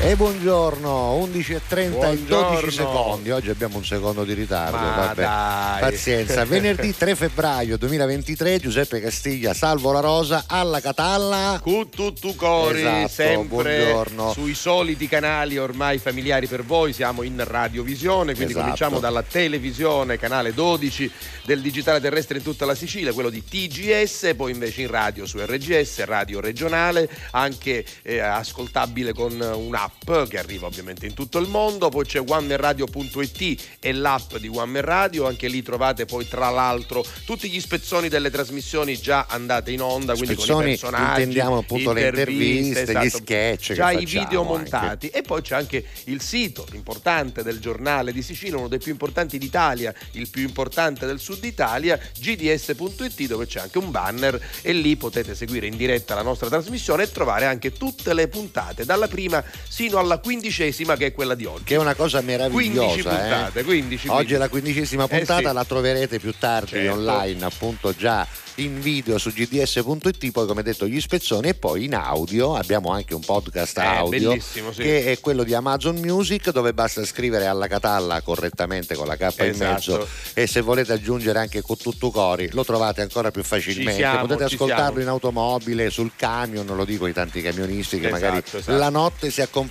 E buongiorno, 11.30 e Buongiorno. 12 secondi. Oggi abbiamo un secondo di ritardo. Ma vabbè. dai. Pazienza. Venerdì 3 febbraio 2023, Giuseppe Castiglia, Salvo La Rosa, alla Catalla. Cu tutto cori, Esatto, sempre buongiorno. sui soliti canali ormai familiari per voi, siamo in radiovisione, quindi Esatto. cominciamo dalla televisione, canale 12 del digitale terrestre in tutta la Sicilia, quello di TGS, poi invece in radio su RGS, radio regionale, anche eh, ascoltabile con un'app che arriva ovviamente in tutto il mondo, poi c'è onemanradio.it e l'app di One Radio, anche lì trovate poi tra l'altro tutti gli spezzoni delle trasmissioni già andate in onda, quindi con i Spezzoni, personaggi, intendiamo appunto le interviste, gli esatto. sketch che già i video anche. montati e poi c'è anche il sito importante del giornale di Sicilia, uno dei più importanti d'Italia, il più importante del sud Italia, gds.it dove c'è anche un banner e lì potete seguire in diretta la nostra trasmissione e trovare anche tutte le puntate dalla prima sino alla quindicesima che è quella di oggi. Che è una cosa 15 meravigliosa. puntate, eh. 15, Oggi è la 15. quindicesima Eh puntata, sì. la troverete più tardi Certo. online, appunto già in video su gds.it, poi come detto gli spezzoni e poi in audio abbiamo anche un podcast Eh, audio sì. che è quello di Amazon Music dove basta scrivere alla Catalla correttamente con la K in Esatto. mezzo e se volete aggiungere anche con tutto cori lo trovate ancora più facilmente. siamo, Potete ascoltarlo siamo. in automobile, sul camion, lo dico ai tanti camionisti che Esatto, magari esatto. la notte si accompagnano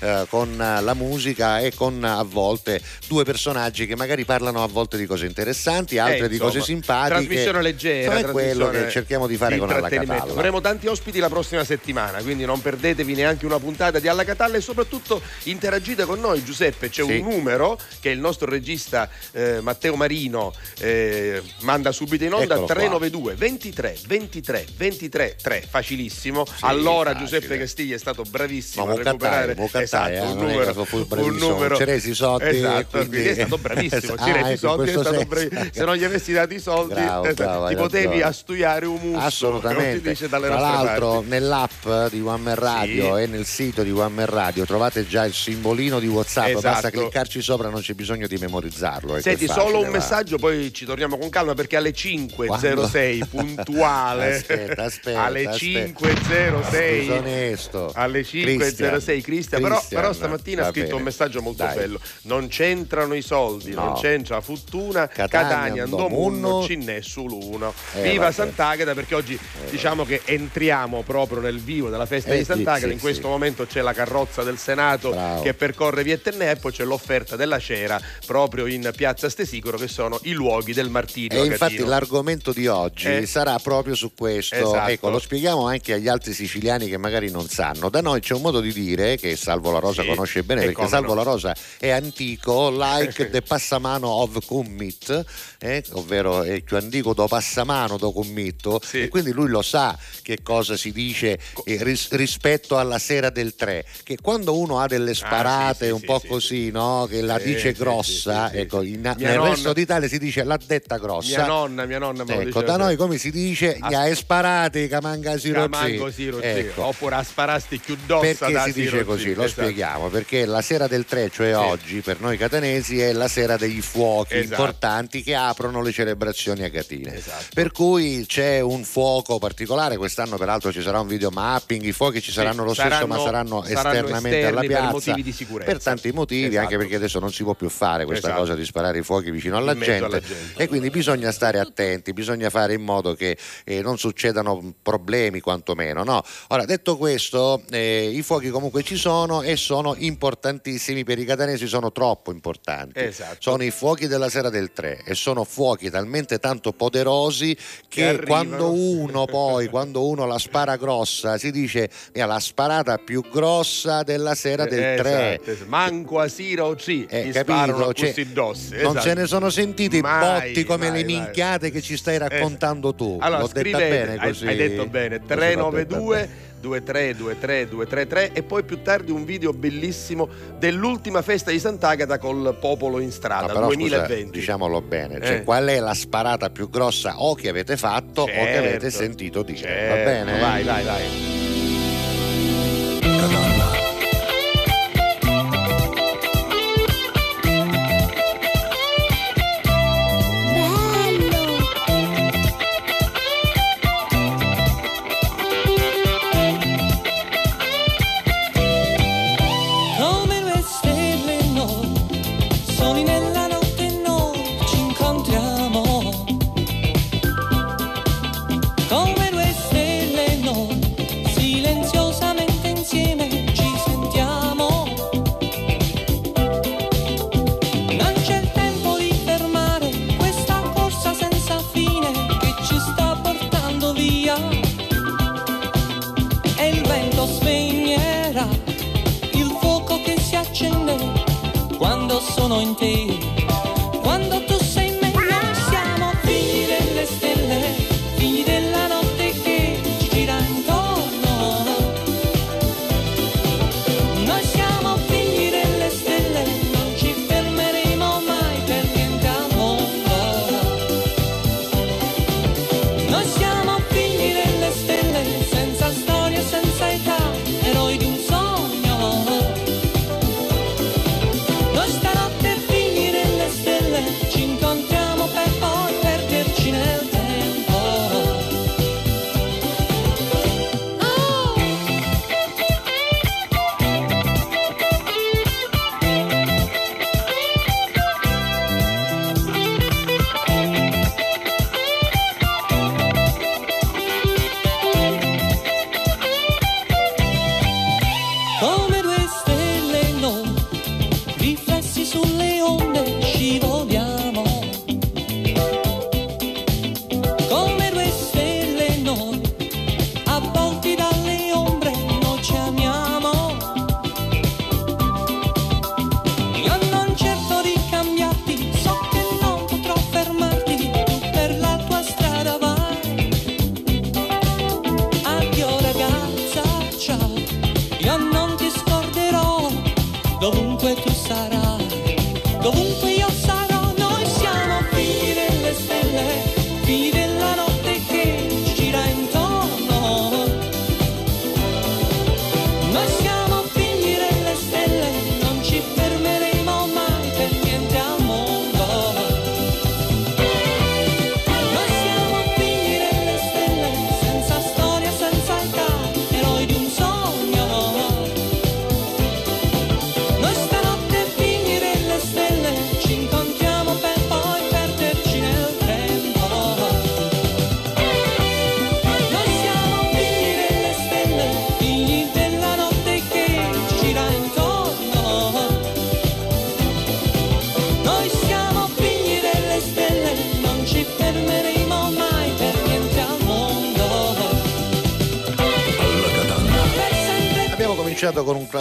eh, con eh, la musica e con eh, a volte due personaggi che magari parlano a volte di cose interessanti, altre Eh, di cose insomma, simpatiche. Trasmissione leggera. Insomma, è quello che cerchiamo di fare di con Alla. Catalla. Avremo tanti ospiti la prossima settimana, quindi non perdetevi neanche una puntata di Alla Catalla e soprattutto interagite con noi. Giuseppe, c'è Sì. un numero che il nostro regista eh, Matteo Marino eh, manda subito in onda Eccolo qua. 392 23 23 23 3, facilissimo. allora facile. Giuseppe Castiglia è stato bravissimo recuperare può cattare, esatto, eh, un numero, fu un numero. Ci resi i soldi, Esatto, quindi- è stato bravissimo. Ah, Ci resi ecco, è stato bravissimo. Se non gli avessi dato i soldi, Bravo, esatto, bravo, ti potevi ragione. astuiare un musso. Assolutamente. Tra l'altro parti. nell'app di One Man Radio Sì. e nel sito di One Man Radio trovate già il simbolino di WhatsApp, Esatto. basta cliccarci sopra, non c'è bisogno di memorizzarlo. Senti, facile, solo un va. messaggio, poi ci torniamo con calma perché alle 5.06 puntuale. Aspetta, aspetta, alle aspetta. 5.06 Disonesto. alle 5.06 Cristian, però, però stamattina ha scritto bene. un messaggio molto Dai. bello non c'entrano i soldi No. non c'entra fortuna Catania, Catania Andomunno, Andomunno Cinne sull'uno Eh, viva vabbè. Sant'Agata perché oggi diciamo che entriamo proprio nel vivo della festa Eh, di Sant'Agata sì, in questo sì. momento c'è la carrozza del Senato Bravo. che percorre via Eternea e poi c'è l'offerta della cera proprio in piazza Stesicoro che sono i luoghi del martirio E infatti agatino. l'argomento di oggi Eh. sarà proprio su questo. Esatto. Ecco, lo spieghiamo anche agli altri siciliani che magari non sanno. Da noi c'è un modo di dire che Salvo La Rosa Sì, conosce bene perché Salvo. La Rosa è antico, like the passamano of commit, eh, ovvero è più antico do passamano do committo Sì. e quindi lui lo sa che cosa si dice eh, ris- rispetto alla sera del 3, che quando uno ha delle sparate Ah, sì, un po' sì, così, no? che la Sì, dice grossa, ecco, in- nel nonna- resto d'Italia si dice l'ha detta grossa. mia nonna mia nonna me Ecco, da noi come si dice, gli hai sparati che manca si Camango Siro, sì. Ecco. oppure a sparasti chiù dossa Perché si dice così? sì, Lo esatto. spieghiamo, perché la sera del 3, cioè oggi, per noi catanesi, è la sera degli fuochi Esatto. importanti che aprono le celebrazioni agatine. Esatto. Per cui c'è un fuoco particolare, quest'anno peraltro ci sarà un video mapping, i fuochi ci saranno lo stesso saranno- ma saranno, esternamente alla per piazza. motivi di sicurezza. Per tanti motivi, Esatto. anche perché adesso non si può più fare questa Esatto. cosa di sparare i fuochi vicino alla gente, alla gente. e quindi bisogna stare attenti, bisogna fare in modo che eh, non succedano problemi quantomeno. No? Ora, detto questo, eh, i fuochi comunque ci sono e sono importantissimi per i catanesi, sono troppo importanti. Esatto. Sono i fuochi della sera del 3 e sono fuochi talmente tanto poderosi che, arrivano. quando uno poi, quando uno la spara grossa, si dice "Mira, la sparata più grossa della sera del 3. Esatto, esatto. Manco a Sira o C Eh, capito? Cioè, così dosse. Non esatto. se ne sono sentiti Mai, botti come mai, le mai. minchiate che ci stai raccontando tu. Allora, L'ho detta scrivete, bene hai- così. hai, detto bene, Così l'ho detta 392 bene. 2323 233 e poi più tardi un video bellissimo dell'ultima festa di Sant'Agata col popolo in No, strada però scusa, 2020. diciamolo bene, cioè, Eh. qual è la sparata più grossa o che avete fatto o che Certo, avete sentito dire? certo, Va bene? Vai, vai, vai.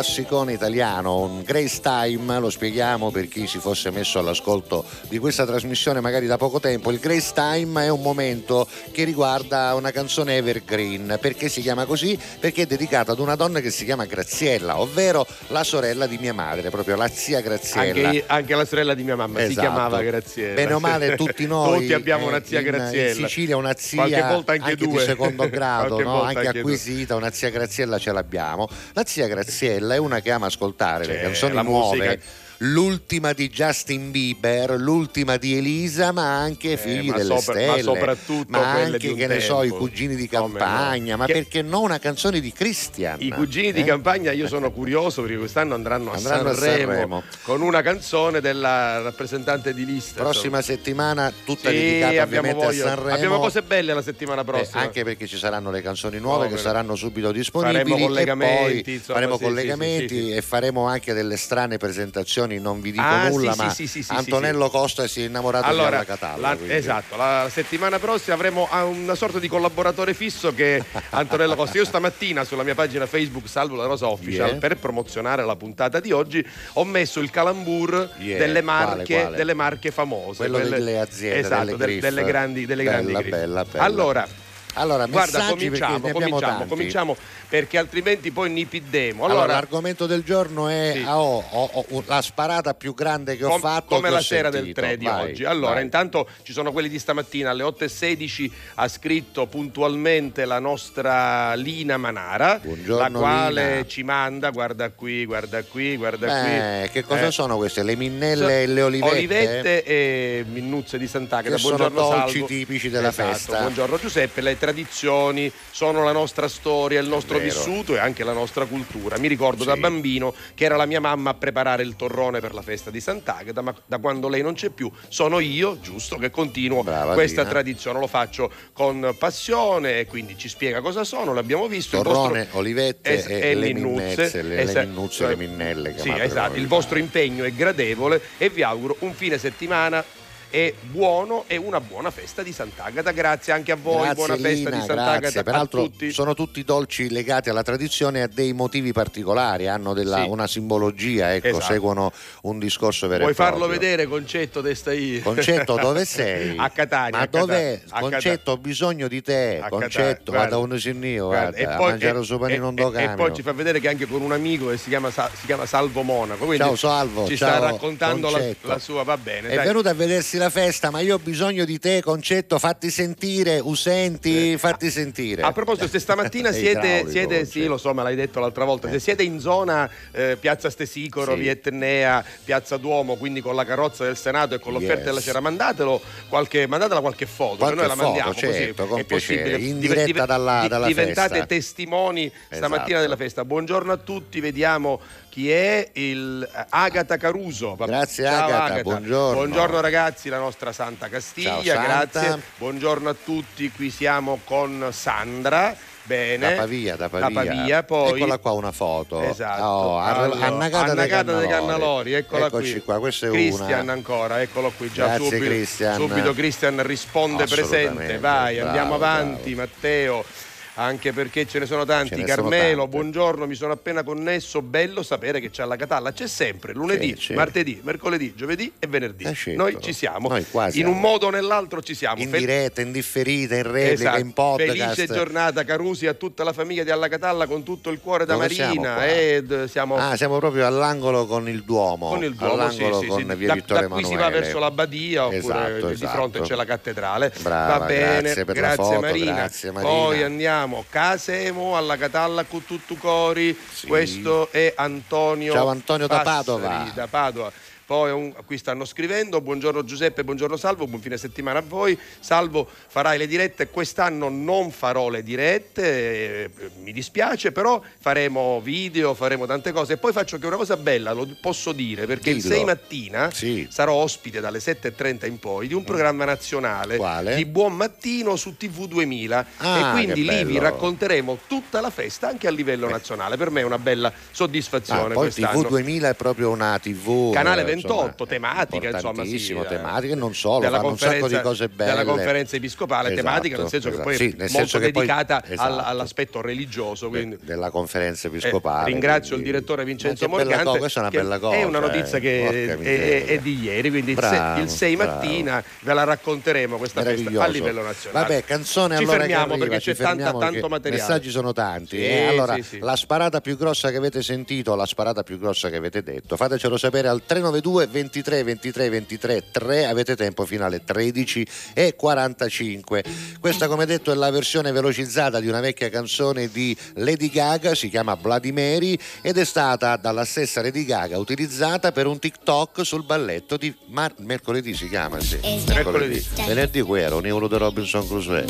Classicone italiano, un Grace Time, lo spieghiamo per chi si fosse messo all'ascolto di questa trasmissione magari da poco tempo. Il Grace Time è un momento che riguarda una canzone evergreen. Perché si chiama così? Perché è dedicata ad una donna che si chiama Graziella, ovvero la sorella di mia madre, proprio la zia Graziella. Anche, anche la sorella di mia mamma si Esatto. chiamava Graziella. Bene o male, tutti noi. Tutti abbiamo eh, una zia in- Graziella. In Sicilia una zia Qualche volta anche, di due. secondo grado, no? anche anche due. acquisita, una zia Graziella ce l'abbiamo. La zia Graziella è una che ama ascoltare le Cioè, canzoni la nuove. musica. L'ultima di Justin Bieber, l'ultima di Elisa, ma anche Figli Eh, ma delle sopra- ma Stelle. soprattutto ma anche, di che ne so, i tempo. cugini di Come no? campagna, ma Che- perché no una canzone di Christian? I cugini di Eh? campagna io sono curioso perché quest'anno andranno a, Andranno a Sanremo, Sanremo. con una canzone della rappresentante di lista. Prossima settimana tutta Sì, dedicata ovviamente a Sanremo. Abbiamo cose belle la settimana Eh, prossima. anche perché ci saranno le canzoni nuove Come che no. saranno subito disponibili Faremo e collegamenti, poi insomma, faremo sì, collegamenti sì. e faremo anche delle strane presentazioni non vi dico Ah, nulla sì, ma sì, sì, Antonello Costa si è innamorato di Allora, Alla Catalla la- esatto, la settimana prossima avremo ah, una sorta di collaboratore fisso che Antonello Costa. Io stamattina sulla mia pagina Facebook Salvo la Rosa Official Yeah. per promozionare la puntata di oggi ho messo il calambur Yeah, delle, quale, marche, quale? delle marche famose. Quello quelle- delle aziende, esatto, delle delle grandi, delle Bella, grandi bella, bella. Allora, allora guarda, messaggi perché cominciamo, cominciamo, cominciamo perché altrimenti poi nipiddemo. allora, Allora, l'argomento del giorno è Sì. oh, oh, oh, la sparata più grande che ho Com- fatto come la sera del sentito. 3 di Vai, oggi. Allora, vai. intanto ci sono quelli di stamattina alle 8.16 ha scritto puntualmente la nostra Lina Manara, Buongiorno, la quale Lina. ci manda, guarda qui, guarda qui, guarda Beh, qui. che cosa Eh, sono queste? Le minnelle so- e le olivette? Olivette e minnuzze di Sant'Agata. Che sono Buongiorno dolci Salvo. tipici della Esatto, festa. Buongiorno Giuseppe, le tradizioni sono la nostra storia, il nostro vero. vissuto e anche la nostra cultura. Mi ricordo da Sì. bambino che era la mia mamma a preparare il torrone per la festa di Sant'Agata, ma da quando lei non c'è più sono io, giusto, che continuo Brava, questa Dina. tradizione. Lo faccio con passione e quindi ci spiega cosa sono, l'abbiamo visto. il Torrone, vostro- olivette Es- e le minnezze, le- minnuzze e le minnelle, Sì, esatto. Il vostro impegno è gradevole e vi auguro un fine settimana è buono e una buona festa di Sant'Agata. Grazie anche a voi, Grazie, buona festa Lina, di Sant'Agata grazie. a Peraltro tutti. sono tutti dolci legati alla tradizione e a dei motivi particolari, hanno della- Sì. una simbologia, ecco, Esatto. seguono un discorso vero e proprio. farlo vedere, Concetto, testa io? Concetto, dove sei? A Catania. Ma a dov'è? a Concetto, ho bisogno di te. A Concetto, Catania, vado guarda. uno sin io, Guarda, guarda, a mangiare il suo panino in e, e poi ci fa vedere che anche con un amico che si chiama, si chiama Salvo Monaco. Quindi Ciao, Salvo, Ci ciao, sta raccontando la, la sua, va bene. È dai. venuto a vedersi la festa, ma io ho bisogno di te, Concetto, fatti sentire, usenti, fatti sentire. A proposito, se stamattina siete, siete sì, lo so, me l'hai detto l'altra volta, se siete in zona eh, Piazza Stesicoro, Sì. Via Etnea, Piazza Duomo, quindi con la carrozza del Senato e con l'offerta Yes. della cera, mandatelo qualche, mandatela qualche foto, Qualche che noi la foto, mandiamo certo, così è possibile. in diretta div- dalla- dalla diventate festa. testimoni stamattina Esatto. della festa. Buongiorno a tutti, vediamo chi è il eh, Agata Caruso. Grazie, Ciao, Agata, buongiorno. Buongiorno ragazzi, la nostra Santa Castiglia, Ciao, Santa. grazie. Buongiorno a tutti, qui siamo con Sandra. Bene. Da Pavia, da Pavia. Da Pavia, poi... Eccola qua una foto. Esatto. Oh, Allora, Annagata, Annagata dei dei Cannalori, eccola Eccoci qui. qua, questa è Christian una. ancora, eccolo qui già Grazie, subito. Christian. Subito Christian risponde presente. Vai, bravo, andiamo avanti, bravo. Matteo. Anche perché ce ne sono tanti. Ne sono Carmelo, tante. buongiorno, mi sono appena connesso. Bello sapere che c'è alla Catalla. C'è sempre lunedì, Sì, sì. martedì, mercoledì, giovedì e venerdì. Eh, certo. Noi ci siamo. Noi In siamo. un modo o nell'altro ci siamo. In Fe- diretta, in differita, in replica, Esatto. in podcast. Felice giornata Carusi a tutta la famiglia di Alla Catalla con tutto il cuore da Dove siamo Marina. Ed siamo Ah, siamo proprio all'angolo con il Duomo. con il Duomo, sì, all'angolo sì, con sì. via Da, Vittorio da qui si Emanuele. va verso l'abbadia oppure Esatto, di esatto. fronte c'è la cattedrale. Brava, va bene, grazie per la foto, Marina. grazie, Marina. Poi andiamo Casemo alla Catalla con tutto cori. Sì. Questo è Antonio Ciao, Antonio da Passari, Padova. da Padova. Poi un- qui stanno scrivendo, buongiorno Giuseppe, buongiorno Salvo, buon fine settimana a voi. Salvo farai le dirette, quest'anno non farò le dirette, eh, mi dispiace, però faremo video, faremo tante cose. E poi faccio che una cosa bella, lo posso dire, perché il Dillo. 6 mattina Sì. sarò ospite dalle 7.30 in poi di un programma nazionale Quale? di Buon Mattino su TV 2000 Ah, e quindi lì vi racconteremo tutta la festa anche a livello nazionale. Per me è una bella Ah, soddisfazione poi quest'anno. TV 2000 è proprio una TV Canale eh, 28, insomma, tematica, insomma, sì, eh, tematica e non solo, della fanno un sacco di cose belle. Della conferenza episcopale Esatto, tematica, nel senso esatto. che poi Sì, è molto che poi- dedicata al- esatto. all'aspetto religioso. Quindi. de- della conferenza Eh, episcopale. ringrazio il quindi- direttore Vincenzo che Morgante. cosa, questa è una che bella cosa. È una eh. notizia che Porca è, è- è di ieri, quindi il Bravo, il 6 bravo. mattina ve la racconteremo questa festa a livello nazionale. Vabbè, canzone Ci allora che fermiamo arriva, perché c'è tanta- tanto materiale. I messaggi sono tanti. Sì, eh. Allora, la sparata più grossa che avete sentito, la sparata più grossa che avete detto, fatecelo sapere al 392 23 23 23 3, avete tempo fino alle 13 e 45. Questa, come detto, è la versione velocizzata di una vecchia canzone di Lady Gaga, si chiama Mary ed è stata dalla stessa Lady Gaga utilizzata per un TikTok sul balletto di Mar- mercoledì si chiama, sì. Mercoledì. Venerdì qui era un euro di Robinson Crusoe.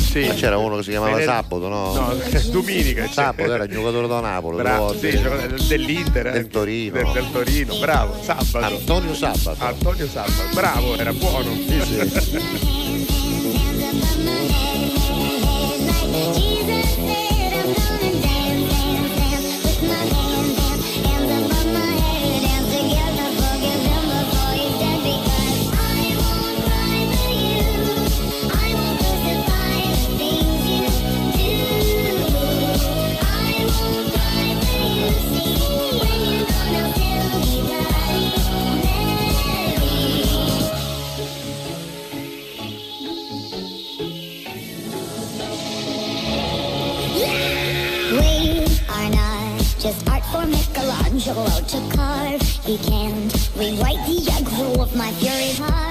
Sì. Ma c'era uno che si chiamava Venerdì- Sabato, no? No, domenica. Sabato era il giocatore da Napoli, Bravo, lo sì, del- dell'Inter, Del anche. Torino. Del, del Torino, bravo, sabato. Antonio Sabato. Antonio Sabato, bravo, era buono. Sì, sì. for Michelangelo to carve. He can't rewrite the aggro of my fury heart.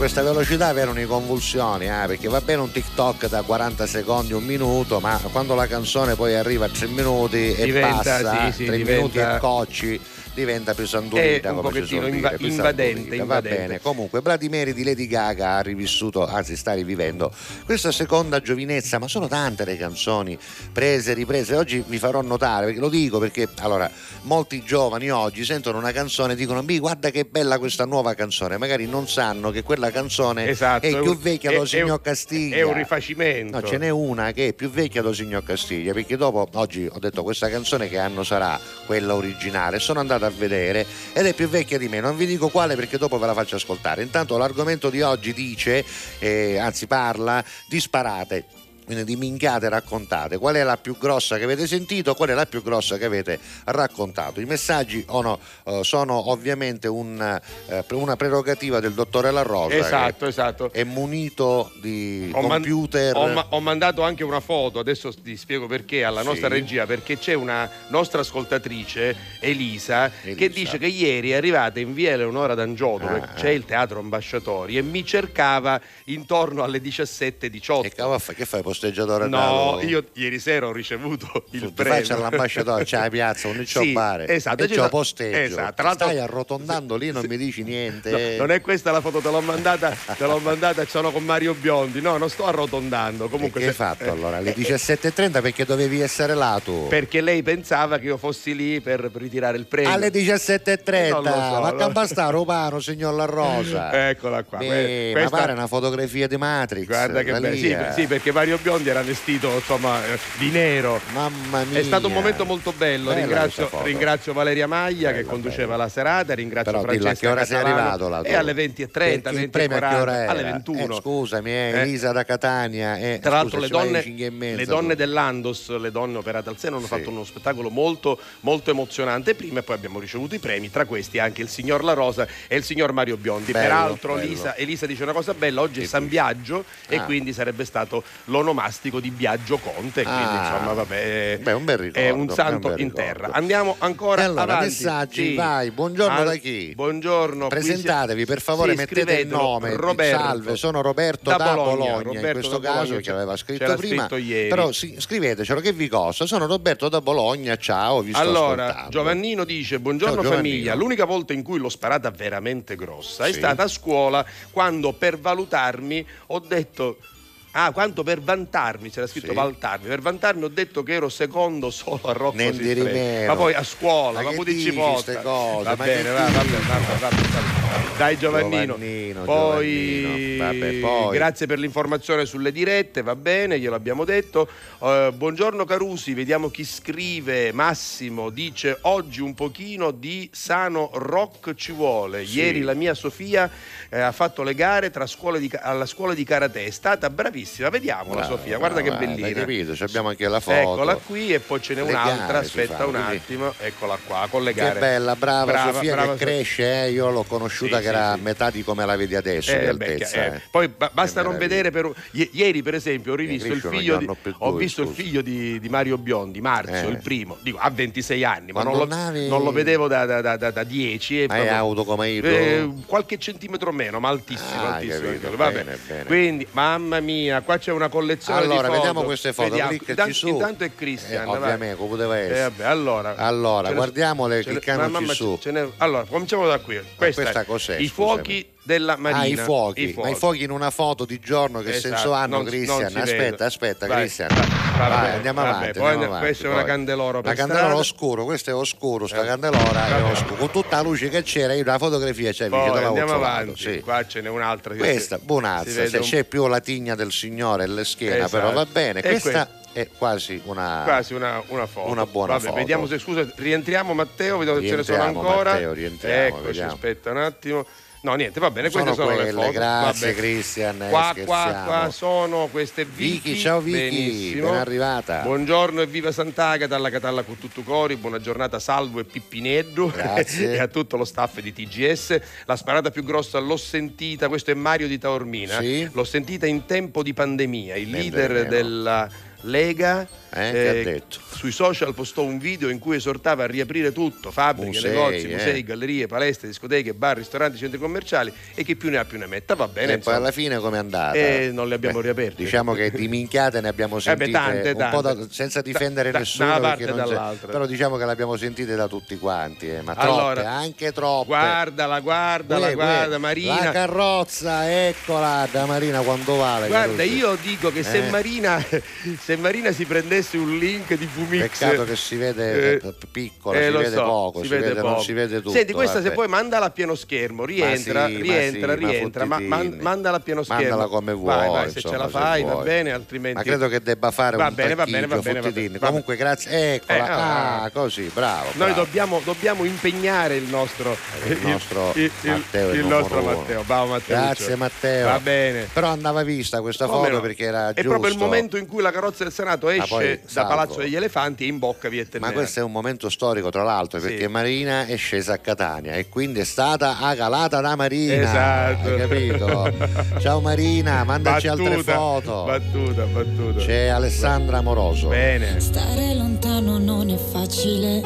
Questa velocità avevano i convulsioni, eh, perché va bene un TikTok da 40 secondi, un minuto, ma quando la canzone poi arriva a 3 minuti e Diventa, passa, sì, sì, 3 diventa- minuti e cocci, diventa più sandurita, un come si pochettino suol dire, più invadente, invadente. Va bene, comunque Vladimiri di Lady Gaga ha rivissuto, anzi sta rivivendo questa seconda giovinezza, ma sono tante le canzoni prese, riprese. Oggi vi farò notare, perché lo dico perché allora molti giovani oggi sentono una canzone e dicono "Mi guarda che bella questa nuova canzone", magari non sanno che quella canzone Esatto, è più vecchia è- è signor Castiglia. È un rifacimento. No, ce n'è una che è più vecchia do signor Castiglia, perché dopo oggi ho detto questa canzone che anno sarà quella originale, sono andato a vedere ed è più vecchia di me, non vi dico quale perché dopo ve la faccio ascoltare. Intanto l'argomento di oggi dice, eh, anzi parla di sparate. Quindi di minchiate raccontate, qual è la più grossa che avete sentito, qual è la più grossa che avete raccontato. I messaggi oh no, eh, sono ovviamente un, eh, una prerogativa del dottore La Rosa. Esatto, che esatto. È munito di Ho man- computer. ho, ma- ho mandato anche una foto, adesso ti spiego perché alla Sì. nostra regia, perché c'è una nostra ascoltatrice, Elisa, che Elisa. dice che ieri è arrivata in via Eleonora d'Angioto, Ah, c'è il teatro Ambasciatori, e mi cercava intorno alle 17.18. E cavolo, fa- che fai posteggiatore No, dato? io ieri sera ho ricevuto il Tu premio. faccia all'ambasciatore, c'è la piazza, un c'ho Sì, bare esatto, e sta- posteggio. esatto, tra l'altro- Stai arrotondando lì, non mi dici niente. No, non è questa la foto, te l'ho mandata, te l'ho mandata, sono con Mario Biondi. No, non sto arrotondando. Comunque che hai se- fatto eh, allora? Alle eh, 17.30 perché dovevi essere là tu? Perché lei pensava che io fossi lì per ritirare il premio. Alle 17.30, Non lo so, ma no. Romano, signor La Rosa. Eccola qua. Beh, que- ma questa- pare una fotografia di Matrix. Guarda che lì, Sì, eh. sì, perché Mario Biondi era vestito insomma eh, di nero. Mamma mia. È stato un momento molto bello. Ringrazio, ringrazio Valeria Maglia che Bella, conduceva bella. la serata. Ringrazio Però Francesca che ora sei Catalano. arrivato là? E alle 20.30, Perché il premio a che 20.40, ora era? alle 21. Eh, scusami, eh, Eh. Elisa da Catania. eh, Tra l'altro scusa, le donne, mezza, le donne dell'Andos, le donne operate al seno, hanno Sì. fatto uno spettacolo molto, molto emozionante prima e poi abbiamo ricevuto i premi, tra questi anche il signor La Rosa e il signor Mario Biondi. Bello, Peraltro bello. Elisa, Elisa dice una cosa bella, oggi è Che San? Biagio e Ah. quindi sarebbe stato l'onomastico di Biagio Conte, quindi Ah. insomma vabbè, Beh, un bel ricordo, è un un santo bel in terra. Andiamo ancora allora, avanti. messaggi, Sì. vai, buongiorno Al- da chi? Buongiorno. Presentatevi per favore, Sì, mettete il nome. Roberto. Salve, sono Roberto da, Bologna, in Roberto questo da caso Bologna, che aveva scritto prima. scritto ieri. Però sì, scrivetecelo che vi costa. Sono Roberto da Bologna, ciao, vi sto Allora, ascoltando. Giovannino dice: Buongiorno Ciao, Giovannino. famiglia. L'unica volta in cui l'ho sparata veramente grossa è Sì. stata a scuola quando per valutarmi ho detto. Ah, quanto per vantarmi, c'era scritto Sì. vantarmi. Per vantarmi ho detto che ero secondo solo a Rocco Nel di Siffredi. Ma poi a scuola, Ma ma, che pure dici ci posta. ste cose? Va bene, va, vabbè, Dai Giovannino. Giovannino, poi, Giovannino. Vabbè, poi. grazie per l'informazione sulle dirette, va bene, glielo abbiamo detto. Eh, buongiorno Carusi, vediamo chi scrive. Massimo dice oggi un pochino di sano rock ci vuole. Sì. Ieri la mia Sofia eh, ha fatto le gare tra scuole di alla scuola di karate, è stata bravissima. Vediamo la Brava, Sofia, guarda che brava, bellina. Hai capito? Ci abbiamo anche la foto. Eccola qui e poi ce n'è Le un'altra, aspetta fa, un attimo, eccola qua, con le Che gare. bella, brava, Sofia brava che cresce, eh. io l'ho conosciuta Sì, che sì, era a sì. metà di come la vedi adesso, Eh, di beh, eh, eh. Poi ba- basta non vedere per ieri per esempio ho rivisto il figlio di, per ho due, visto il scusa. figlio di, di Mario Biondi Marzio Eh. il primo dico ha 26 anni ma Ma non lo, non avevi- non lo vedevo da, da, da, da- da 10 e Ma è proprio- auto come io? eh, qualche centimetro meno ma altissimo, Ah, altissimo capito, bene, bene. quindi mamma mia qua c'è una collezione Allora, di foto vediamo queste foto, Vediamo. intanto, su. intanto è Cristian Eh, ovviamente, poteva Eh, essere. vabbè, allora, Allora, guardiamole, mamma, su. allora, cominciamo da qui. Questa, cos'è, I scusami? fuochi della Marina. Ah, i fuochi. ma i fuochi in una foto di giorno che Esatto, senso hanno, non- Cristian? non aspetta, aspetta, Vai, Cristian. vai, Vai, andiamo vabbè, avanti. poi andiamo avanti, questa è una candelora La candelora strada. oscuro, questo è oscuro, sta Eh, candelora è oscuro. Con tutta la luce che c'era, io la fotografia c'è Poi andiamo avanti. sì. Qua ce n'è un'altra. Questa, buonazza, se un- c'è più la tigna del Signore e le schiena, Esatto. però va bene. E Questa è quasi una... Quasi una, una foto. Una buona Vabbè, foto. Vediamo se scusa, rientriamo Matteo, vediamo se ce ne sono ancora. Matteo, rientriamo, Eccoci, vediamo. aspetta un attimo. No, niente, va bene, queste sono, quelle, le foto. grazie, Vabbè. Cristian, eh, Qua, qua, qua sono queste Vicky, Vicky. ciao Vicky, Benissimo. ben arrivata. Buongiorno e viva Sant'Agata alla Catalla con tutto cori, buona giornata Salvo e Pippineddu e a tutto lo staff di TGS. La sparata più grossa l'ho sentita, questo è Mario di Taormina, Sì. l'ho sentita in tempo di pandemia, il Ben leader vero. della leiga Eh, detto? Sui social postò un video in cui esortava a riaprire tutto, fabbriche, Musei, negozi, eh. musei, gallerie, palestre, discoteche, bar, ristoranti, centri commerciali e chi più ne ha più ne metta, va bene. E poi insomma. alla fine come è andata? Eh, non le abbiamo riaperte. Diciamo che di minchiate ne abbiamo Eh sentite beh, tante, un po' da- tante. senza difendere da- nessuno, da però diciamo che le abbiamo sentite da tutti quanti, eh, ma Allora, troppe, anche troppe. Guardala, guardala, Uè, uè, guarda Marina. La carrozza, eccola, da Marina quando vale. Guarda, io dico che se, Eh. Marina, se Marina si prendesse un link di Fumix Peccato che si vede eh, piccola, eh, si vede so, poco, si, vede, non poco. si vede tutto. Senti, questa se vabbè. poi mandala a pieno schermo, rientra, sì, ma rientra, sì, ma rientra, ma, man- mandala a pieno schermo. Mandala come vuoi, Vai, vai, se insomma, ce la se fai va bene, altrimenti Ma credo che debba fare Va un bene, va bene, va bene, va bene, Comunque grazie, eccola. Eh, ah, ah, così, bravo. Noi bravo. dobbiamo, dobbiamo impegnare il nostro, Il nostro il, il- Matteo è il nostro. Matteo. Bravo Matteo. Grazie Matteo. Va bene. Però andava vista questa foto perché era È giusto. proprio il momento in cui la carrozza del Senato esce poi, da. Palazzo degli Elefanti e in bocca via Ma Ternera. questo è un momento storico, tra l'altro, Sì. perché Marina è scesa a Catania e quindi è stata agalata da Marina. Esatto. Hai capito? Ciao Marina, mandaci altre Battuta, foto. Battuta, battuta. C'è Alessandra Amoroso. Bene. Stare lontano non è facile,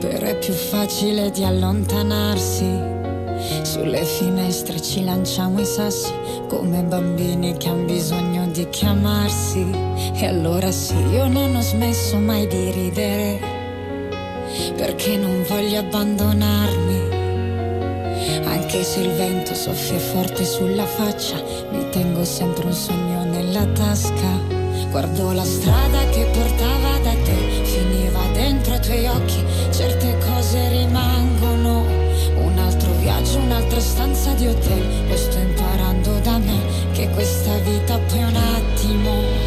però è più facile di allontanarsi. Sulle finestre ci lanciamo i sassi come bambini che hanno bisogno di chiamarsi. E allora sì, io non ho smesso mai di ridere, perché non voglio abbandonarmi. Anche se il vento soffia forte sulla faccia, mi tengo sempre un sogno nella tasca. Guardo la strada che portava da te, finiva dentro ai tuoi occhi, certe viaggio, un'altra stanza di hotel, lo sto imparando da me, che questa vita poi un attimo.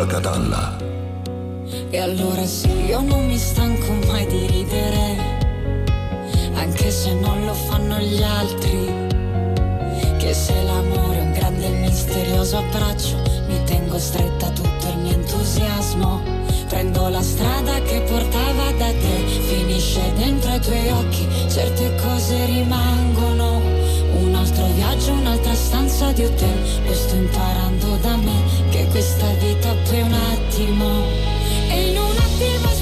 Alla Catalla. E allora sì, io non mi stanco mai di ridere, anche se non lo fanno gli altri. Che se l'amore è un grande e misterioso abbraccio, mi tengo stretta tutto il mio entusiasmo. Prendo la strada che portava da te, finisce dentro ai tuoi occhi, certe cose rimangono. Un altro viaggio, un'altra stanza di hotel, lo sto imparando da me, che questa vita è un attimo. E in un attimo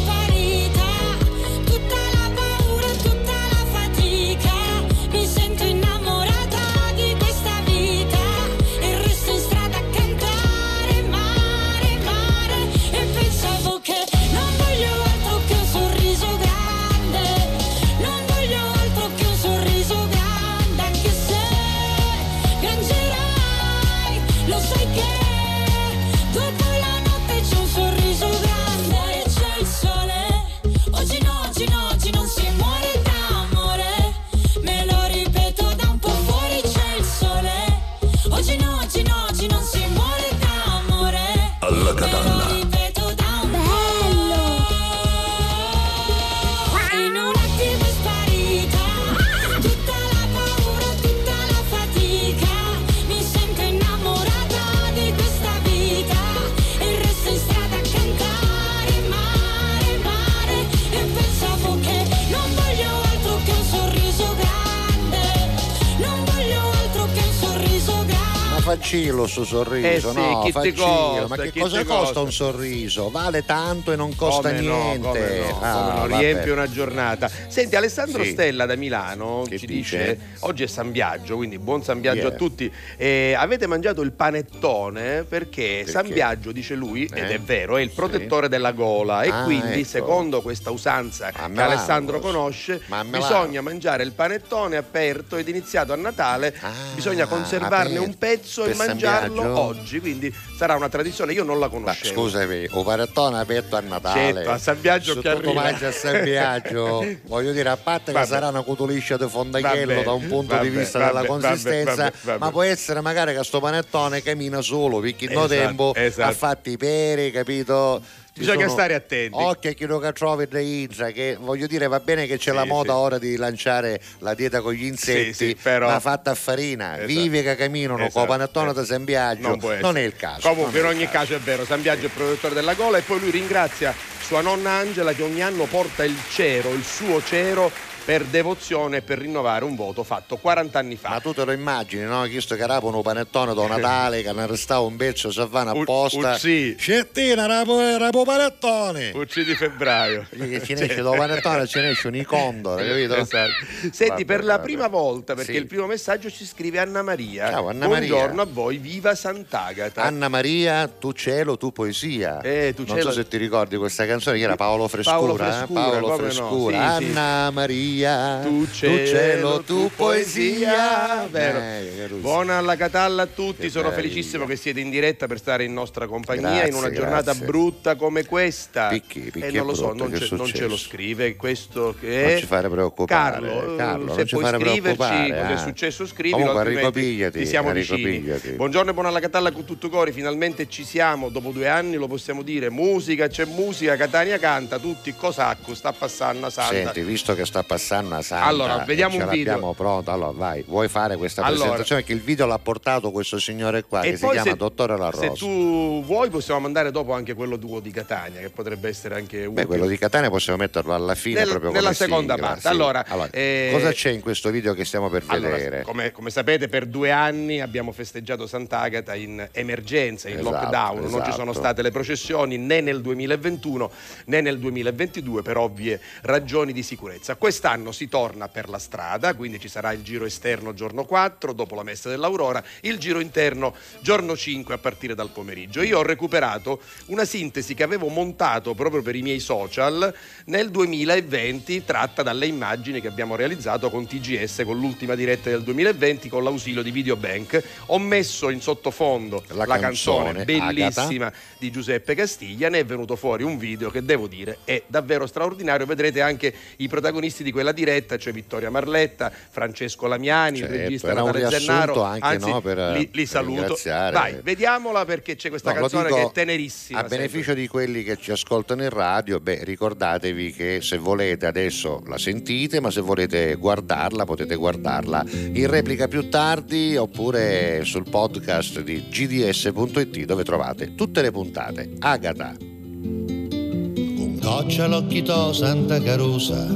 faccillo sto sorriso, Eh sì, no, faccillo. costa, Ma che cosa costa costa? un sorriso? Vale tanto e non costa Come no, niente. come no, Ah, no, riempie una giornata. Senti, Alessandro Sì. Stella da Milano Che ci dice? dice: oggi è San Biagio, quindi buon San Biagio Yeah. a tutti. Eh, avete mangiato il panettone perché, Perché? San Biagio, dice lui, ed Eh? è vero, è il Sì. protettore della gola. E Ah, quindi, ecco. secondo questa usanza Ma che Alessandro conosce, bisogna mangiare il panettone aperto ed iniziato a Natale. Ah, bisogna conservarne aperto. un pezzo e mangiarlo oggi. Quindi sarà una tradizione. Io non la Ma conoscevo. scusami, un panettone aperto a Natale. Certo, a San Biagio che arriva. mangi a San Biagio, voglio dire, a parte Vabbè. che sarà una cutuliscia di fondachello Vabbè, da un punto vabbè, di vista della consistenza, ma può essere magari che sto panettone cammina solo, perché in no Esatto, tempo esatto. ha fatto i peri, capito? Bisogna sono- stare attenti. Occhio a chi che trovi da Intra, che voglio dire, va bene che c'è Sì, la moda sì. ora di lanciare la dieta con gli insetti, Sì, però- ma fatta a farina, Esatto. vive che camminano Esatto, con panettone eh. da San Biagio, Non, non è il caso. Comunque, in non ogni caso è vero, San Biagio è il produttore della gola e poi lui ringrazia sua nonna Angela che ogni anno porta il cero, il suo cero per devozione e per rinnovare un voto fatto 40 anni fa. Ma tu te lo immagini, no? Chi sto carapo un panettone da Natale che ne restava un pezzo se vanno Un- apposta. un sì. Scettina, rapo, rapo panettone. Ucci di febbraio. Che ci ne esce da panettone ce ne esce un icondore, capito? Esatto. Senti, Vabbè, per la vabbè. prima volta, perché Sì. il primo messaggio ci scrive Anna Maria. Ciao, Anna Buongiorno Maria. a voi, viva Sant'Agata. Anna Maria, tu cielo, tu poesia. Eh, tu non cielo- so se ti ricordi questa canzone che era Paolo Frescura. Paolo eh? Frescura, Paolo come no, Frescura. sì, sì. Anna Maria, Tu cielo, tu poesia. Vero. Eh, che russi. Buona alla Catalla a tutti, Che sono meraviglia. felicissimo che siete in diretta per stare in nostra compagnia Grazie, in una giornata grazie. brutta come questa. Picchi, picchi e non lo so, non, ce, non ce lo scrive questo che Non è ci fare preoccupare, Carlo, eh, Carlo, se non puoi scriverci cosa è eh. successo scrivilo Comunque, ricopigliati, ti siamo vicini buongiorno e buona alla Catalla con tutto cori finalmente ci siamo dopo due anni lo possiamo dire musica c'è musica Catania canta tutti cosacco sta passando Santa Senti, visto che sta passando a Santa, Allora, vediamo e ce un video. pronto. Allora, vai, vuoi fare questa Allora. presentazione? Che il video l'ha portato questo signore qua, E che si chiama se- Dottore La Se Rosa. tu vuoi possiamo mandare dopo anche quello tuo di Catania, che potrebbe essere anche utile. Beh, quello di Catania possiamo metterlo alla fine Nel- proprio nella seconda sigla, parte. sì. Allora, eh, cosa c'è in questo video che stiamo per Allora, vedere? come, come sapete, per due anni abbiamo festeggiato Sant'Agata in emergenza, in Esatto, lockdown. Non ci esatto. sono state le processioni né nel 2021 né nel 2022 per ovvie ragioni di sicurezza. Quest'anno si torna per la strada, quindi ci sarà il giro esterno giorno 4, dopo la messa dell'Aurora, il giro interno giorno 5 a partire dal pomeriggio. Io ho recuperato una sintesi che avevo montato proprio per i miei social nel 2020, tratta dalle immagini che abbiamo realizzato con TGS, con l'ultima diretta del 2020, con l'ausilio di Videobank. Ho messo in sottofondo La la, canzone, canzone, bellissima di Giuseppe Castiglia, ne è venuto fuori un video che devo dire è davvero straordinario. Vedrete anche i protagonisti di quella diretta, cioè Vittoria Marletta, Francesco Lamiani, Certo, il regista Natale riassunto Zennaro. anche, Anzi, no, per- li, li saluto. Vai, vediamola perché c'è questa No, canzone che è tenerissima. A beneficio di quelli che ci ascoltano in radio, beh, ricordatevi che se volete adesso la sentite, ma se volete guardarla potete guardarla in replica più tardi oppure sul podcast di gds.it dove trovate tutte le puntate. Agata. Con coccia l'occhito Santa Carusa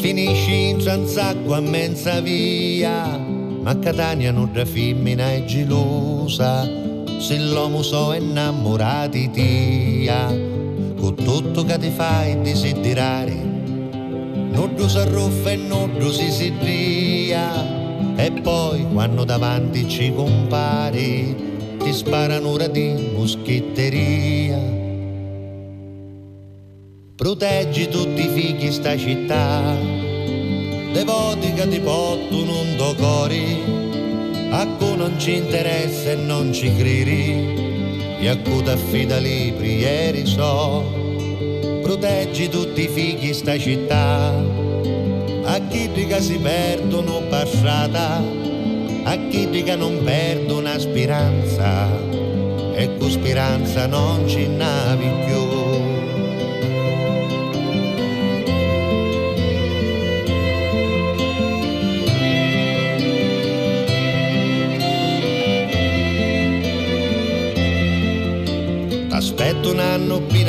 Finisci in tranzacqua a mezza via Ma Catania non da femmina è gelosa Se l'uomo so innamorati tia. Con tutto che ti fai desiderare Non si arruffa e non si si ria E poi quando davanti ci compari Ti sparano ora di moschetteria Proteggi tutti i figli sta città, devoti che ti portano un do cori, a cui non ci interessa e non ci credi, e a cui affida libri ieri so. Proteggi tutti i figli sta città, a chi che si perdono passata, a chi che non perdono una speranza, e con speranza non ci navi più.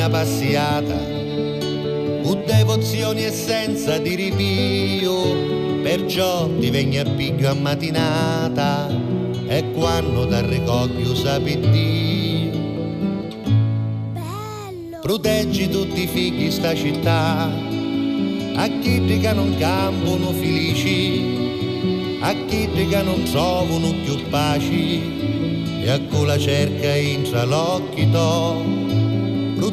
Piena passiata, con devozioni e senza di ripio, perciò ti vengo a piglio a mattinata e quando ti ricoglio sapi Dio. Proteggi tutti i figli sta città, a chi che non campono felici, a chi che non trovano più pace, e a cui la cerca intra l'occhio to.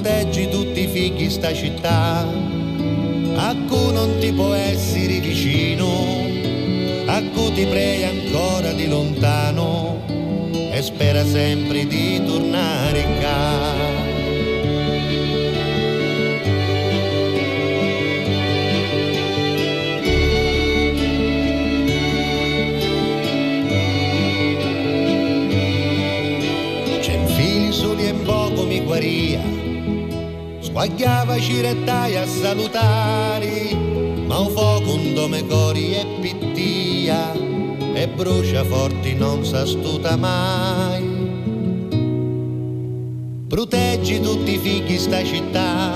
Proteggi tutti i figli sta città, a cui non ti può essere vicino, a cui ti prega ancora di lontano e spera sempre di tornare poco mi guaria, squagliava cirettai a salutare, ma un fuoco un dome cori e pittia, e brucia forti non s'astuta mai. Proteggi tutti i figli sta città,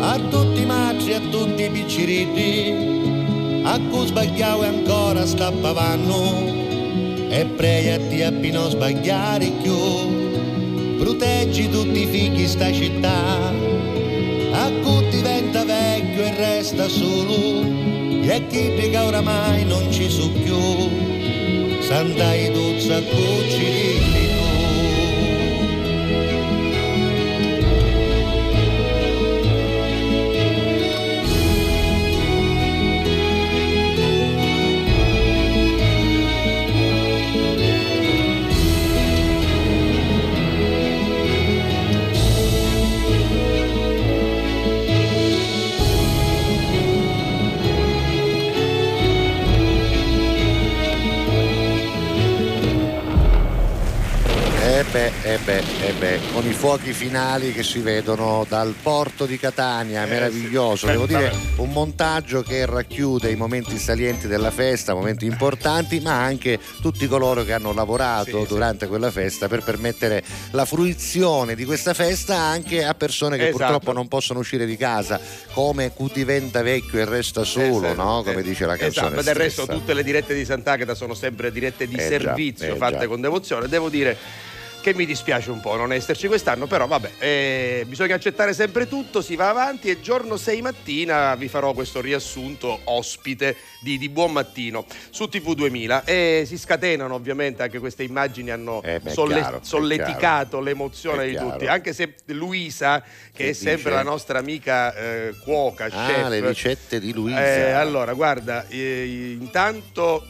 a tutti i matri, a tutti i picciriti, a cui sbagliavo e ancora stappavano, e pregati a non sbagliare più. Proteggi tutti i figli sta città, a cui diventa vecchio e resta solo, e chi che oramai non ci su più, sandai duzza cucci beh, eh beh, eh beh, con i fuochi finali che si vedono dal porto di Catania, meraviglioso. sì. Devo dire un montaggio che racchiude i momenti salienti della festa, momenti importanti, ma anche tutti coloro che hanno lavorato Sì, sì. durante quella festa per permettere la fruizione di questa festa anche a persone che Esatto. purtroppo non possono uscire di casa, come chi diventa vecchio e resta solo, Eh, sì, no? eh, Come dice la canzone. Esatto, del resto tutte le dirette di Sant'Agata sono sempre dirette di Eh già, servizio, eh fatte già. con devozione. Devo dire che mi dispiace un po' non esserci quest'anno, però vabbè, eh, bisogna accettare sempre tutto, si va avanti e giorno 6 mattina vi farò questo riassunto ospite di, di Buon Mattino su TV 2000 e si scatenano ovviamente anche queste immagini hanno Eh beh, solle- chiaro, solleticato l'emozione di tutti, anche se Luisa, che, Che è sempre dice? la nostra amica eh, cuoca, Ah, chef, le ricette di Luisa. eh, allora, guarda, eh,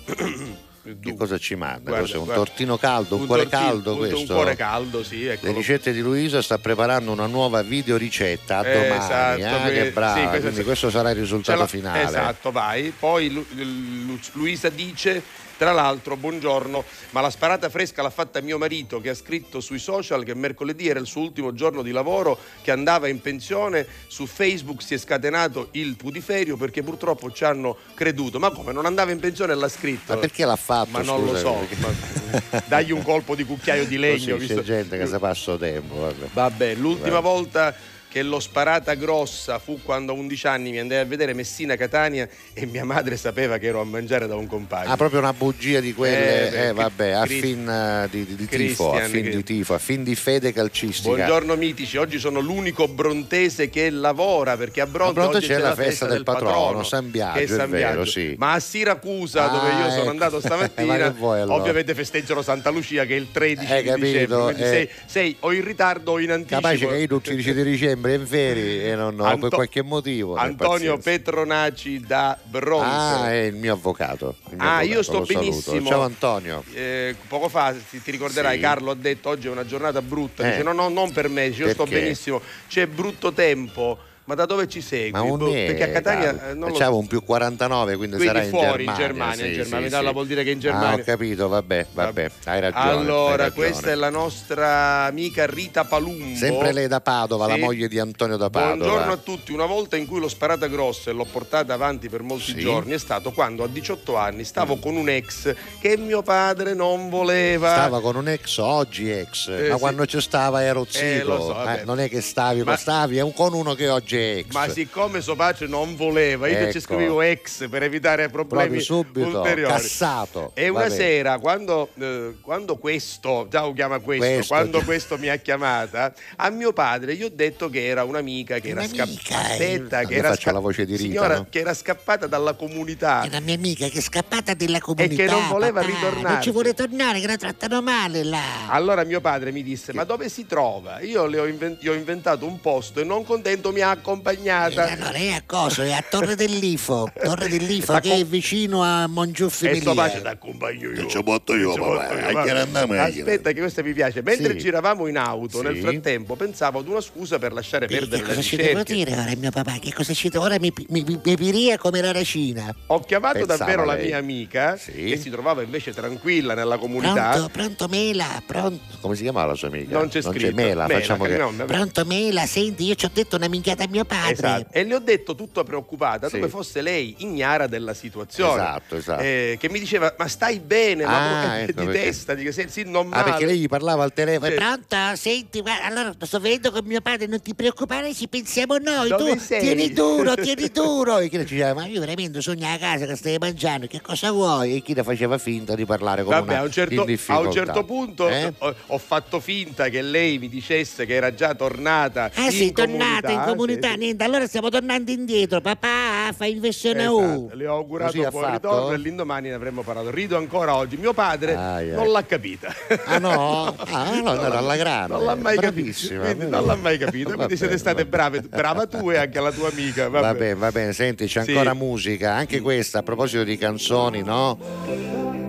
Che cosa ci manda? Guarda? Un guarda. tortino caldo, un, Un cuore tortino- caldo un- questo? Un cuore caldo, sì. Le Eccolo. ricette di Luisa sta preparando una nuova videoricetta a Eh, domani. esatto, ah, che brava! sì, questo- Quindi questo sarà il risultato la- finale. Esatto, vai. Poi Lu- Lu- Luisa dice. Tra l'altro, buongiorno, ma la sparata fresca l'ha fatta mio marito che ha scritto sui social che mercoledì era il suo ultimo giorno di lavoro, che andava in pensione. Su Facebook si è scatenato il putiferio perché purtroppo ci hanno creduto. Ma come non andava in pensione e l'ha scritto? Ma perché l'ha fatto? Ma non lo so. Perché- ma- dagli un colpo di cucchiaio di legno. Così, visto- C'è gente che si passa tempo. Vabbè. Vabbè, l'ultima Vabbè. volta che l'ho sparata grossa fu quando a 11 anni mi andai a vedere Messina Catania e mia madre sapeva che ero a mangiare da un compagno. Ah, proprio una bugia di quelle, Eh, eh, beh, vabbè, a Cri- fin eh, di, di- di tifo, a fin che- di tifo, a fin di fede calcistica. Buongiorno mitici, oggi sono l'unico brontese che lavora perché a Bronte, A Bronte oggi c'è la festa del patrono, San Biagio, è San vero, Biagio. sì. Ma a Siracusa, dove Ah, io sono ecco. andato Ma stamattina, vuoi allora? ovviamente festeggiano Santa Lucia che è il 13 Hai di capito, dicembre, eh. sei, sei o in ritardo o in anticipo. Capace che io tutti i 10 di dicembre in feri e non ho per Anto- qualche motivo. eh, Antonio. Petronaci da Bronte. Ah, è il mio avvocato. il mio Ah, avvocato, io sto lo saluto. benissimo. Ciao Antonio. Eh, poco fa ti, ti ricorderai, Sì. Carlo ha detto oggi è una giornata brutta. Eh. Dice no, no, non per me, io sto Perché? benissimo. C'è brutto tempo. Ma da dove ci segui? Ma un Boh, Perché a Catania eh, non lo C'avevo so. un più 49, quindi, Quindi sarà in fuori in Germania. Germania, in sì, Germania. sì, sì. vuol dire che in Ah, Germania- ho capito, vabbè, vabbè, hai ragione. Allora, hai ragione. questa è la nostra amica Rita Palumbo. Sempre lei da Padova, la Sì. moglie di Antonio da Padova. Buongiorno a tutti. Una volta in cui l'ho sparata grossa e l'ho portata avanti per molti Sì. giorni è stato quando a 18 anni stavo con un ex che mio padre non voleva. Stava con un ex, oggi ex, Eh, ma sì. quando ci stava ero zitto. Eh, lo so, vabbè. Eh, non è che stavi, ma, Ma- stavi è un- con uno che oggi dice ex. Ma siccome suo padre non voleva, io Ecco. ci scrivevo ex per evitare problemi subito, ulteriori. cassato. E una sera, quando, eh, quando questo, già lo chiama questo, Questo, quando questo mi ha chiamata, a mio padre gli ho detto che era un'amica che era scappata. eh. Aspetta, che era faccio la voce di Rita, signora, no? che era scappata dalla comunità. È la mia amica che è scappata della comunità. che non voleva ritornare. Non ci vuole tornare, che la trattano male là. Allora mio padre mi disse: Ma dove si trova? Io le ho, inven- gli ho inventato un posto e non contento mi ha accompagnata. Eh, allora è a cosa? È a Torre dell'Ifo. Torre dell'Ifo che com- è vicino a Mongiuffi E sto pace t'accompagno io. Che ci botto io, Ci papà, botto io, andiamo, era? Aspetta che questa mi piace. Mentre Sì. giravamo in auto, nel Sì. frattempo pensavo ad una scusa per lasciare Eh, perdere che le cosa ci devo dire ora mio papà? Che cosa ci devo? Ora mi, mi, mi, mi piria come la racina. Ho chiamato Pensava davvero la lei. mia amica Sì. che si trovava invece tranquilla nella comunità. Pronto, pronto Mela, pronto. Come si chiamava la sua amica? Non c'è scritto. Mela, facciamo che... no, no, Pronto Mela, senti, io ci ho detto una minchiata a mio padre. Esatto. E le ho detto tutta preoccupata Sì. come fosse lei ignara della situazione. Esatto, esatto. Eh, che mi diceva: Ma stai bene? Ah, ma ecco di perché- testa, dico, sì, sì, non Ah, male. perché lei gli parlava al telefono. Sì. Pronto? Senti, guarda, allora sto vedendo con mio padre, non ti preoccupare, ci pensiamo noi. Dove tu sei? tieni duro, tieni duro. E chi le diceva, ma io veramente sogno a casa che stai mangiando, che cosa vuoi? E chi le faceva finta di parlare con Vabbè, una a un, certo, in a un certo punto Eh? ho, ho fatto finta che lei mi dicesse che era già tornata Ah in sì, tornata in comunità, comunità, sì, sì. niente, allora stiamo tornando indietro. Papà, fai inversione Esatto, U. Le ho augurato Così un buon ritorno e l'indomani ne avremmo parlato. Rido ancora oggi. Mio padre Ai, ai. non l'ha capita. Ah no? Ah, no, è andato alla grande. Non l'ha mai Bravissima, capito. Quindi non l'ha mai capito. Va Quindi siete state va brave, brava tu e anche la tua amica. Va vabbè. bene, va bene, senti, c'è Sì. ancora musica, anche questa a proposito di canzoni, no?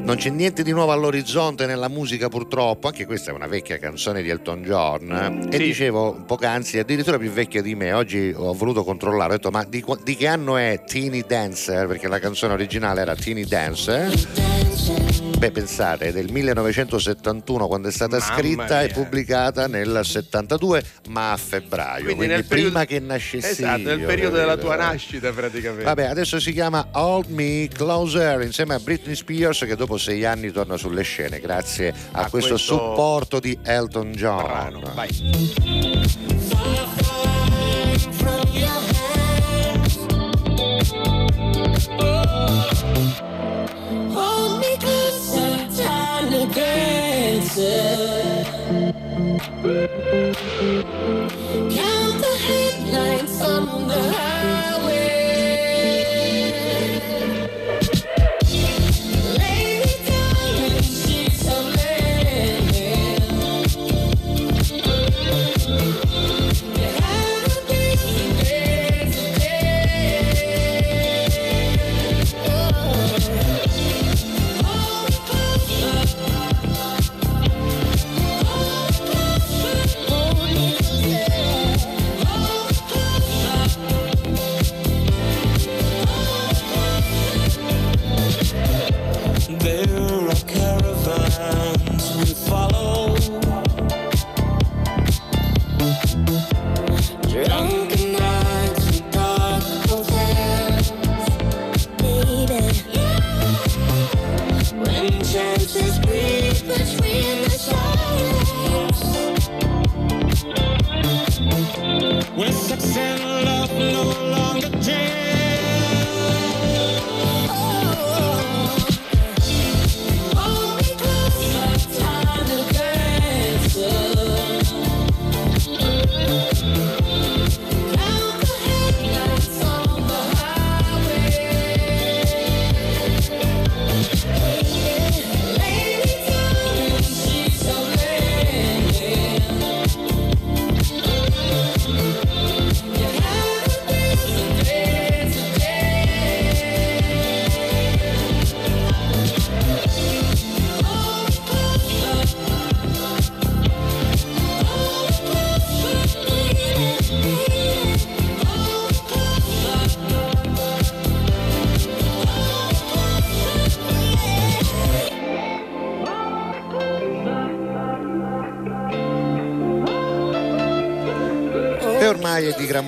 Non c'è niente di nuovo all'orizzonte nella musica purtroppo, anche questa è una vecchia canzone di Elton John eh. e Sì. dicevo poc'anzi, addirittura più vecchia di me, oggi ho voluto controllare, ho detto ma di, di che anno è Teeny Dancer? Perché la canzone originale era Teeny Dancer. Beh, pensate, è del 1971 quando è stata Mamma scritta e mia. pubblicata nel 72, ma a febbraio, quindi, nel prima periodo- che nascessi Esatto, nel io, periodo della tua nascita praticamente. Vabbè, adesso si chiama Hold Me Closer insieme a Britney Spears che dopo sei anni torna sulle scene grazie a, A questo, questo supporto di Elton John. Brano, vai. Count the headlights on the highway.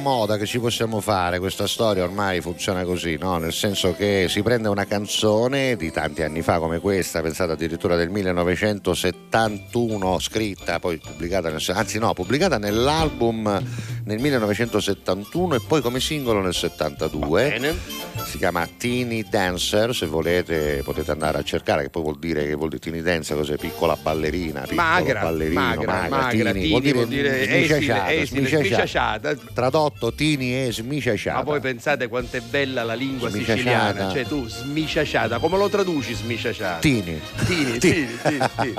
Moda che ci possiamo fare, questa storia ormai funziona così, no? nel senso che si prende una canzone di tanti anni fa come questa, pensata addirittura del 1971, scritta, poi pubblicata, nel, anzi no, pubblicata nell'album nel 1971 e poi come singolo nel 72. Si chiama Teeny Dancer, se volete potete andare a cercare, che poi vuol dire che vuol dire Teeny Dancer, cos'è? Piccola ballerina, Magra, ballerino, magra, magra, teeny, teeny vuol dire, dire smiciacciata. Tradotto Tini e smiciacciata. Ma voi pensate quanto è bella la lingua siciliana? Cioè tu smiciacciata, come lo traduci smiciacciata? Tini. Tini, tini, tini, tini.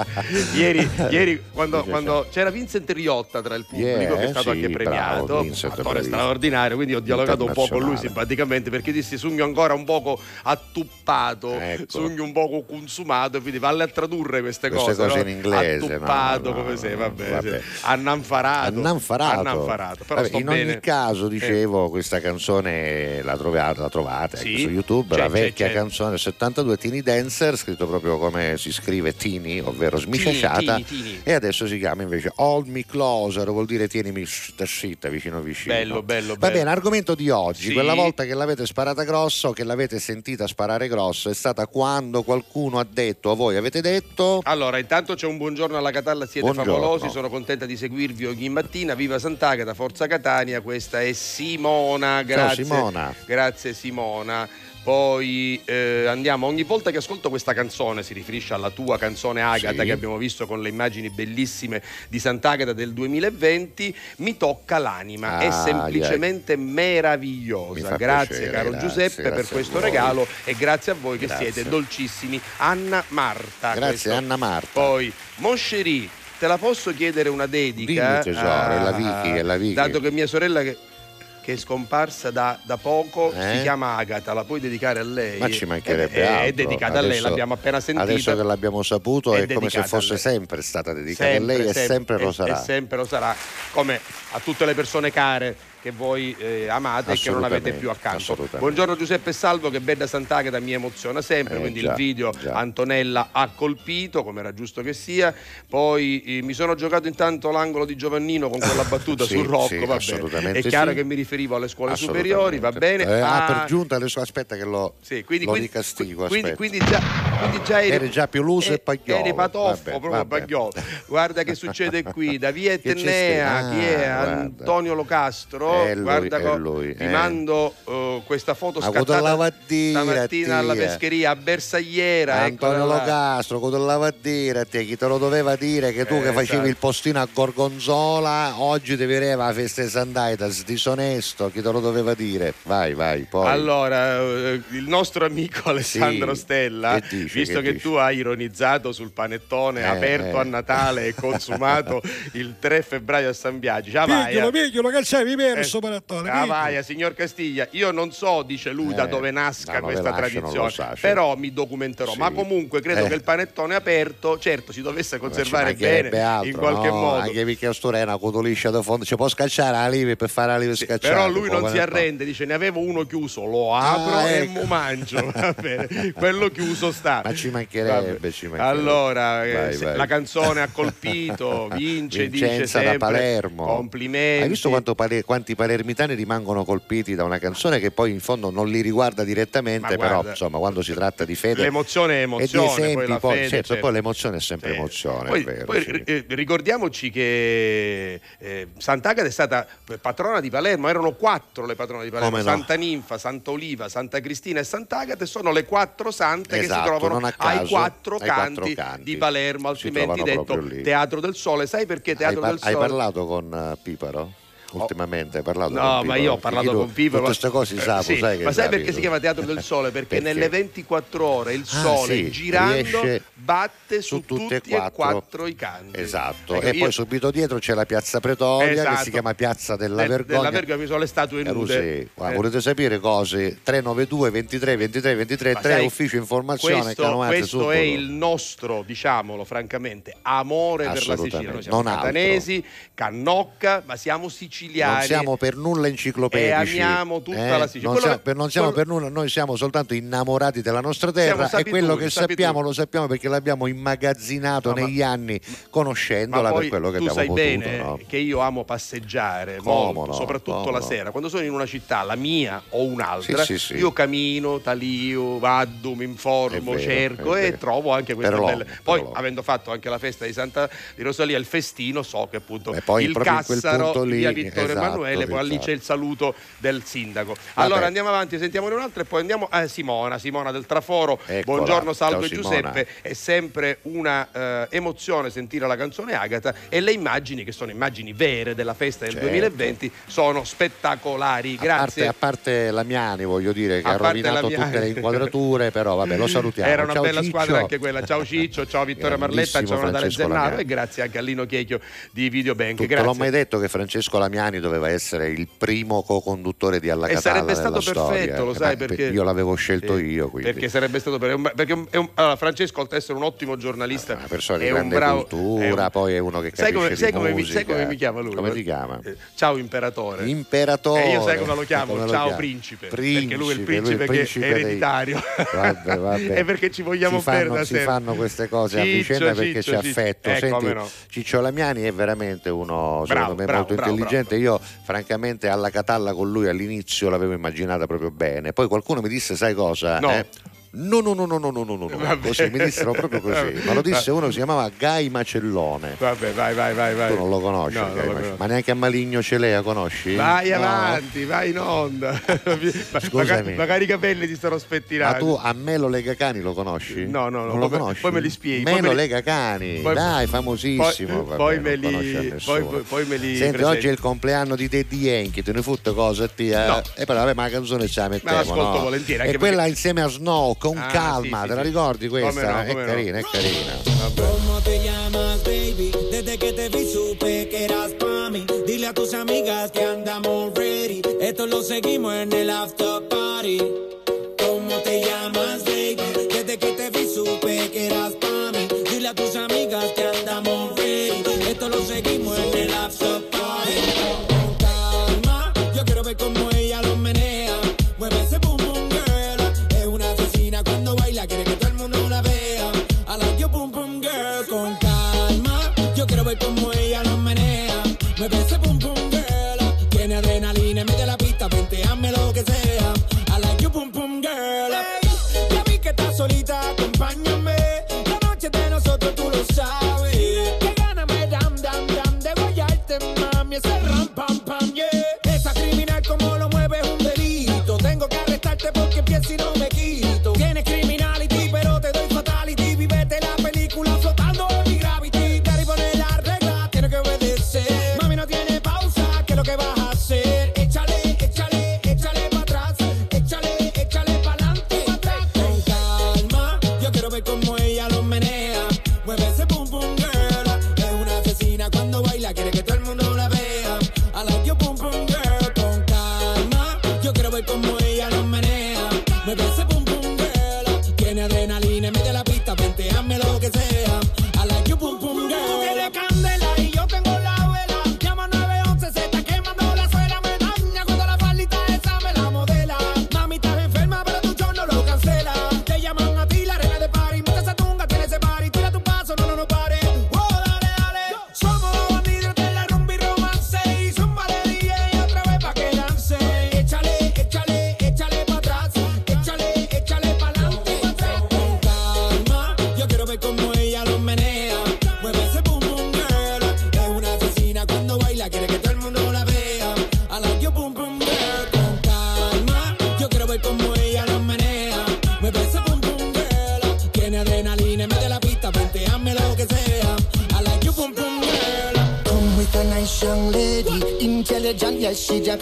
Ieri, ieri quando, quando c'era Vincent Riotta tra il pubblico Yeah, che è stato sì, anche premiato, bravo, attore straordinario, quindi ho dialogato un po' con lui simpaticamente perché dissi sogno ancora un poco attuppato, Ecco. sogno un poco consumato, quindi valle a tradurre queste, Queste cose no? in inglese, Attuppato, no, no, come no, vabbè, vabbè. sì. annanfarato. Annanfarato. Annanfarato, però Vabbè, in bene. ogni caso, Eh. dicevo, questa canzone la, trova- la trovate Sì, su YouTube, c'è, la c'è, vecchia c'è. canzone del 72 Teeny Dancer, scritto proprio come si scrive Tini, ovvero Tini, Tini. e adesso si chiama invece Hold Me Closer, vuol dire tienimi scitta vicino vicino. Bello, bello, Va bello. bene, argomento di oggi, Sì. quella volta che l'avete sparata grosso, che l'avete sentita sparare grosso, è stata quando qualcuno ha detto, a voi avete detto... Allora, intanto c'è un buongiorno alla Catalla, siete Buongiorno. favolosi, sono contenta di seguirvi ogni mattina. Viva Sant'Agata, Forza Catania, questa è Simona, grazie. Simona. Grazie Simona. Poi eh, andiamo, ogni volta che ascolto questa canzone, si riferisce alla tua canzone Agata Sì. che abbiamo visto con le immagini bellissime di Sant'Agata del 2020, mi tocca l'anima, è Ah, semplicemente Mi meravigliosa. Grazie piacere, caro grazie, Giuseppe per grazie a questo regalo e grazie a voi che Grazie. siete dolcissimi. Anna Marta. Grazie questo. Anna Marta. Poi, Moncherie, te la posso chiedere una dedica? Dimmi, tesoro, è la Vicky, è la Vicky. Dato che mia sorella che, che è scomparsa da, da poco Eh? si chiama Agata, la puoi dedicare a lei? Ma ci mancherebbe è, altro. È dedicata a lei, Adesso- l'abbiamo appena sentita. Adesso che l'abbiamo saputo È è, come se fosse sempre stata dedicata a lei e sempre lo e- sarà. E sempre lo sarà, come a tutte le persone care che voi eh, amate e che non avete più accanto. Buongiorno Giuseppe Salvo, che bella Sant'Agata mi emoziona sempre, Eh, quindi già, il video già. Antonella ha colpito, come era giusto che sia. Poi eh, mi sono giocato intanto l'angolo di Giovannino con quella battuta Sì, sul Rocco, sì, va bene. assolutamente È chiaro sì. che mi riferivo alle scuole superiori, va bene. Eh, ah, Ah, per giunta adesso aspetta che lo, sì, quindi, lo quindi, ricastigo. quindi, quindi già, quindi già eri, Eri già più luso e pagliolo. Eri patoffo, Vabbè, proprio pagliolo. Guarda che succede qui, da via Etnea, scritto? chi è? Ah, guarda. Antonio Locastro. È lui, guarda è co- lui, ti eh. mando eh, questa foto Ma scattata lava a dire a stamattina alla te? pescheria a Bersagliera. Antonio. Locastro, cosa doveva dire a te? Chi te lo doveva dire che tu Eh, che facevi esatto. il postino a Gorgonzola oggi devi avere la festa di Sant'Aitas, disonesto, chi te lo doveva dire? Vai, vai, poi. Allora, eh, il nostro amico Alessandro Sì, Stella, che dice, visto che che, tu hai ironizzato sul panettone Eh, aperto eh. a Natale e consumato il 3 febbraio a San Biagio, ciao vai. Pigliolo, pigliolo, che c'è? Eh, perso panettone. Ah, vai, a signor Castiglia, io non so, dice lui, da Eh, dove nasca da dove questa nasce non lo tradizione, sa, certo. però mi documenterò. Sì. Ma comunque credo Eh. che il panettone aperto, certo, si dovesse conservare bene altro, in qualche no? modo. Anche perché Ostura è una cotoliscia da fondo, ci può scacciare la live per fare la live Sì, scacciata. però lui non si arrende, dice ne avevo uno chiuso, lo apro Ah, e ecco. mo mangio. Quello chiuso sta. Ma ci mancherebbe, ci mancherebbe. Allora, eh, Vai, vai. la canzone ha colpito, vince, dice Vincenza sempre. da Palermo. Complimenti. Hai visto quanto pale- quanti palermitani rimangono colpiti da una canzone che poi in fondo non li riguarda direttamente, Ma però guarda, insomma quando si tratta di fede L'emozione è e emozione, di esempi, poi poi, fede, certo, certo. poi l'emozione è sempre Sì. emozione, Poi, è vero. poi, sì. eh, ricordiamoci che eh, Sant'Agata è stata patrona di Palermo, erano quattro le patrone di Palermo, no? Santa Ninfa, Santa Oliva, Santa Cristina e Sant'Agata e sono le quattro sante che si Esatto, trovano a ai, caso, quattro ai canti quattro canti. di Palermo, altrimenti detto. Teatro del Sole. Sai perché hai, Teatro par- del hai Sole? parlato con eh, Piparo? Ultimamente hai parlato No, con ma Piparo? io ho parlato Perché con Pipo. Tutte queste cose si Eh, sa, sì, sai che Ma sai perché si chiama Teatro del Sole? Perché, Perché? nelle 24 ore il Ah, sole sì, girando batte su, su tutti e e quattro. quattro i canti. Esatto, Ecco, e io- poi subito dietro c'è la piazza Pretoria che Esatto. si chiama Piazza della del- Vergogna. Della vergogna, mi sono le statue Eh, nude. sì. Ma Eh. volete sapere cose? 392 23 23 23 Ma 3 sai, ufficio informazione questo, questo è il nostro, diciamolo francamente, amore per la Sicilia. Noi siamo catanesi, cannocca, ma siamo siciliani. Non siamo per nulla enciclopedici E amiamo tutta eh? la Sicilia. non siamo, che- per, non siamo quello- per nulla noi siamo soltanto innamorati della nostra terra e quello sapituri, che sappiamo lo sappiamo perché l'abbiamo immagazzinato No, ma- negli anni Ma conoscendola poi per quello che tu abbiamo sai potuto. bene no? che io amo passeggiare molto, no, soprattutto la sera. Quando sono in una città, la mia o un'altra, Sì, sì, sì. io cammino, talio, vado, mi informo, vero, cerco e trovo anche queste Per l'uomo, belle. Poi, l'uomo. avendo fatto anche la festa di Santa di Rosalia, il festino, so che appunto il Cassaro, lì, via Vittorio esatto, Emanuele, poi lì esatto. c'è il saluto del sindaco. Allora Vabbè. andiamo avanti, sentiamone un'altra e poi andiamo a Simona, Simona del Traforo. Eccola. Buongiorno, Salvo e. Giuseppe è sempre una eh, emozione sentire la canzone Agata e le immagini che sono immagini vere della festa del Certo. 2020 sono spettacolari A parte, grazie a parte Lamiani, voglio dire, che A ha rovinato tutte le inquadrature, però vabbè, lo salutiamo. era una Ciao, bella Ciccio. squadra anche quella ciao Ciccio ciao Vittorio Marletta ciao Natale Zennaro e grazie anche a Lino Chiechio di Videobank Tu te l'ho grazie mai detto che Francesco Lamiani doveva essere il primo co-conduttore di Alla e Catalla sarebbe stato nella storia, perfetto, lo eh, sai perché Io l'avevo scelto Sì, io, quindi. Perché sarebbe stato per- è un- perché è un- è un- allora, Francesco oltre ad essere un ottimo giornalista una persona di è un grande bravo cultura, è un- poi è uno che sai capisce come, sai come mi, sai come mi chiama lui? Come si chiama? Eh, Ciao imperatore. Imperatore. E io sai come lo chiamo? Come lo Ciao chiami? principe, Principe, Perché lui è il principe, che principe è dei- ereditario. Vabbè, vabbè. e perché ci vogliamo si bene da si sempre. fanno queste cose a vicenda perché c'è affetto. Eh. Ciccio Lamiani è veramente uno, secondo me, molto bravo, intelligente. Io, francamente, alla Catalla con lui all'inizio l'avevo immaginata proprio bene. Poi qualcuno mi disse, sai cosa? No. Eh? No, no, no, no, no, no, no, no. Vabbè. Così mi dissero proprio così. Ma lo disse uno che si chiamava Gai Macellone. Vabbè, vai, vai, vai, vai. Tu non lo conosci, no, Gai Macellone. ma neanche a Maligno Celea conosci? Vai no. avanti, vai in onda. Scusami. Magari i capelli ti stanno spettinando. Ma tu a Melo Lega Cani lo conosci? No, no, no. Non lo conosci? Poi me li spieghi. Melo me li... Legacani, poi... dai, famosissimo. Poi, poi me li. Poi, poi, me li. Senti, presenti. oggi è il compleanno di Teddy Yankee, te ne futte cosa a No. E eh, però, vabbè, ma la canzone ci la mettiamo. Ma l'ascolto no? volentieri. E perché... quella insieme a Snow con Ah, calma, sì, sì, te la ricordi questa? No, è no. carina, è carina. ¿Cómo te llamas, baby? Desde que te vi supe que eras pa' mí. Dile a tus amigas que andamos ready. Esto lo seguimos en el after party. ¿Cómo te llamas, baby? Desde que te vi supe que eras pa' mí. Dile a tus amigas que andamos ready. Esto lo seguimos en el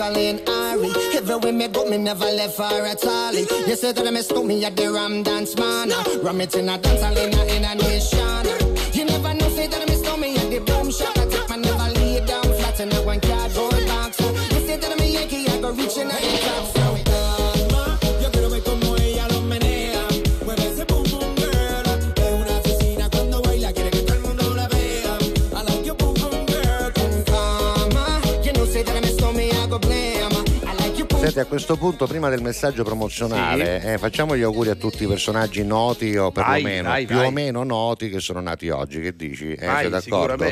Jacqueline Ari. Everywhere me go, me never left her at all. You say that I miss me at the Ram Dance Man. Ram it in a dance in a, in a nation. A questo punto, prima del messaggio promozionale, eh, facciamo gli auguri a tutti i personaggi noti o perlomeno Vai, vai, più vai. o meno noti che sono nati oggi. Che dici? Eh, Vai, d'accordo?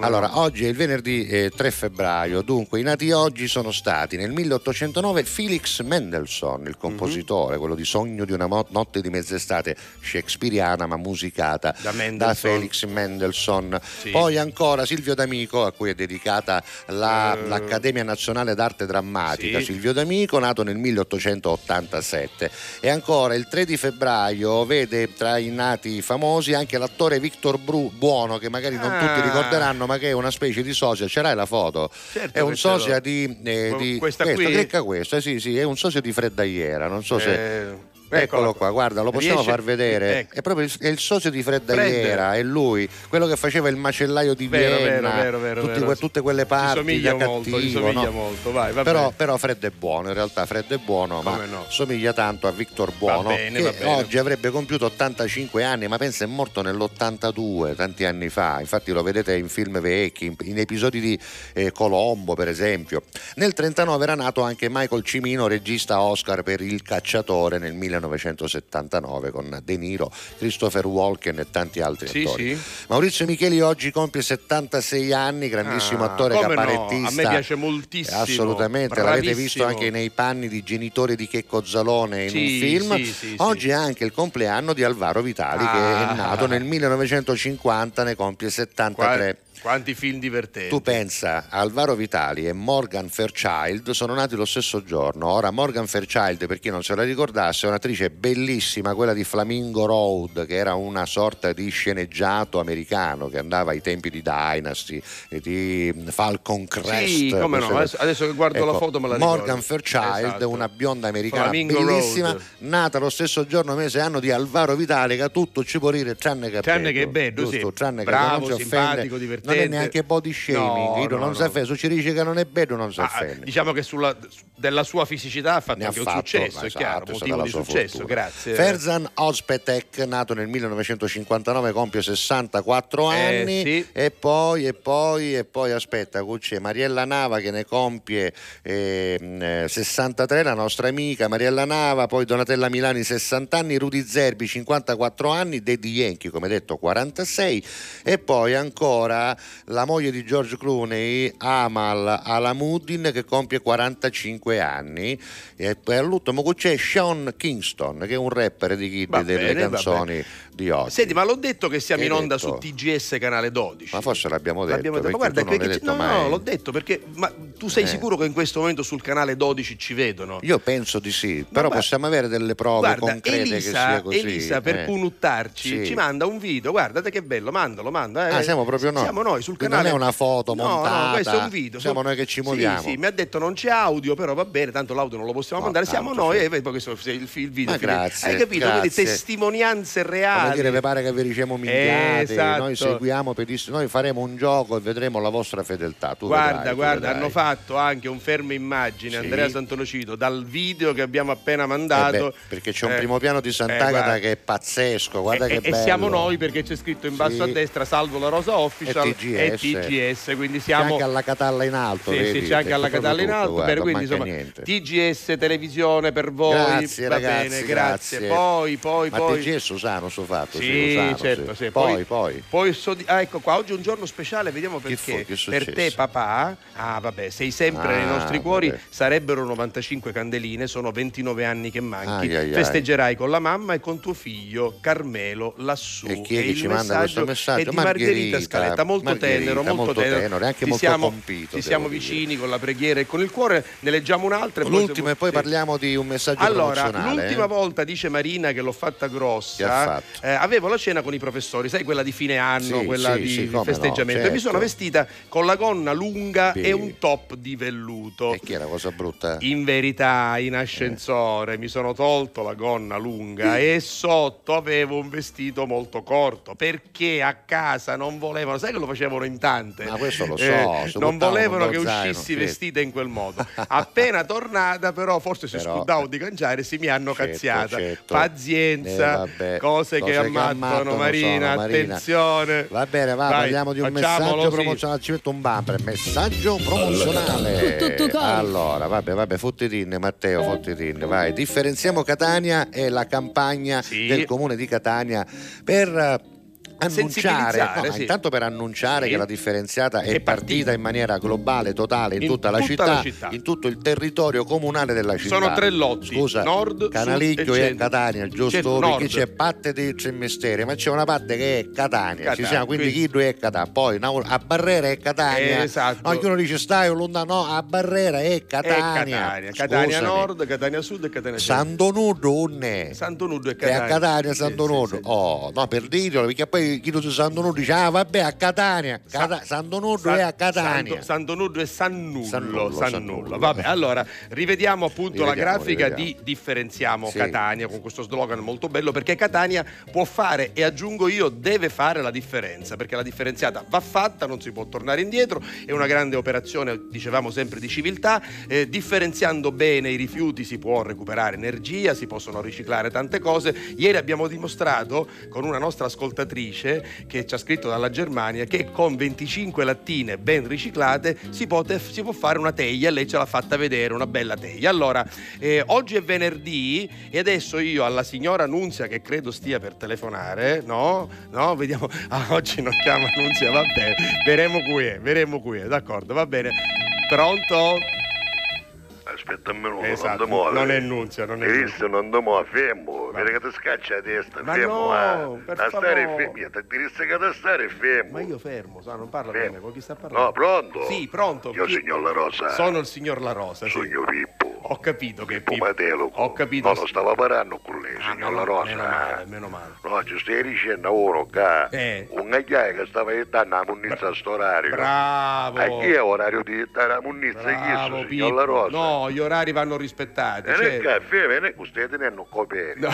allora, no? oggi è il venerdì eh, 3 febbraio, dunque i nati oggi sono stati nel 1809 Felix Mendelssohn, il compositore, quello di Sogno di una notte di mezz'estate shakespeariana ma musicata Da Mendelssohn. Felix Mendelssohn. Sì. Poi ancora Silvio D'Amico, a cui è dedicata la- Eh, l'Accademia Nazionale d'Arte Drammatica. Sì. Silvio D'Amico, nato nel 1887. E ancora il 3 di febbraio vede tra i nati famosi anche l'attore Victor Bru- Buono, che magari non Ah. tutti ricorderanno, ma che è una specie di sosia. Ce l'hai la foto? Certo è un sosia di, eh, di questa questo, qui? clicca questo, eh, sì, sì, è un socio di Freddagliera. Non so se. Eccolo qua, guarda, lo possiamo Riesce- far vedere. ecco. È proprio il, è il socio di Fred Fred. È lui, quello che faceva il macellaio di Vero, Vienna, vero, vero, vero, tutti vero. que- tutte quelle parti somiglia da molto, cattivo, gli somiglia no? molto, vai, va però, bene. però Fred è buono, in realtà Fred è buono, ma Come no? somiglia tanto a Victor Buono, bene, che va bene. oggi avrebbe compiuto 85 anni, ma pensa è morto nell'82, tanti anni fa, infatti lo vedete in film vecchi, in, in episodi di eh, Colombo per esempio. Nel 39 era nato anche Michael Cimino, regista Oscar per Il cacciatore nel 1979 con De Niro, Christopher Walken e tanti altri Sì, attori. sì. Maurizio Micheli oggi compie 76 anni, grandissimo Ah, attore come no, a me piace moltissimo, Assolutamente, l'avete bravissimo. visto anche nei panni di genitore di Checco Zalone in Sì, un film. oggi è anche il compleanno di Alvaro Vitali che Ah. è nato nel 1950, ne compie 73. Qua- Quanti film divertenti. Tu pensa, Alvaro Vitali e Morgan Fairchild sono nati lo stesso giorno. Ora, Morgan Fairchild, per chi non se la ricordasse, è un'attrice bellissima, quella di Flamingo Road, che era una sorta di sceneggiato americano che andava ai tempi di Dynasty e di Falcon Crest. Sì, come no, adesso, adesso che guardo la Ecco, foto me la ricordo. Morgan Fairchild, Esatto. una bionda americana Flamingo bellissima, Road. nata lo stesso giorno, mese e anno di Alvaro Vitali, che tutto ci può dire tranne che è Tranne bello, che è bello, sì. giusto? Tranne che Bravo, non si simpatico, offende, divertente. Non è neanche body shaming, No, no, non si no. offende, se ci dice che non è bello non si Ah, offende. diciamo che sulla, della sua fisicità ha fatto Ne ha anche un fatto, successo, ma è chiaro, esatto, è motivo di successo, fortuna. grazie. Ferzan Ozpetek, nato nel 1959, compie 64 Eh, anni sì. e poi, e poi, e poi, aspetta, c'è Mariella Nava che ne compie ehm, eh, 63, la nostra amica Mariella Nava, poi Donatella Milani 60 anni, Rudy Zerbi 54 anni, Daddy Yankee come detto 46 e poi ancora la moglie di George Clooney, Amal Alamuddin che compie 45 anni. E poi all'ultimo qui c'è Sean Kingston che è un rapper di Kid Va delle canzoni di oggi. Senti, ma l'ho detto che siamo Che in hai onda detto? su TGS canale 12. Ma forse l'abbiamo detto, L'abbiamo detto. Ma guarda, che- detto no, mai. no, l'ho detto perché ma tu sei Eh. sicuro che in questo momento sul canale 12 ci vedono? Io penso di sì, però guarda- possiamo avere delle prove Guarda, concrete Elisa, che sia così. Elisa per eh. punuttarci Sì. ci manda un video, guardate che bello, mandalo, manda. eh. Ah, siamo proprio noi. Siamo noi sul Quindi canale. non è una foto No, montata, No, questo è un video. siamo noi che ci muoviamo. Sì, sì, mi ha detto non c'è audio, però va bene, tanto l'audio non lo possiamo No, mandare, siamo noi sì. e poi questo il, il video. Ma grazie, Hai capito? Quindi testimonianze reali. Come dire, mi pare che vi diciamo minchiate, Esatto. noi seguiamo pedissimo, noi faremo un gioco e vedremo la vostra fedeltà. Tu Guarda, vedrai, guarda, vedrai. hanno fatto anche un fermo immagine Sì. Andrea Santolocito dal video che abbiamo appena Eh mandato. beh, perché c'è un Eh, primo piano di eh, Sant'Agata che è pazzesco, guarda e, che e bello. siamo noi perché c'è scritto in basso Sì. a destra Salvo la Rosa Official E TGS. TGS, quindi C'è siamo anche alla Catalla in alto, Sì, vedi? sì, c'è anche alla Catalla in alto, guarda, per, quindi insomma niente. TGS televisione per voi, Grazie va ragazzi, bene, grazie. Poi, poi, Ma poi. TGS Usano su fatto, sì, Usano, certo, sì. Poi, poi. Poi so di- ah, ecco qua, oggi è un giorno speciale, vediamo Che perché. fu- che per te, papà, ah vabbè, sei sempre Ah, nei nostri cuori, vabbè. sarebbero 95 candeline, sono 29 anni che manchi. Ai, ai, ai. Festeggerai con la mamma e con tuo figlio Carmelo lassù. E chi è che il ci manda questo messaggio? È di Margherita, Margherita, Scaletta, molto Margherita, tenero, molto, molto tenero. tenero, anche Ti molto siamo, compito, Ti siamo dire. vicini con la preghiera e con il cuore, ne leggiamo un'altra. e vuoi- e poi parliamo di un messaggio Allora, l'ultima eh. volta dice Marina che l'ho fatta Che ha grossa. Eh, avevo la cena con i professori, sai quella di fine anno, Sì, quella sì, di sì, come no, festeggiamento. E mi certo. sono vestita con la gonna lunga Sì. e un top di velluto. E è una cosa brutta? In verità, in ascensore mi sono tolto la gonna lunga e sotto avevo un vestito molto corto perché a casa non volevano. Sai che lo facevano in tante. Ma questo lo so, Eh, non volevano che zaino, uscissi vestita in quel modo. Appena tornata, però, forse si Però- scudavo di cangiare, si mi hanno Certo, cazziata. certo. Pazienza, Eh, vabbè, cose, che ammattano, ammattano Marina, sono, Marina. attenzione. Va bene, va, Vai, parliamo di un messaggio sì. promozionale. Ci metto un bumper. Messaggio promozionale. Tu, tu, tu, cori. allora, vabbè, vabbè, fottitin, Matteo, fottitin. Vai, differenziamo Catania e la campagna Sì. del comune di Catania per. Annunciare, no, sì. intanto per annunciare Sì. che la differenziata è, È partita partita. in maniera globale, totale, in, In tutta, la, tutta città, la città. in tutto il territorio comunale della città. Sono tre lotti, Scusa, nord, sud Canalicchio e e, centro. Catania, giusto? C'è Perché c'è parte di tre mestieri, ma c'è una parte che è Catania, ci Catania, siamo, quindi, quindi- chi è Catania. Poi a Barrera è Catania. Esatto. No, chi uno dice stai lontano, no, a Barrera è Catania. Catania, Catania Scusami. Nord, Catania Sud e Catania Centro. Santo Nudo è. Santo Nudo e Che è a Catania. Catania Santo sì, Nudo. sì. Oh, no, per dirlo, perché poi chi non Santo Nudo dice "Ah, vabbè, a Catania". Cata- Santo Nudo San- è a Catania. Santo, Nudo e San Nullo. San Nullo, San San Nullo. Nullo. Vabbè, allora rivediamo appunto la Rivediamo, grafica rivediamo. di Differenziamo Sì. Catania con questo slogan molto bello perché Catania può fare e aggiungo io deve fare la differenza perché la differenziata va fatta, non si può tornare indietro, è una grande operazione, dicevamo sempre di civiltà, eh, differenziando bene i rifiuti si può recuperare energia, si possono riciclare tante cose. Ieri abbiamo dimostrato con una nostra ascoltatrice che ci ha scritto dalla Germania che con 25 lattine ben riciclate si, pote- si può fare una teglia lei ce l'ha fatta vedere, una bella teglia. Allora, eh, oggi è venerdì e adesso io alla signora Nunzia che credo stia per telefonare, no? No, vediamo. Ah, oggi non chiama Nunzia, va bene. Veremo qui, è, veremo qui, è, d'accordo, va bene. Pronto? Aspetta un minuto, Esatto, non ti non è Nunzia, non è Nunzia. visto, non ti muovi, fermo. Vedi che ti scaccia la testa, Ma fermo. no, eh. da stare fermo, ti diresti che da stare fermo. Ma io fermo, sa, non parla Fermo. bene, con chi sta parlando? No, pronto? Sì, pronto. Io Chi- signor La Rosa. Sono il signor La Rosa, sì. Sogno Pippo. Ho capito che è Pippo Pippo. Matelo. Ho capito. No, non stava parlando con lei, Ah, signor no, La Rosa. Meno male, meno male. No, ci stai dicendo a uno che Eh. un gagliai che stava aiutando la munnizza a sto orario. Bravo. A chi è orario di aiutare la munnizza? Chi Bravo, sto, signor La. Rosa? No, gli orari vanno rispettati. E nel caffè, me ne stai tenendo copere. No.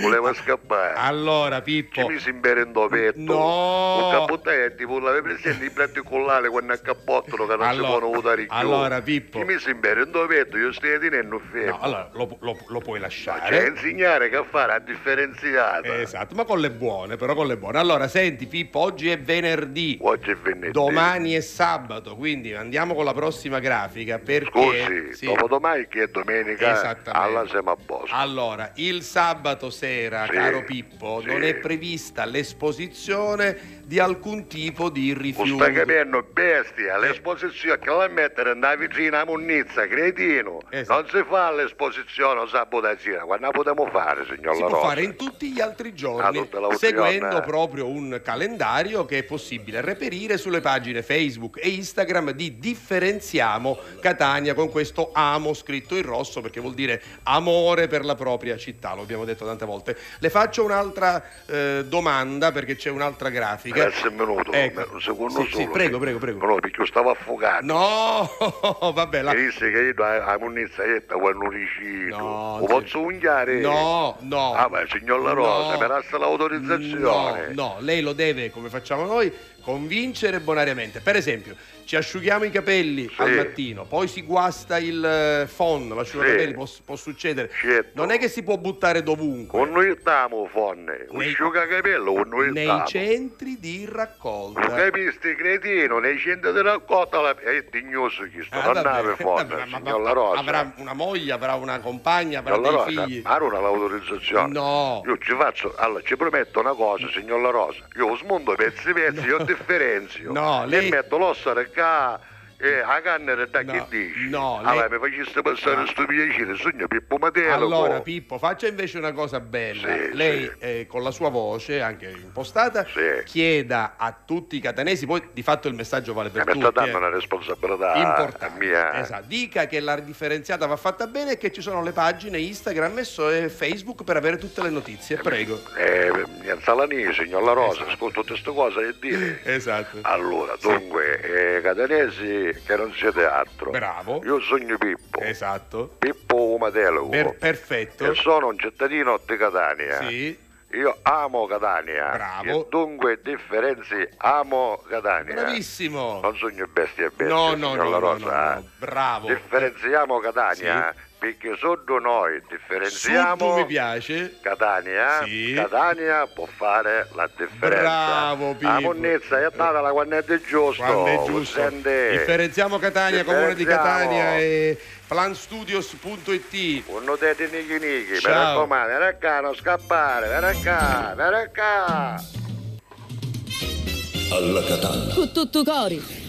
Voleva scappare. Allora, Ci Pippo. mi si imberendo petto. No. Un cappotto tipo l'avevi presente i platti collali quando a cappottolo che non Allora- si votare più. allora, Pippo. Ci mi si imberendo petto, io stai tenendo fermo. No, allora lo, lo- lo puoi Cioè, lasciare. insegnare che fare a differenziata. Esatto, ma con le buone, però con le buone. Allora, senti Pippo, oggi è venerdì. Oggi è venerdì. Domani è sabato, quindi andiamo con la prossima grafica perché Scusi, sì. dopodomani che è domenica, Esattamente. alla siamo a posto. Allora, il sabato sera, Sì, caro Pippo, sì. non è prevista l'esposizione di alcun tipo di rifiuto. stai capendo, bestia, Eh. l'esposizione che la mettere nella vicina a munnizza, cretino. Esatto. Non si fa l'esposizione o sera, quando la potremo fare, signor Si può fare in tutti gli altri Ah, giorni, seguendo giornata. proprio un calendario che è possibile reperire sulle pagine Facebook e Instagram di Differenziamo Catania con questo amo scritto in rosso perché vuol dire amore per la propria città, lo abbiamo detto tante volte. Le faccio un'altra eh, domanda perché c'è un'altra grafica. Grazie un minuto, Ecco. un secondo Sì, solo. sì, prego, prego, prego. No, perché io stavo affogato. No, vabbè, la... Mi disse che io a a munnizzetta quando ricito. No, Lo sì. posso unghiare? No, no. Ah, ma signor La Rosa, No. mi resta l'autorizzazione. No, no, lei lo deve, come facciamo noi, convincere bonariamente. Per esempio, ci asciughiamo i capelli Sì. al mattino, poi si guasta il eh, phon, l'asciugacapelli, Sì. può, può succedere. Certo. Non è che si può buttare dovunque. Con noi stiamo, fonne. Nei- asciugacapello, con noi Nei stiamo. centri di Lo raccolta. capisti, cretino, nei centri di raccolta la... è dignoso chi sto, Ah, non vabbè, fonne, vabbè, signor La Rosa. avrà una moglie, avrà una compagna, avrà Signor dei Rosa, figli. ma non ha l'autorizzazione. No. Io ci faccio, allora ci prometto una cosa, signor La Rosa. Io smondo pezzi pezzi, io differenzio. No, Le lei- metto l'osso qua e a canna da No, che dici? no, Allora lei- mi faceste passare sto piacere, sogno Pippo Matelo. Allora, co. Pippo, faccia invece una cosa bella. Sì, Lei, sì. eh, con la sua voce, anche impostata, Sì. chieda a tutti i catanesi, poi di fatto il messaggio vale per mi sta tutti. dando eh. una responsabilità Importante. mia. Esatto. Dica che la differenziata va fatta bene e che ci sono le pagine Instagram e Facebook per avere tutte le notizie. Prego. Eh, Salani, signor La Rosa, ascolto tutte queste cose e dire. Esatto. Allora, dunque, eh, che non siete altro. Bravo. Io sogno Pippo. Esatto. Pippo Matelo. Per- perfetto. E sono un cittadino di Catania. Sì. Io amo Catania. Bravo. E dunque differenzi amo Catania. Bravissimo. Non sogno bestie e bestie. No, no, no, no, no, no. Bravo. Differenziamo Catania. Perché sotto noi differenziamo mi piace. Catania, Sì. Catania può fare la differenza. Bravo, Pippo. La monnezza è andata la quando è giusto. Quando è giusto. Sente? Differenziamo Catania, comune di. Catania e planstudios.it. Un notete nighi nighi, mi Ciao. raccomando, vieni qua, non scappare, vieni qua, vieni qua. Alla Catalla. Con tutto cori.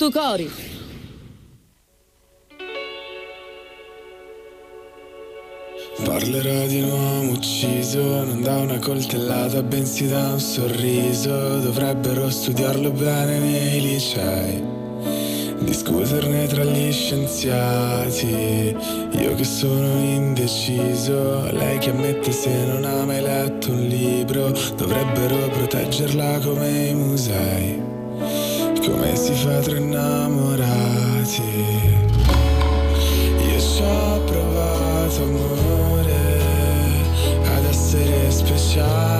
Tutto cori. Parlerò di un uomo ucciso non da una coltellata bensì da un sorriso. Dovrebbero studiarlo bene nei licei Discuterne tra gli scienziati. Io che sono indeciso Lei che ammette se non ha mai letto un libro Dovrebbero proteggerla come i musei Come si fa tra innamorati. Io ci ho provato amore ad essere speciale,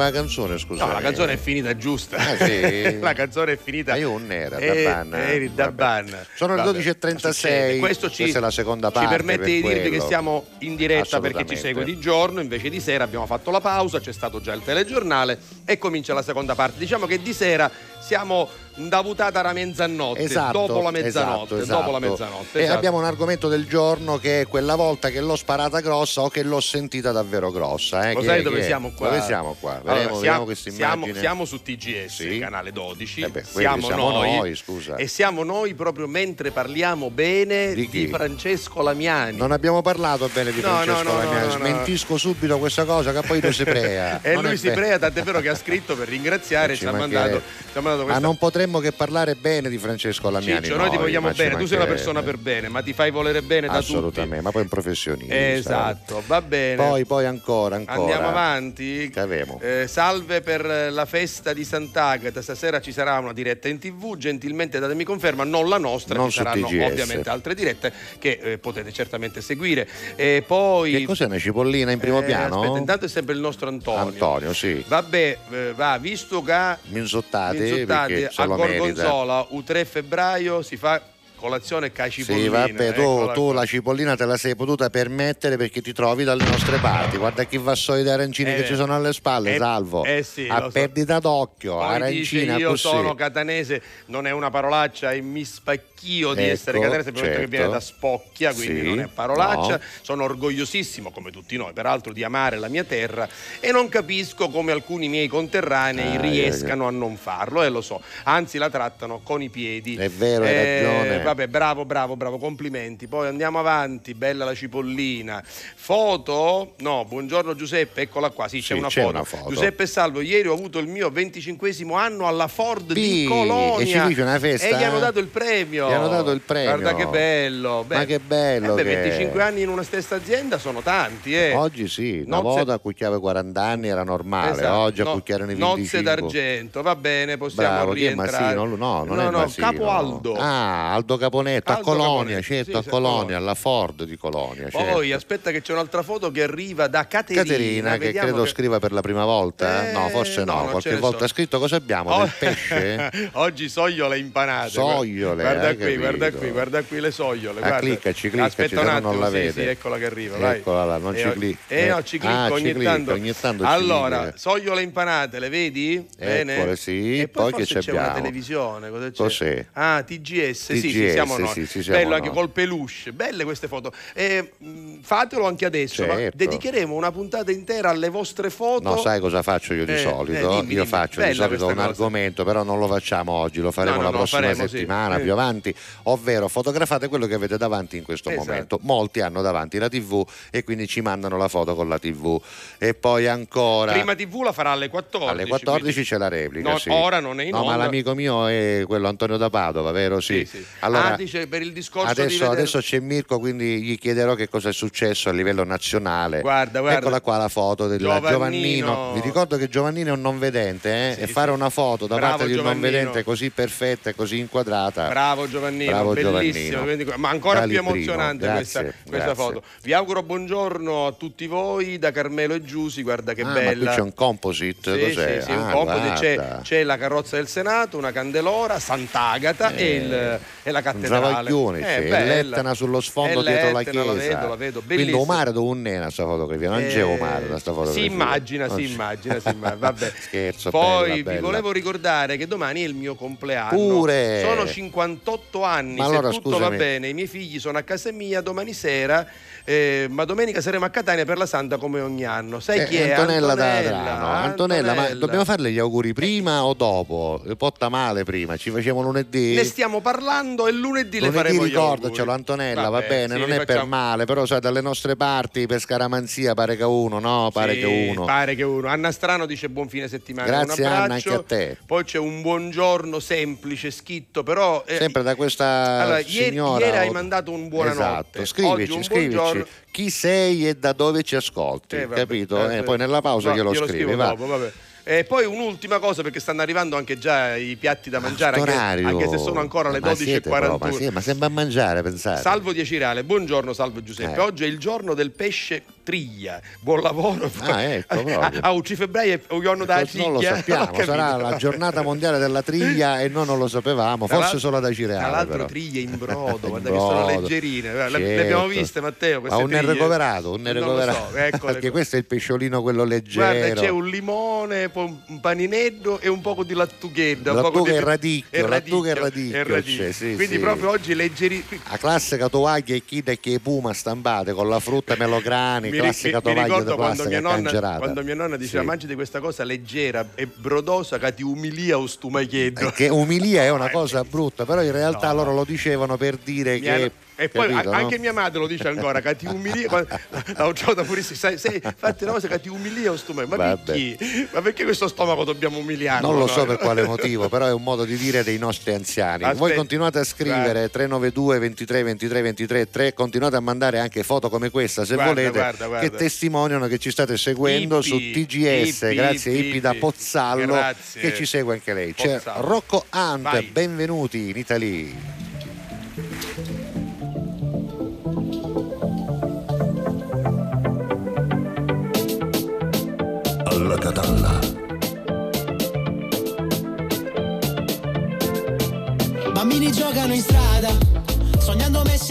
finiva la canzone, scusa. No, la canzone è finita giusta. Ah, sì? la canzone è finita. Ma io non era, Eh, da ban. eri da ban. Sono le Vabbè, 12.36, succede. Questo ci, questa è la seconda ci parte permette per di dirvi che quello. siamo in diretta perché ci segue di giorno, invece di sera abbiamo fatto la pausa, c'è stato già il telegiornale e comincia la seconda parte. Diciamo che di sera siamo da vutata la mezzanotte, Esatto, dopo la mezzanotte, esatto, dopo la esatto. mezzanotte. E esatto. abbiamo un argomento del giorno che è quella volta che l'ho sparata grossa o che l'ho sentita davvero grossa. eh, Lo che sai dove siamo qua? Dove siamo qua? Allora, Vediamo, siamo, vediamo questa siamo- immagine. siamo su TGS, Sì. canale 12. Eh beh, siamo, siamo noi, noi, scusa. E siamo noi proprio mentre parliamo bene Di di? Francesco Lamiani. Non abbiamo parlato bene di No, Francesco no, no, Lamiani, smentisco subito questa cosa che poi lui si prea. E Non lui si prea, tant'è vero che ha scritto per ringraziare, ci, Ci ha mandato, ha mandato Ma questa non potremmo che parlare bene di Francesco Lamiani. Ciccio, noi ti vogliamo bene, tu sei una persona per bene, ma ti fai volere bene da tutti. Assolutamente, ma poi un professionista. Esatto, va bene. Poi, poi ancora, ancora. Andiamo avanti. Eh, salve per la festa di Sant'Agata. Stasera ci sarà una diretta in tv. Gentilmente datemi conferma, non la nostra. Non ci saranno TGS. ovviamente altre dirette che eh, potete certamente seguire. E poi. Che cos'è una cipollina in primo Eh, piano? Aspetta, intanto è sempre il nostro Antonio. Antonio, sì. Vabbè, eh, va, visto che Minzottate, Minzottate se a. Gorgonzola, U3 febbraio si fa colazione Sì, cacipollina. vabbè, tu, eccola tu la cipollina te la sei potuta permettere perché ti trovi dalle nostre parti. Guarda che vassoi di arancini Eh, che ci sono alle spalle, eh, salvo. eh sì, a lo so. perdita d'occhio, Poi arancina dice, io così. sono catanese, non è una parolaccia e mi spacchio di Ecco, essere catanese, perché certo. che viene da spocchia, quindi Sì, non è parolaccia. no. Sono orgogliosissimo, come tutti noi, peraltro, di amare la mia terra e non capisco come alcuni miei conterranei Ah, riescano a non farlo, e lo so. Anzi, la trattano con i piedi. È vero, hai Eh, ragione. Vabbè, bravo, bravo, bravo, complimenti. Poi andiamo avanti, bella la cipollina. Foto? No, buongiorno Giuseppe, eccola qua. Sì, c'è, Sì, una, c'è foto. una foto. Giuseppe Salvo, ieri ho avuto il mio 25 anno alla Ford Sì, di Colonia. e ci dice una festa? E gli hanno dato il premio. Gli hanno dato il premio. Guarda che bello. Ma che bello Eh beh, che è. 25 anni in una stessa azienda sono tanti, eh. Oggi sì, una Nozze- volta a cucchiare 40 anni era normale, Esatto, oggi a no, cucchiare i 25. Nozze d'argento, va bene, possiamo Bravo, chi è rientrare. Masino? No, non no, è no, Masino. Capo Aldo. Ah, Aldo Caponetto a Aldo Colonia, Caponetto, certo, sì, a sì, Colonia, alla Ford di Colonia. Poi certo. aspetta che c'è un'altra foto che arriva da Caterina. Caterina, che credo che- scriva per la prima volta, eh? no, Eh, forse no, no, qualche volta so. ha scritto cosa abbiamo, Oh. del pesce? Oggi sogliole impanate. Sogliole, Guarda qui, guarda capito? qui, guarda qui le sogliole. Ah, guarda. cliccaci, cliccaci, Aspetta un attimo, non la sì, vede. sì, eccola che arriva. vai. Eccola là, non Eh, ci clicca. Eh no, ci clicco Ah, ogni, clicca, tanto. ogni tanto Allora, sogliole impanate, le vedi? Bene. Eccole, sì, E poi forse che c'è abbiamo? televisione. Cosa c'è? Cos'è? Ah, TGS, sì, sì, Siamo noi. sì, sì, siamo Bello anche noi. col peluche. Belle queste foto. Eh, mh, fatelo anche adesso. ma Certo. dedicheremo una puntata intera alle vostre foto. No, sai cosa faccio io di Eh, solito? eh, dimmi, io dimmi. faccio di Bella solito un cosa. argomento, però non lo facciamo oggi, lo faremo No, no, la prossima faremo, sì. settimana Eh. più avanti, ovvero fotografate quello che avete davanti in questo Esatto. momento. Molti hanno davanti la TV e quindi ci mandano la foto con la TV. E poi ancora Prima TV la farà alle 14. alle 14 quindi- c'è la replica. No, sì. ora non è in No, ma onda. l'amico mio è quello Antonio da Padova, vero? Sì. Sì, sì. Allora, dice per il discorso di Adesso, vedere- adesso c'è Mirko, quindi gli chiederò che cosa è successo a livello nazionale. Guarda, guarda. Eccola qua la foto del Giovannino. Giovannino. Vi ricordo che Giovannino è un non vedente eh? e fare una foto da Bravo parte di un non vedente così perfetta e così inquadrata. Bravo Giovannino, Bravo bellissimo, Giovannino. ma ancora Da più emozionante grazie, questa, questa grazie. foto. Vi auguro buongiorno a tutti voi da Carmelo e Giusi, guarda che Ah, ma bella. c'è un composite, Sì, cos'è? sì, sì, un Ah, composite. c'è, c'è la carrozza del Senato, una candelora, Sant'Agata e, il- e la un cattedrale. travaglione, Eh, c'è, l'Etna sullo sfondo dietro la chiesa. La vedo, la vedo, Quindi bellissima. un mare dove un nena sta fotografia, non c'è un mare da sta Eh, fotografia. Si immagina, Non si c'è. immagina, si immagina. Vabbè. Scherzo, Poi bella, vi bella. volevo ricordare che domani è il mio compleanno. Pure. Sono 58 anni. Ma se allora, tutto scusami. va bene, i miei figli sono a casa mia domani sera. Eh, ma domenica saremo a Catania per la Santa come ogni anno. Sai Eh, chi è? Antonella da Antonella, Adrano. Antonella, ma dobbiamo farle gli auguri prima o dopo? Potta male prima, ci facciamo lunedì. Ne stiamo parlando e lunedì, le Lunedì faremo gli auguri. ricordacelo Antonella, va Vabbè, bene, sì, non è per facciamo- male, però sai dalle nostre parti per scaramanzia pare che uno, no? Pare Sì, che uno. Pare che uno. Anna Strano dice buon fine settimana. Grazie, un Anna, anche a te. Poi c'è un buongiorno semplice, scritto, però. eh, Sempre da questa Allora, ieri, signora. ieri hai mandato un buonanotte. Esatto, scrivici, Oggi un scrivici buongiorno. Chi sei e da dove ci ascolti, Eh, vabbè, capito? eh, Eh, poi nella pausa no, glielo scrivi, scrivo va. dopo, vabbè. E poi un'ultima cosa perché stanno arrivando anche già i piatti da mangiare, anche, anche se sono ancora le Ma siete proprio, 12.41. Ma, sì, ma sembra mangiare, pensate. Salvo Dieci Reale, buongiorno Salvo Giuseppe. Eh. Oggi è il giorno del pesce triglia. Buon lavoro. Ah, ecco, proprio. A, a Uci febbraio è un giorno da non lo sappiamo, sarà la giornata mondiale della triglia e noi non lo sapevamo, Tra forse solo da Cireale. Tra l'altro però. triglie in brodo, In guarda che sono brodo. leggerine. Le, le Certo. abbiamo viste Matteo Ma un ne recuperato, un ne recuperato. so, eccole Perché qua. questo è il pesciolino quello leggero. Guarda, c'è un limone, un panineddo e un poco di lattughetta. Lattuga e radicchio, lattuga e radicchio, e c'è, sì, Quindi sì. proprio oggi leggeri. La classica tovaglia e chida che puma stampate con la frutta melograni, classica mi- mi ricordo quando mia, nonna, quando mia nonna diceva Sì. mangi di questa cosa leggera e brodosa che ti umilia o stumacchietto. Che umilia è una cosa brutta, però in realtà loro lo dicevano per dire Mi hanno- che. E poi capito, anche no? mia madre lo dice ancora che ti umilia quando- l'ho trovata purissima sai, sai fatti una cosa che ti umilia o stomaco ma perché? ma perché questo stomaco dobbiamo umiliarlo Non lo so per quale motivo, però è un modo di dire dei nostri anziani. Voi Aspetta. continuate a scrivere 392 23 23 23 3, continuate a mandare anche foto come questa se Guarda, volete, guarda, guarda. che testimoniano che ci state seguendo Ippi, su TGS, Ippi, grazie Ippi, da. Pozzallo, Grazie. che ci segue anche lei. C'è Pozzallo. Rocco Hunt, Vai. benvenuti in Italia.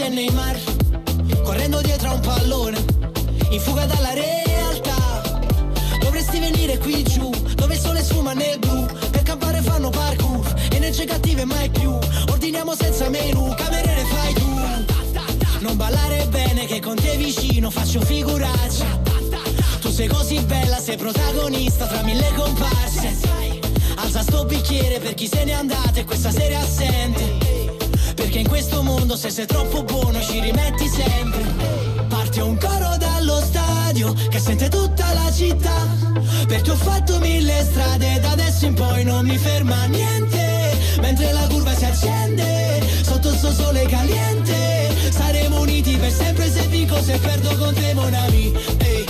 Sognando Messi e Neymar, correndo dietro a un pallone, in fuga dalla realtà. Dovresti venire qui giù, dove il sole sfuma nel blu, per campare fanno parkour, energie cattive mai più. Ordiniamo senza menù, cameriere fai tu. Non ballare bene che con te vicino faccio figuraccia. Tu sei così bella, sei protagonista tra mille comparse. Alza sto bicchiere per chi se n'è andato e questa sera assente. Perché in questo mondo se sei troppo buono ci rimetti sempre. Parte un coro dallo stadio che sente tutta la città. Perché ho fatto mille strade da adesso in poi non mi ferma niente. Mentre la curva si accende, sotto sto sole caliente. Saremo uniti per sempre se vinco, se perdo con te Monami. Ehi, benvenuti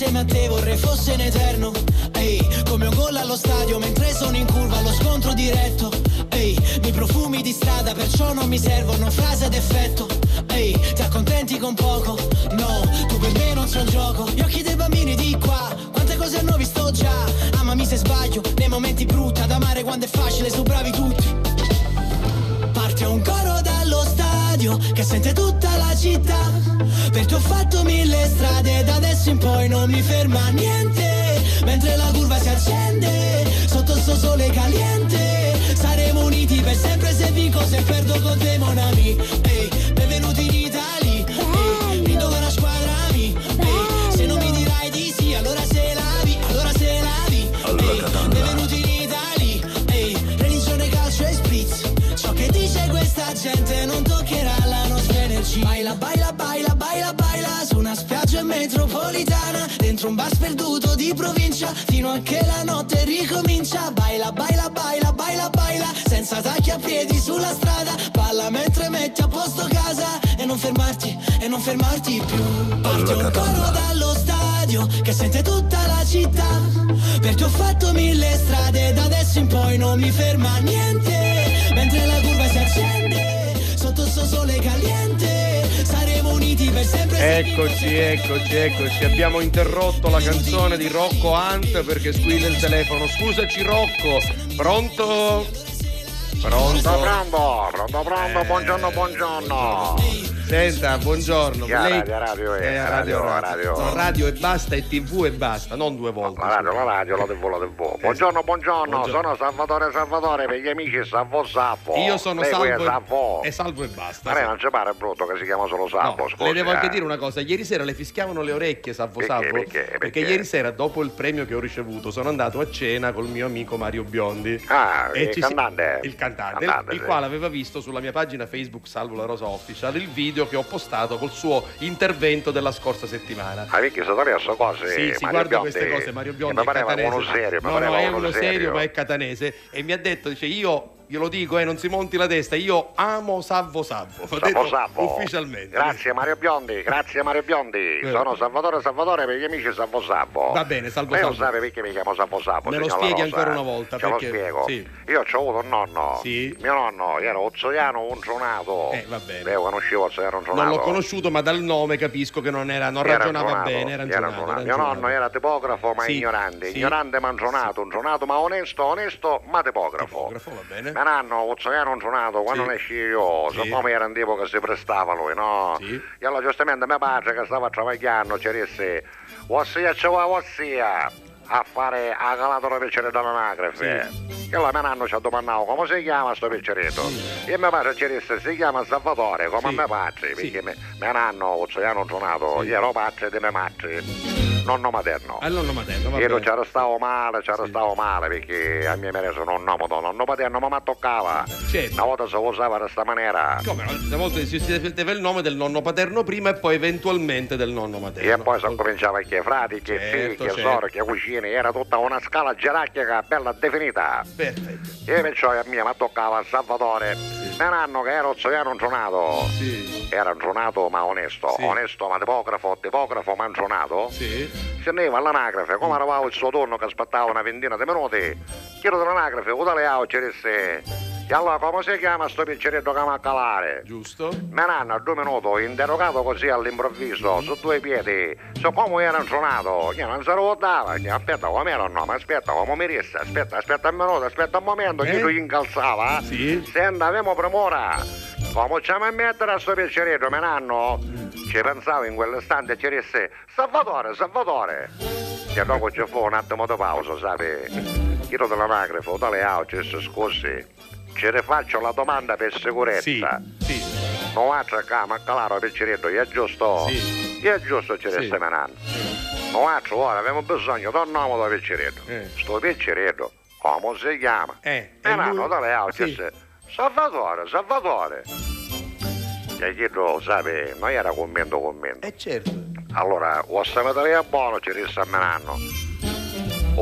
insieme a te vorrei fosse in eterno. Ehi, come un gol allo stadio, mentre sono in curva allo scontro diretto. Ehi, mi profumi di strada, perciò non mi servono frasi ad effetto. Ehi, ti accontenti con poco? No, tu per me non sei un gioco. Gli occhi dei bambini di qua, quante cose hanno visto già. Amami se sbaglio, nei momenti brutti, ad amare quando è facile, su bravi tutti. Parte un coro dallo stadio che sente tutta la città. Perché ho fatto mille strade, da adesso in poi non mi ferma niente. Mentre la curva si accende, sotto sto sole caliente. Saremo uniti per sempre se vinco, se perdo con te, mon ami. Ehi, benvenuti in Dentro un bar sperduto di provincia. Fino a che la notte ricomincia. Baila, baila, baila, baila, baila. Senza tacchi a piedi sulla strada. Balla mentre metti a posto casa. E non fermarti, e non fermarti più. Parte un coro dallo stadio che sente tutta la città. Perché ho fatto mille strade, da adesso in poi non mi ferma niente. Mentre la curva si accende, sotto sto sole caliente, saremo uniti per sempre. se Eccoci, eccoci, eccoci. Abbiamo interrotto la canzone di Rocco Hunt perché squilla il telefono. Scusaci Rocco, pronto? Pronto? Pronto, pronto, pronto, pronto, Eh. buongiorno, buongiorno. Senta, buongiorno. Chi ha radio, radio, eh, Eh, radio, radio. No, radio e basta e tv e basta, non due volte. La radio, la radio, la TV, la TV. Buongiorno, buongiorno, sono Salvatore Salvatore per gli amici Salvo Salvo. Io sono Lei qui è salvo Salvo. e, e salvo e basta. A me non ci pare brutto che si chiama solo Salvo, scusi. Le devo anche eh. dire una cosa, ieri sera le fischiavano le orecchie Salvo Perché, Salvo perché, perché? ieri sera dopo il premio che ho ricevuto sono andato a cena col mio amico Mario Biondi. Ah, E il ci si- cantante? il cantante, Cantante, il quale aveva visto sulla mia pagina Facebook Salvo la Rosa Official il video che ho postato col suo intervento della scorsa settimana. Ma perché sono adesso cose? Sì, si guarda Biondi, queste cose, Mario Biondi Mi è pareva catanese. uno serio, mi no, no, è uno uno serio, serio. ma è catanese e mi ha detto, dice, io glielo dico, eh, non si monti la testa, io amo Salvo Salvo. Salvo Salvo. Ufficialmente. Grazie Mario Biondi, grazie Mario Biondi. Sono Salvatore Salvatore per gli amici Salvo Salvo. Va bene, Salvo Lei Salvo. sa perché mi chiamo Salvo Salvo. Me lo spieghi ancora una volta, Ce perché- lo spiego. sì. Io ho avuto un nonno. Sì. Mio nonno era Ozzoiano Unzonato. Eh, va bene. Lei conoscevo Ozzoiano Unzonato. Non l'ho conosciuto, ma dal nome capisco che non, era, non Era ragionava inzonato, bene, era era inzonato. era Mio nonno era tipografo ma Sì, ignorante, ignorante ma inzonato, inzonato ma onesto, onesto ma tipografo. Tipografo, va bene. Mio nonno, Ozzoiano inzonato, quando Sì. esci io, Sì. siccome era un tipo che si prestava lui, no? Sì. E allora giustamente mio padre che stava travagliando ci disse, ossia ci va, ossia a fare a calatore piacere dall'anagrafe. E allora mio nonno ci ha domandato come si chiama sto picceretto. E mio padre ci disse si chiama Salvatore, come Sì. mio padre, Sì. perché me- mio nonno, Ozzoiano inzonato, Sì. io ero padre di mia madre, nonno materno. Al nonno materno, va Io bene. c'era stato male, c'era stato male perché a mia madre sono un da nonno paterno ma mi toccava. Certo. Una volta si usava di questa maniera. Come? Una volta si metteva il nome del nonno paterno prima e poi eventualmente del nonno materno. E poi si cominciava che frati, che Certo, figli, che certo. sorelle, che cucine, era tutta una scala gerarchica bella definita. Perfetto. E perciò a mia mi toccava Salvatore. Mio nonno che era ozzoiano intronato. Sì. Era intronato ma onesto, Sì. onesto ma tipografo, tipografo ma. Sì. Si andava all'anagrafe, come arrivava il suo turno che aspettava una ventina di minuti, chiedo dell'anagrafe, udale a ci disse, e allora come si chiama sto picceretto che mi a calare? Giusto. Mio nonno a due minuti, interrogato così all'improvviso, su due piedi, so come era intronato, io non si ricordava, io, aspetta come era il nome, aspetta come mi resta, aspetta, aspetta un minuto, aspetta un momento, Eh? chi lui incalzava, Sì. senta, abbiamo premura, come ci a mettere a sto picceretto, mio nonno? Ci pensavo in quell'istante e ci disse, Salvatore, Salvatore, e dopo ci fu un attimo di pausa, sai, chiedo dell'anagrafe, tale auto, scusi, ci rifaccio la domanda per sicurezza. Sì. Sì. Non va a cercare, ma calare il picceretto, è giusto? Sì. È giusto ci Sì. resta menando. Non va a trovare, abbiamo bisogno di un nome da picceretto. Eh. Sto picceretto, come si chiama? Eh, E nanno lui- dalle auto, sì. Salvatore, Salvatore. E chiedo, sai, non era commento commento. Eh certo. Allora, o stamattina buono ci resta menando.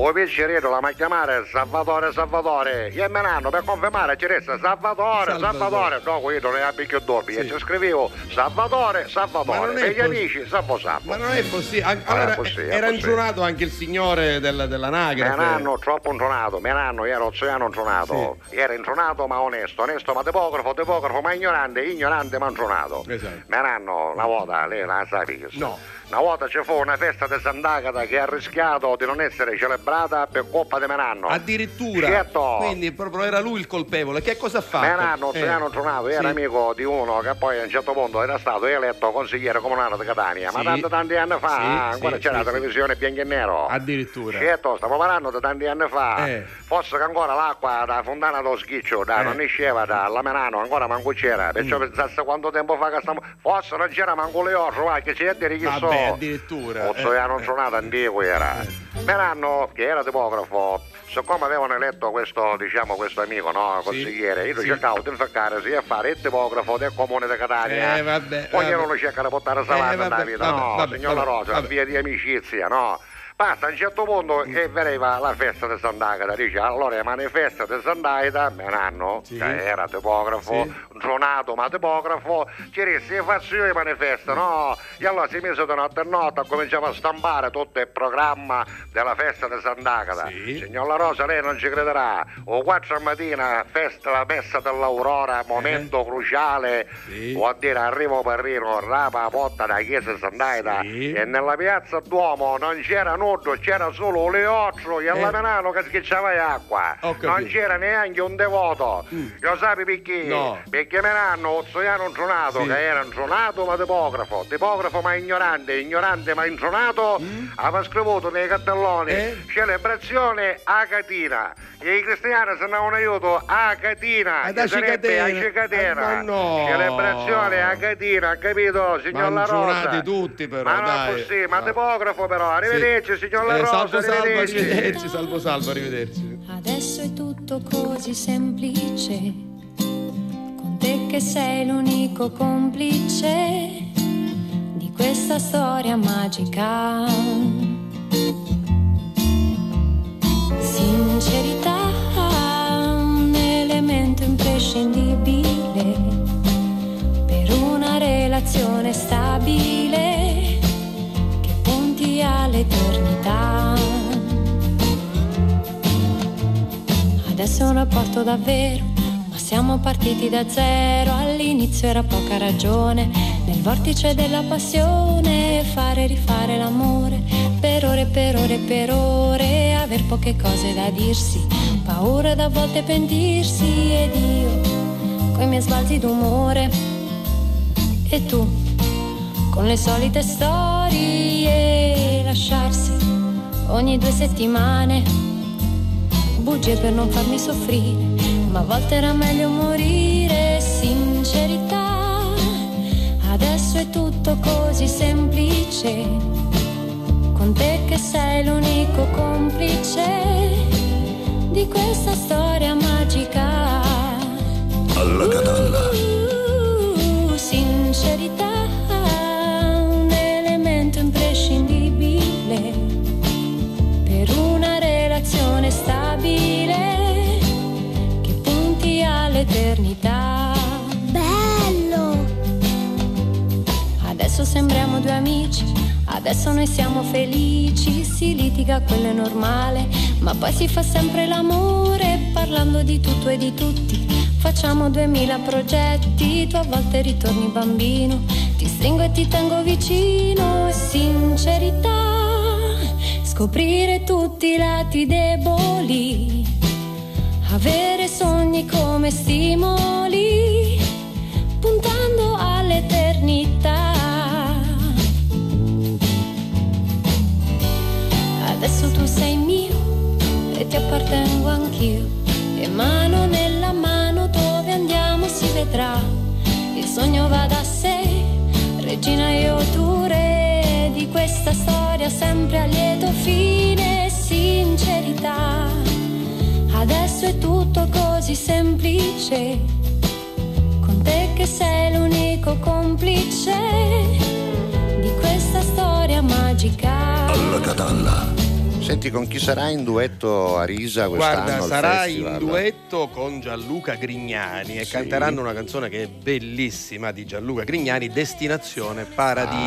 O piccerino la ma chiamare Salvatore Salvatore. Io me l'hanno per confermare ci resta Salvatore Salvatore. No, qui non è a picchio doppio. Sì. E ci scrivevo Salvatore Salvatore. Per gli amici Salvo Salvo. Ma non è possibile. Allora, possibile, era ingiurato anche il signore del- della Me Nagra. l'hanno troppo intronato, me l'hanno, io ero oceano intronato. Era intronato ma onesto, onesto ma tipografo, tipografo ma ignorante, ignorante ma intronato. Esatto. Me l'hanno una volta, lei la sa. No. Una volta ci fu una festa di Sant'Agata che ha rischiato di non essere celebrata per colpa di Menanno. Addirittura. Certo. Quindi proprio era lui il colpevole. Che cosa ha fatto? Menanno, Eh, oceano intronato, era sì. amico di uno che poi a un certo punto era stato eletto consigliere comunale di Catania, ma Sì. tanti tanti anni fa, Sì, ancora sì, c'era la televisione bianco e nero. Addirittura. Certo, stiamo parlando di tanti anni fa. Eh. Forse che ancora l'acqua da Fontana dello Schiccio, da, Eh. non esceva dalla Menano, ancora manco c'era. Perciò Mm. pensasse quanto tempo fa che stiamo. Forse non c'era manco le orso, che c'è a dire chi so. Vabbè, addirittura. Ozzo eh, suonato antico era. Menanno, che era tipografo, siccome avevano eletto questo, diciamo, questo amico, no, consigliere, io sì. cercavo di infaccare sia a fare il tipografo del comune di Catania. Eh, vabbè, Poi io vabbè. non lo cercano di portare avanti Eh, vabbè, nella vita, vabbè, no, vabbè, signor La vabbè, Rosa, via di amicizia, no? Basta, a un certo punto che veniva la festa di Sant'Agata, dice allora le manifesta di Sant'Agata, Menanno, Sì. che era tipografo, Sì. suonato ma tipografo, ci disse io faccio io i manifesta, no? E allora si mise da notte a notte, cominciava a stampare tutto il programma della festa di Sant'Agata. Sì. Signor La Rosa, lei non ci crederà, o 4 mattina, festa, la messa dell'Aurora, momento cruciale, Eh. Sì. vuol dire arrivo Parrino, rapa la porta da chiesa di Sant'Agata, e nella piazza Duomo non c'era nudo, c'era solo leoccio e Eh. Menano che schiacciava acqua. Ho capito. Non c'era neanche un devoto. Lo sai perché? No. Perché Menano, Ozzoiano intronato, Sì. che era intronato ma tipografo, tipografo ma ignorante, ignorante ma intronato, aveva scritto nei cartelloni Mm. Eh? celebrazione a Catina. E i cristiani se ne un aiuto a Catina, Ad sarebbe a. Cicatena. Ah, no. Celebrazione a Catina, capito, signor La Rosa? Tutti però, Ma dai. è così, ma Ah. tipografo però, arrivederci signor La Eh, Rosa, salvo salvo, arrivederci. arrivederci, salvo salvo, arrivederci. Adesso è tutto così semplice, con te che sei l'unico complice di questa storia magica. Sincerità, un elemento imprescindibile per una relazione stabile punti all'eternità. Adesso è un rapporto davvero, ma siamo partiti da zero. All'inizio era poca ragione, nel vortice della passione, fare e rifare l'amore, per ore, per ore, per ore, aver poche cose da dirsi, paura da volte pentirsi ed io, coi miei sbalzi d'umore, e tu, con le solite storie, lasciarsi ogni due settimane bugie per non farmi soffrire, ma a volte era meglio morire, sincerità. Adesso è tutto così semplice, con te che sei l'unico complice di questa storia magica. Alla catalla. Uh, sincerità, due amici, adesso noi siamo felici, si litiga, quello è normale, ma poi si fa sempre l'amore parlando di tutto e di tutti. Facciamo duemila progetti, tu a volte ritorni bambino, ti stringo e ti tengo vicino, sincerità, scoprire tutti i lati deboli, avere sogni come stimoli, appartengo anch'io. E mano nella mano dove andiamo si vedrà. Il sogno va da sé, regina io tu re di questa storia sempre a lieto fine, sincerità. Adesso è tutto così semplice, con te che sei l'unico complice di questa storia magica. Alla catalla. Senti con chi sarà in duetto a Risa quest'anno? Guarda, sarà festival? in duetto con Gianluca Grignani e Sì. canteranno una canzone che è bellissima di Gianluca Grignani, Destinazione Paradiso.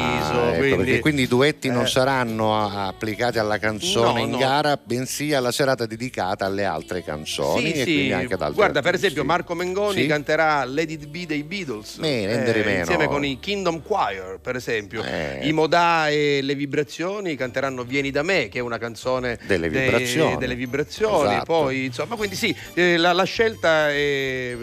Ah, ecco, quindi, perché quindi i duetti non eh, saranno a- applicati alla canzone No, in no. gara, bensì alla serata dedicata alle altre canzoni Sì, e sì. quindi anche ad altri Guarda, per esempio, Marco Mengoni canterà Lady B dei Beatles Bene, meno. insieme con i Kingdom Choir, per esempio. Eh. I Modà e le Vibrazioni canteranno Vieni da me, che è una canzone Delle de- vibrazioni. delle vibrazioni. Esatto. Poi, insomma, quindi sì, eh, la, la scelta è.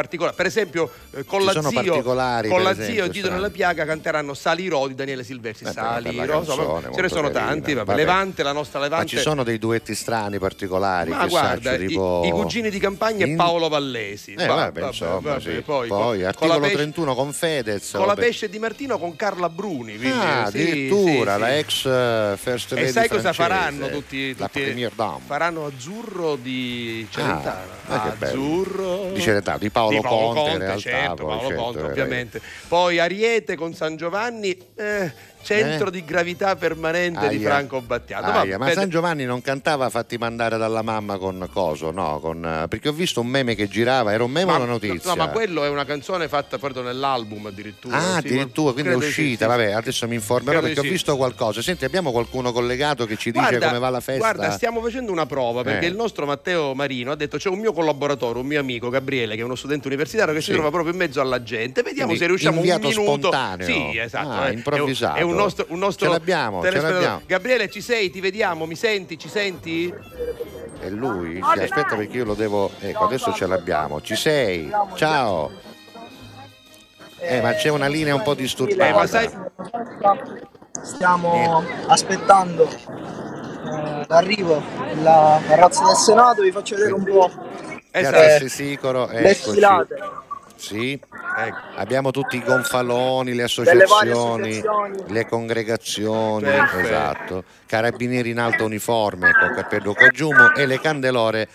Particolare. Per esempio, eh, con la zio, particolari, con la zio strani. nella piaga canteranno Salirò di Daniele Silvestri. Eh, Salirò, insomma, ce ne sono carina. tanti. vabbè. Vabbè. Levante, la nostra Ma Levante. ci sono dei duetti strani, particolari, Ma guarda, saccio, i- tipo... i, cugini di campagna e In- Paolo Vallesi. Eh, Va- vabbè, insomma, sì. Poi, Poi, articolo pesce- 31 con Fedez. Con la pesce di Martino con Carla Bruni. quindi, Ah, sì, addirittura sì, la ex eh, first lady E sai cosa faranno tutti? Faranno azzurro di Celentano. Ah, ma azzurro Di Celentano, di Paolo Conte, in realtà, certo, Paolo certo, Conte, ovviamente. Poi Ariete con San Giovanni, eh, centro Eh? di gravità permanente di Aia. Franco Battiato. Aia, ma vede- San Giovanni non cantava fatti mandare dalla mamma con coso, no? Con, eh, perché ho visto un meme che girava, era un meme o una notizia? No, ma quello è una canzone fatta proprio nell'album addirittura. Ah, Sì, addirittura, quindi è uscita, sì, vabbè, adesso mi informerò Credo perché di ho sì. visto qualcosa. Senti, abbiamo qualcuno collegato che ci dice Guarda, come va la festa? Guarda, stiamo facendo una prova perché Eh. il nostro Matteo Marino ha detto c'è un mio collaboratore, un mio amico Gabriele, che è uno studente universitario che si trova proprio in mezzo alla gente. Vediamo Quindi se riusciamo un minuto. spontaneo. Sì, esatto. Ah, è- improvvisato. È un, un nostro, un nostro Ce l'abbiamo, ce l'abbiamo. Gabriele, ci sei? Ti vediamo? Mi senti? Ci senti? È lui? Sì, aspetta perché io lo devo... Ecco, adesso ce l'abbiamo. Ci sei? Ciao. Eh, ma c'è una linea un po' disturbata. Eh, ma sai- Stiamo aspettando eh, l'arrivo della carrozza del Senato, vi faccio vedere un po' Piazza eh, Sicoro, le eccoci. sfilate Sì, abbiamo tutti i gonfaloni, le associazioni, associazioni. le congregazioni, esatto, carabinieri in alto uniforme con cappello cogiumo e le candelore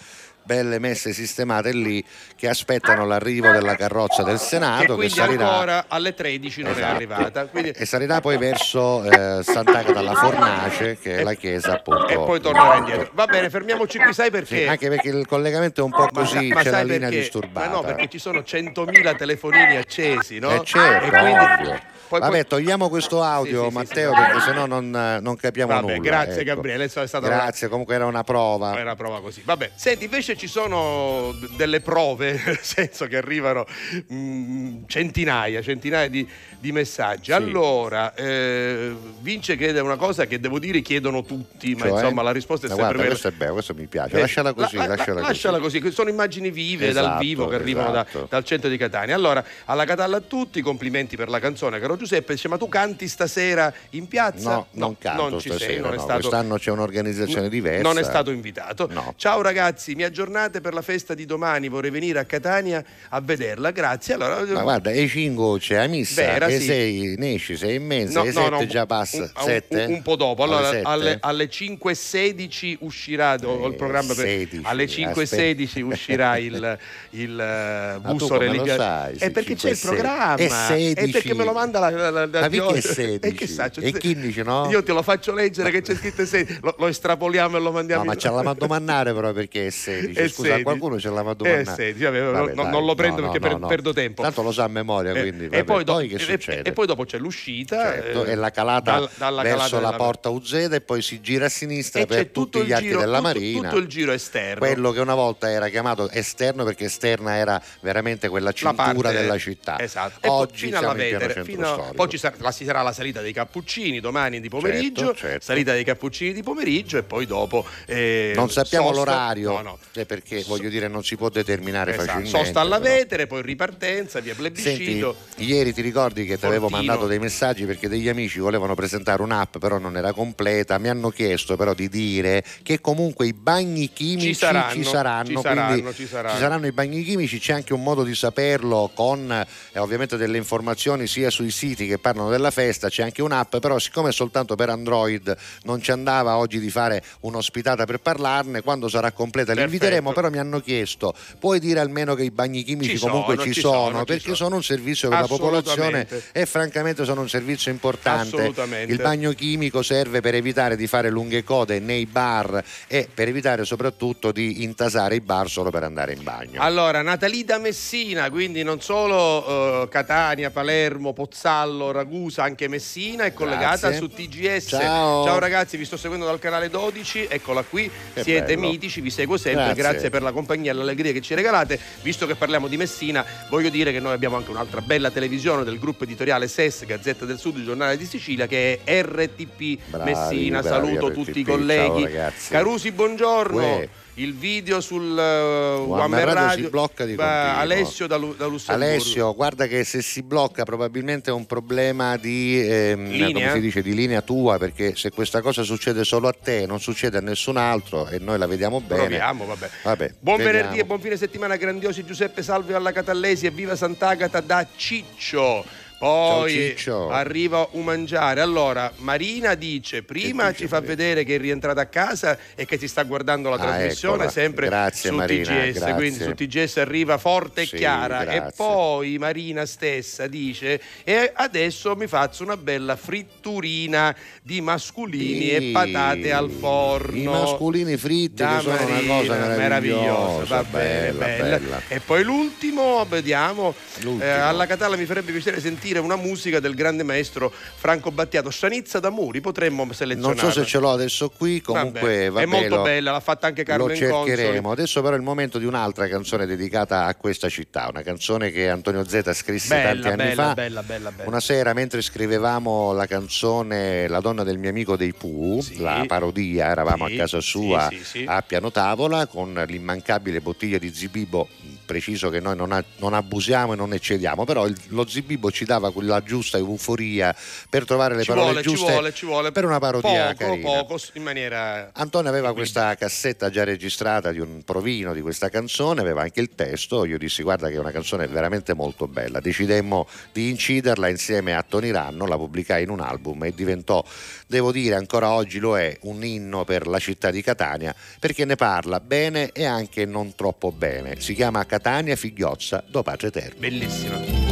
belle messe sistemate lì che aspettano l'arrivo della carrozza del Che Senato che, quindi salirà ancora alle 13 non è Esatto. arrivata. Quindi- e salirà poi verso eh, Sant'Agata alla Fornace che è la chiesa appunto E poi tornerà indietro. Va bene, fermiamoci qui, sai perché? Sì, anche perché il collegamento è un po' così, Ma c'è la linea perché? disturbata. Ma no, perché ci sono 100.000 telefonini accesi, no? Eh certo, e quindi ovvio. poi- Vabbè, poi- togliamo questo audio, Sì, sì, Matteo, sì. perché sennò non, non capiamo Vabbè, nulla. grazie ecco. Gabriele, è stata Grazie, comunque era una prova. Era una prova così. Vabbè, senti, invece ci sono delle prove, nel senso che arrivano mm, centinaia, centinaia di, di messaggi. Allora, eh, Vince chiede una cosa che devo dire chiedono tutti, ma Cioè? insomma la risposta è sempre guarda, quella. questo è bello, questo mi piace. Eh, lasciala così, la- la- lasciala, lasciala così. così. sono immagini vive dal Esatto, vivo che arrivano da- esatto. dal centro di Catania. Allora, alla Catalla a tutti, complimenti per la canzone, caro Giuseppe. Dice, ma tu canti stasera in piazza? No, non canto non ci stasera, sei, non è no. stato... Quest'anno c'è un'organizzazione diversa. Non è stato invitato. No. Ciao ragazzi, mi aggiornate per la festa di domani, vorrei venire a Catania a vederla. Grazie. Allora, Ma guarda, e 5 c'è a missa, Beh, era e sì. 6 ne esci, 6 e mezza, No, e no, 7 no, già passa. un, un- 7? un po' dopo. Allora, Alle alle, alle 5.16 uscirà do- il programma per- 16, alle 5.16 uscirà il, il eh, tu busto religioso. È perché c'è il 5 programma. E 16. perché me lo manda la, la, la, la Ma perché Dio- 16? E che sa, cioè, E 15 no? Io te lo faccio leggere che c'è scritto 16, lo, lo estrapoliamo e lo mandiamo No, ma ce la mando mannare però perché è 16. È Scusa, 16. qualcuno ce la mando È mannare. 16, vabbè, Vabbè, no- dai, non lo prendo no, perché no, per- no. perdo tempo. Tanto lo sa a memoria, Eh, quindi e, vabbè, poi dopo, che e- succede? e poi dopo c'è l'uscita Certo, eh, è la calata dal- dalla verso calata la porta Uzeda e poi si gira a sinistra e per tutti gli archi della tutto- Marina. tutto il giro esterno. Quello che una volta era chiamato esterno perché esterna era veramente quella La cintura parte- della città. Esatto. E poi Oggi fino siamo centro fino- storico. poi ci sarà, la, ci sarà la salita dei cappuccini domani di pomeriggio, Certo, certo. salita dei cappuccini di pomeriggio e poi dopo eh, non sappiamo sosta- l'orario, no, no. Eh, perché voglio dire non si può determinare Esatto, facilmente. sosta alla però. Vetere, poi ripartenza, via Senti, plebiscito. ieri ti ricordi che ti avevo mandato dei messaggi perché degli amici volevano presentare un'app, però non era completa. Mi hanno chiesto però di dire che comunque i bagni chimici Ci saranno, ci saranno, ci quindi saranno, ci saranno. i bagni chimici. C'è anche un modo di saperlo con eh, ovviamente delle informazioni sia sui siti che parlano della festa. C'è anche un'app, però siccome è soltanto per Android non ci andava oggi di fare un'ospitata per parlarne. Quando sarà completa Perfetto. Vedremo, però mi hanno chiesto, puoi dire almeno che i bagni chimici Ci comunque sono, ci sono, sono, ci perché sono. sono un servizio per la popolazione e francamente sono un servizio importante. Assolutamente. Il bagno chimico serve per evitare di fare lunghe code nei bar e per evitare soprattutto di intasare i bar solo per andare in bagno. Allora, Natalì da Messina, quindi non solo eh, Catania, Palermo, Pozzallo, Ragusa, anche Messina, è collegata Grazie. su TGS. Ciao. ragazzi, vi sto seguendo dal canale 12, eccola qui, Che siete bello. mitici, vi seguo sempre, Grazie. Grazie. per la compagnia e l'allegria che ci regalate. Visto che parliamo di Messina, voglio dire che noi abbiamo anche un'altra bella televisione del gruppo editoriale SES, Gazzetta del Sud, Giornale di Sicilia, che è RTP Bravi, Messina. bravi, Saluto RTP, tutti i ciao, colleghi. ragazzi. Carusi, buongiorno. Uè. Il video sul uh, One Man Radio si blocca di continuo. Alessio da, Lu- da Lussemburgo. Alessio, guarda che se si blocca probabilmente è un problema di, ehm, Linea? come si dice, di linea tua, perché se questa cosa succede solo a te, non succede a nessun altro e noi la vediamo bene. Proviamo, vabbè. Vabbè, Buon vediamo. venerdì e buon fine settimana grandiosi Giuseppe Salve alla Catallesi e viva Sant'Agata da Ciccio. Poi arriva un mangiare. Allora, Marina dice: prima ci fa vedere che è rientrata a casa e che si sta guardando la Ah, trasmissione eccola. sempre Grazie, su Marina, TGS. grazie. Quindi su TGS arriva forte e Sì, chiara. E grazie. poi Marina stessa dice: E adesso mi faccio una bella fritturina di masculini e Sì. patate al forno. I masculini fritti Da che sono una Marina, cosa meravigliosa, va bene, bella, bella. bella. E poi l'ultimo, vediamo, L'ultimo. eh, alla Catalla mi farebbe piacere sentire una musica del grande maestro Franco Battiato, Scianizza d'Amuri, potremmo Non selezionare. so se ce l'ho adesso qui, comunque va è bene, molto lo- bella, l'ha fatta anche Carlo Lo cercheremo. Adesso però è il momento di un'altra canzone dedicata a questa città, una canzone che Antonio Zeta scrisse Bella, tanti anni bella, fa. bella, bella, bella. Una sera mentre scrivevamo la canzone La donna del mio amico dei Pooh, la parodia, eravamo Sì, a casa sua sì, sì, sì. a piano tavola con l'immancabile bottiglia di Zibibo. Preciso che noi non, a- non abusiamo e non eccediamo, però il- lo Zibibo ci dava quella giusta euforia per trovare le Ci parole vuole, ci giuste vuole, ci vuole. per una parodia poco, carina. poco, in maniera... Antonio aveva questa cassetta già registrata di un provino di questa canzone, aveva anche il testo, io dissi guarda che è una canzone veramente molto bella, decidemmo di inciderla insieme a Tony Ranno, la pubblicai in un album e diventò, devo dire ancora oggi lo è, un inno per la città di Catania perché ne parla bene e anche non troppo bene, si chiama Catania Figliozza do Pace Eterno. Bellissima.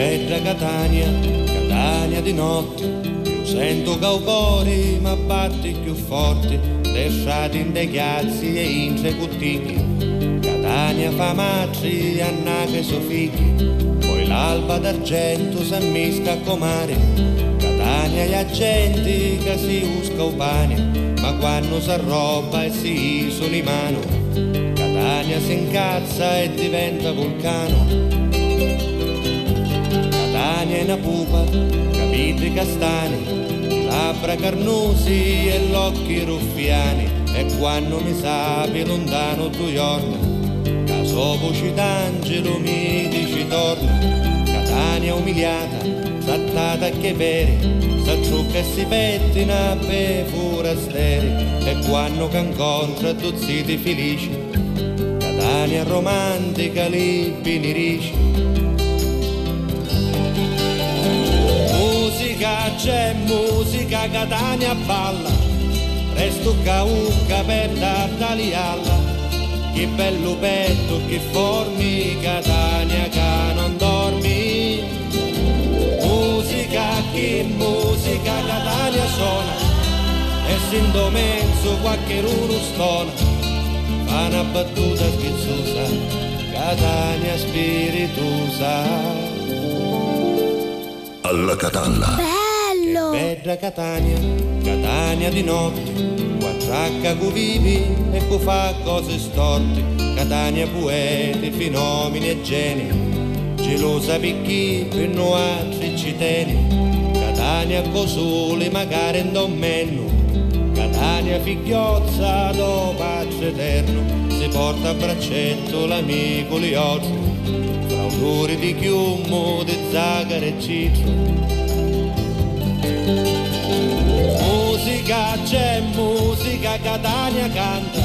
Bella Catania, Catania di notte, io sento caucori ma batti più forti, lasciati in dei chiazzi e in tre cutticchi, Catania fa matri, annaghe so figli, poi l'alba d'argento s'ammisca a comare, Catania gli agenti che si usca o pane, ma quando s'arroba e si isola in mano, Catania si incazza e diventa vulcano. Catania è una pupa, capitri castani, labbra carnosi e l'occhi ruffiani, e quando mi sapi lontano tu giorno, caso voci d'angelo mi dici torna, Catania umiliata, sattata che bere, s'accciucca e si pettina per forasteri, e quando c'incontra tu ziti felici, Catania romantica, lì finirisci. Musica c'è musica, Catania balla, resto caucca per tagliarla. Che bello petto, che formi, Catania che non dormi. Musica, che musica, Catania suona, e sin mezzo qualche uno stona. Fa una battuta schizzosa, Catania spiritosa. Alla Catalla. Bello! Bella Catania, Catania di notte, qua tracca cu vivi e cu fa cose storte, Catania poeti, fenomeni e geni, gelosa picchi per noi altri ci tieni, Catania co sole magari in domenno, Catania figliozza do pace eterno, si porta a braccetto l'amico Liotto, fra odori di chiumo, di zagara e ciccio, Musica c'è musica, Catania canta,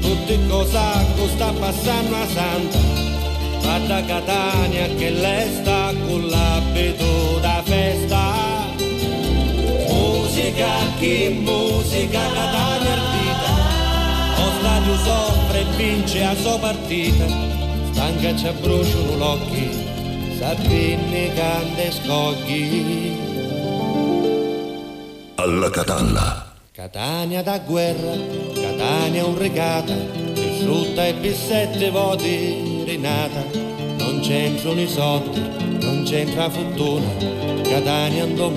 tutte cosa sta passando a santa, fatta Catania che lei sta con l'abito da festa. Musica, che musica, Catania ardita, quando soffre e vince la sua partita, stanca ci bruciano l'occhi, sapinne cante scogli. Alla Catalla. Catania da guerra, Catania un regata, distrutta e per sette voti rinata. Non c'entrano i soldi, non c'entra fortuna, Catania andò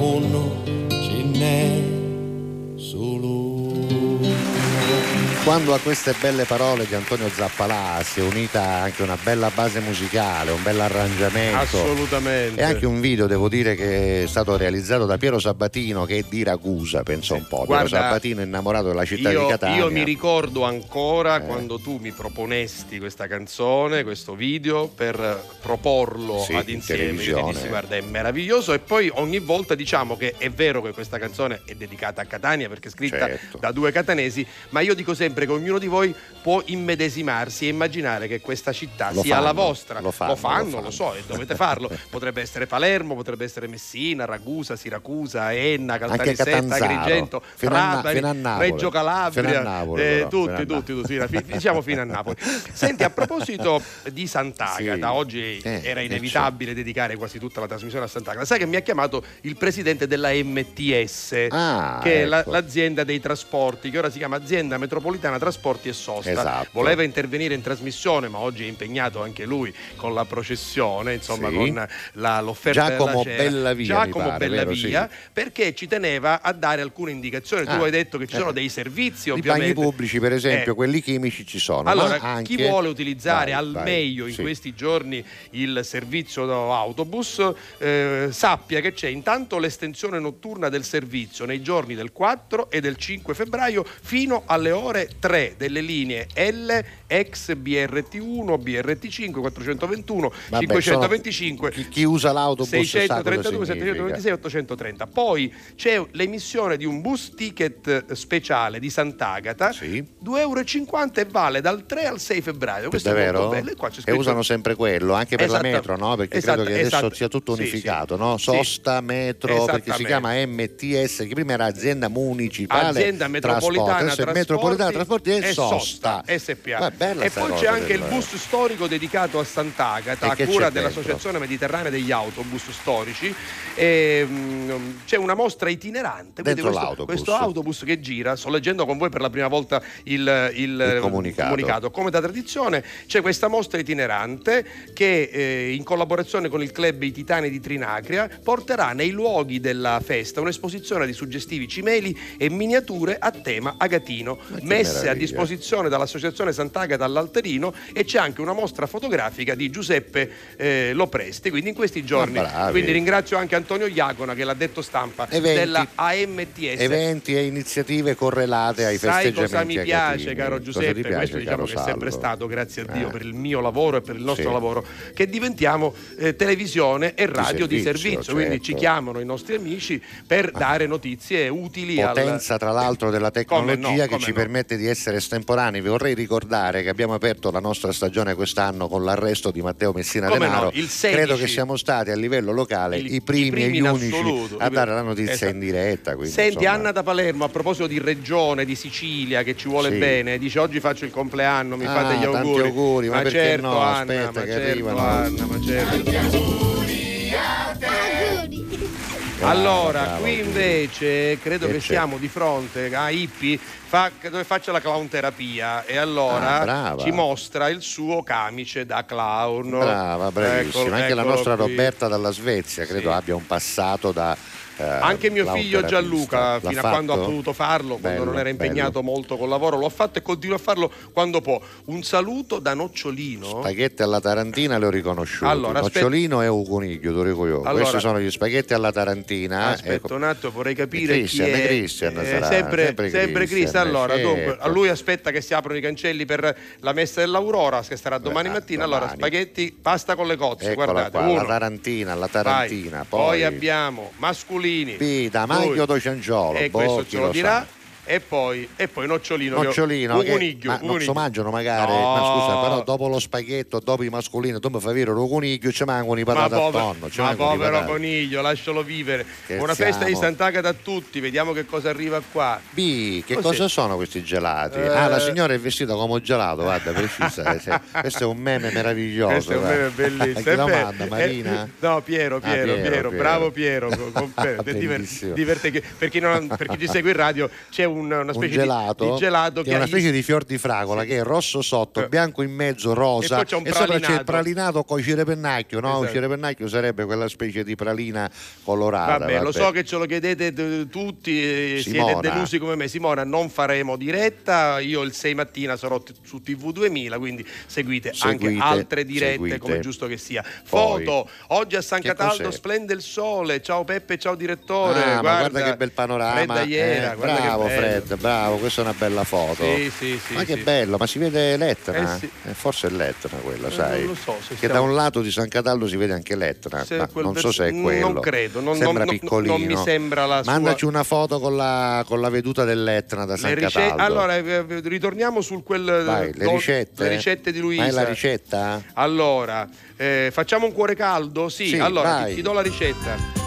Quando a queste belle parole di Antonio Zappalà si è unita anche una bella base musicale, un bel arrangiamento Assolutamente. e anche un video, devo dire, che è stato realizzato da Piero Sabatino che è di Ragusa, penso un po'. Guarda, Piero Sabatino è innamorato della città io, di Catania. io mi ricordo ancora Eh. quando tu mi proponesti questa canzone, questo video per proporlo Sì, ad in insieme. Io dissi, guarda, è meraviglioso. E poi ogni volta diciamo che è vero che questa canzone è dedicata a Catania perché è scritta Certo. da due catanesi, ma io dico sempre che ognuno di voi può immedesimarsi e immaginare che questa città Lo sia la fanno, vostra. lo fanno, lo fanno. lo so, e dovete farlo. potrebbe essere Palermo, potrebbe essere Messina, Ragusa, Siracusa, Enna, Caltanissetta. Agrigento, Trapani. Reggio Calabria, Napoli, eh, tutti, tutti, tutti, fi- diciamo fino a Napoli. Senti, a proposito di Sant'Agata, Sì. oggi Eh, era eh, inevitabile dedicare quasi tutta la trasmissione a Sant'Agata. Sai che mi ha chiamato il presidente della MTS, Ah, che è la- ecco. l'azienda dei trasporti, che ora si chiama Azienda Metropolitana Trasporti e Sosta. Esatto. Voleva intervenire in trasmissione, ma oggi è impegnato anche lui con la processione, insomma, Sì. con la- l'offerta Giacomo della cena. Bellavia, Giacomo pare, vero? Bellavia, Sì. perché ci teneva a dare alcune indicazioni. Tu Ah, hai detto che ci sono eh. dei servizi, I bagni ovviamente. pubblici, per esempio, Eh, quelli chimici ci sono. allora, anche... chi vuole utilizzare Vai, al vai, meglio in sì. questi giorni il servizio autobus, eh, sappia che c'è intanto l'estensione notturna del servizio nei giorni del 4 e del 5 febbraio fino alle ore 3 delle linee L, ex BRT1, BRT5, 421, Vabbè, 525. sono- chi, chi usa l'autobus sa cosa 632, significa. 726, 830. Poi c'è l'emissione di un bus ticket speciale di Sant'Agata, 2,50 euro e vale dal 3 al 6 febbraio. Questo è Davvero? molto bello. E qua c'è E scritto- usano sempre quello, anche per la Esatta- metro, no? Perché esatta- credo che adesso esatta- sia tutto sì, unificato, sì. no? Sì. Sosta, metro, perché si chiama MTS, che prima era azienda municipale. Azienda metropolitana adesso è trasporti, metropolitana trasporti e, e sosta. SPA. E poi c'è anche il bus storico dedicato a Sant'Agata, a cura dell'Associazione Mediterranea degli Autobus Storici. E, mm, c'è una mostra itinerante. Dentro questo, l'autobus. questo autobus che gira, sto leggendo con voi per la prima volta il, il, comunicato. Come da tradizione, c'è questa mostra itinerante che eh, in collaborazione con il club I Titani di Trinacria porterà nei luoghi della festa un'esposizione di suggestivi cimeli e miniature a tema agatino messe a meraviglia. disposizione dall'Associazione Sant'Agata all'Alterino e c'è anche una mostra fotografica di Giuseppe eh, Lopresti. Quindi in questi giorni, quindi ringrazio anche Antonio Iacona che l'ha detto stampa Eventi. della AMTS. Eventi e iniziative correlate ai Sai festeggiamenti cosa mi piace, caro Giuseppe? piace, Questo diciamo caro che è sempre stato, grazie a Dio, Eh. per il mio lavoro e per il nostro Sì. lavoro, che diventiamo eh, televisione e radio di servizio, servizio. Quindi certo. ci chiamano i nostri amici per dare notizie utili Potenza tra l'altro della tecnologia no, che ci no. permette di essere estemporanei. Vi vorrei ricordare che abbiamo aperto la nostra stagione quest'anno con l'arresto di Matteo Messina Come Denaro. no, il 16. Credo che siamo stati a livello locale Il- i primi, i primi e gli unici assoluto. a dare la notizia Esatto. in diretta. quindi, Senti insomma, Anna da Palermo a proposito di regione, di Sicilia che ci vuole Sì. bene, dice oggi faccio il compleanno, mi Ah, fate gli tanti auguri. auguri, ma perché certo no? Anna, Aspetta ma che certo arrivano. Anna, ma certo. Allora, bravo, qui invece credo Che che siamo di fronte a Ippi fa- dove faccia la clown terapia e allora Ah, brava. ci mostra il suo camice da clown. Brava, bravissima. Eccolo- Anche la eccolo nostra qui. Roberta dalla Svezia credo Sì. abbia un passato da. Eh, Anche mio figlio Gianluca, fino a quando ha potuto farlo, quando Bello, non era impegnato molto col lavoro, lo ha fatto e continua a farlo quando può. Un saluto da Nocciolino. Spaghetti alla tarantina li ho riconosciuti. Allora, Nocciolino e un coniglio, te dico io. Allora- Questi sono gli spaghetti alla tarantina. Aspetta ecco. un attimo, vorrei capire Christian, chi è. Christian Eh, sarà, sempre, sempre sempre Christian, Christian. Allora, certo. dunque, a lui aspetta che si aprono i cancelli per la messa dell'Aurora, che sarà domani Eh, mattina. domani. Allora, spaghetti, pasta con le cozze, Eccola guardate. qua, uno. la tarantina, la Vai. tarantina. Poi Poi, abbiamo masculini. Pita. Maglio do Ciangiolo. E boh, questo ce lo dirà. sa. E poi, e poi nocciolino. che- Nocciolino, che- coniglio, ma un non si mangiano magari, No. ma scusa, però dopo lo spaghetto, dopo i mascolini, mi fai vedere un coniglio, ci mangiano i Ma, patate pover- attorno, ci ma povero coniglio, lascialo vivere. Che Buona festa di. Sant'Agata a tutti, vediamo che cosa arriva qua. B, che Così. cosa sono questi gelati? Eh. Ah, la signora è vestita come un gelato, guarda, precisa. eh. Questo è un meme meraviglioso. Questo è un meme bellissimo. Chi È lo vero. manda, Marina? Eh, no, Piero, Ah, Piero, Piero, Piero, Piero. bravo Piero. con- con- per- per, chi non- per chi ci segue in radio c'è un- una un specie di- gelato, di, gelato che è una gli- specie di fior di fragola che è rosso sotto, bianco in mezzo, rosa E c'è un sopra c'è il pralinato. con il cirepennacchio no? Esatto. il cirepennacchio sarebbe quella specie di pralina colorata Vabbè, lo vabbè. so che ce lo chiedete tutti, eh, siete Simona. delusi come me. Simona, non faremo diretta. Io il 6 mattina sarò t- su TV 2000, quindi seguite, anche Seguite, altre dirette seguite. come è giusto che sia. Poi. Foto, oggi a San Cataldo cos'è? splende il sole. Ciao Peppe, ciao direttore. Ah, guarda, guarda che bel panorama Aiera, eh, che bravo. Fred bravo questa è una bella foto Sì, sì, sì, ma che bello ma si vede l'Etna Eh. Eh, forse è l'Etna quella Eh, sai non so che siamo- da un lato di San Cataldo si vede anche l'Etna Se ma non so se è non quello credo, non- sembra non- piccolino non mi sembra la sua- mandaci una foto con la, con la veduta dell'Etna da San rice- Cataldo Allora, eh, eh, ritorniamo sul quel Vai, le ricette le ricette di Luisa. ma è la ricetta? Allora, eh, facciamo un cuore caldo? Sì, allora ti, ti do la ricetta.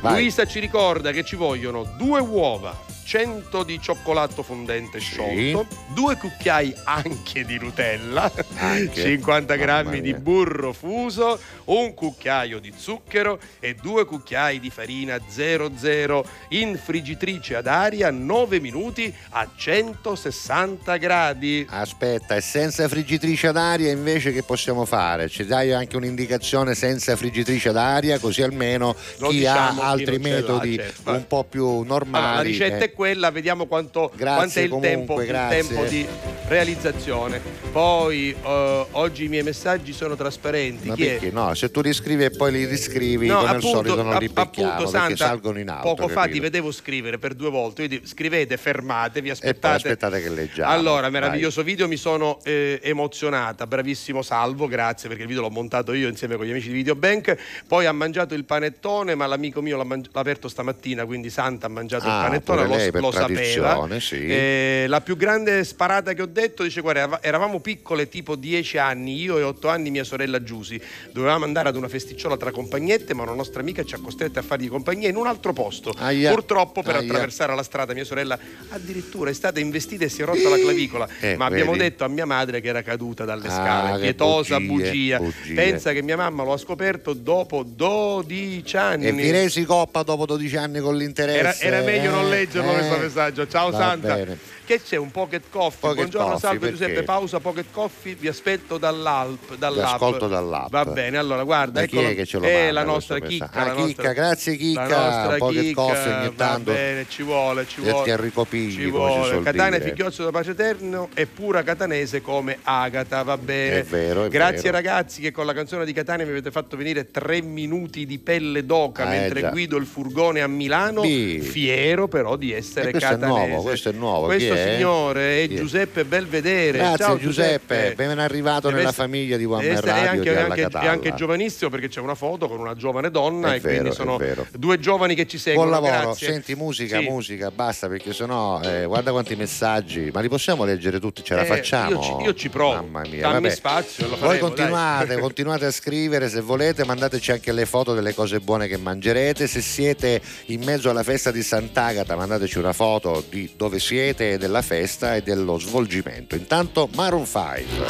Vai. Luisa ci ricorda che ci vogliono due uova, 100 di cioccolato fondente sciolto, due cucchiai anche di Nutella, Anche? 50 Mamma grammi di burro fuso, un cucchiaio di zucchero e due cucchiai di farina 00 in friggitrice ad aria 9 minuti a 160 gradi. Aspetta, e senza friggitrice ad aria invece che possiamo fare? Ci dai anche un'indicazione senza friggitrice ad aria così almeno Lo chi diciamo, ha chi altri non ce l'ha, metodi certo. Vai. un po' più normali. Allora, la ricetta eh, è quella, vediamo quanto, Grazie quanto è il, comunque, tempo, il tempo di realizzazione. Poi eh, oggi i miei messaggi sono trasparenti. ma è? perché no? Se tu li scrivi e poi li riscrivi No, come appunto, al solito non li becchiamo appunto, perché Santa, salgono in alto. Poco fa ti vedevo scrivere per due volte, quindi scrivete, fermatevi, aspettate. aspettate che leggiamo. Allora, Vai. meraviglioso video, mi sono eh, emozionata, bravissimo Salvo, grazie perché il video l'ho montato io insieme con gli amici di Videobank. Poi ha mangiato il panettone, ma l'amico mio l'ha, mangi- l'ha aperto stamattina, quindi Santa ha mangiato Ah, il panettone, lo, lei per lo sapeva. sì. Eh, la più grande sparata che ho detto, dice guarda, erava- eravamo piccole, tipo 10 anni, io e 8 anni mia sorella Giusy. Dovevamo andare ad una festicciola tra compagnette, ma una nostra amica ci ha costretti a fargli compagnia in un altro posto. Aia. Purtroppo per Aia. attraversare la strada mia sorella addirittura è stata investita e si è rotta la clavicola. Eh, ma abbiamo vedi? detto a mia madre che era caduta dalle Ah, scale. Pietosa bugie, bugia. bugie. Pensa che mia mamma lo ha scoperto dopo 12 anni. E vi resi coppa dopo 12 anni con Era, l'interesse? era meglio non eh? leggerlo? Questo messaggio. Ciao Va Santa. bene. Che c'è un pocket coffee? Pocket Buongiorno, coffee, salve perché? Giuseppe. Pausa, pocket coffee. Vi aspetto dall'Alp. dall'app. ascolto dall'app. Va bene, allora guarda. Da chi è che ce lo è la questo nostra chicca. Ah, la chicca, nostra- grazie, chicca. La nostra Pocket chicca, coffee ogni va tanto. bene, ci vuole, ci vuole. ti arricopigli, Ci vuole. Catania figliozzo da Pace Eterno e pura catanese come Agata, va bene. È vero, è Grazie vero. ragazzi che con la canzone di Catania mi avete fatto venire tre minuti di pelle d'oca Ah, mentre già. guido il furgone a Milano. Sì. Fiero però di essere E questo è nuovo, questo è nuovo. Chi Questo è? signore è è? Giuseppe Belvedere. Grazie Ciao Giuseppe, ben arrivato nella famiglia di One deve Man Radio anche, anche- anche giovanissimo perché c'è una foto con una giovane donna È e vero, quindi sono due giovani che ci Buon seguono. lavoro, Grazie. senti musica, Sì. musica, basta perché sennò eh, guarda quanti messaggi, ma li possiamo leggere tutti, ce la Eh, facciamo? io ci- io ci provo. Mamma mia, Dammi vabbè. spazio, lo Voi faremo, continuate, continuate a scrivere se volete, mandateci anche le foto delle cose buone che mangerete, se siete in mezzo alla festa di Sant'Agata mandateci una foto di dove siete, della festa e dello svolgimento. Intanto Maroon 5.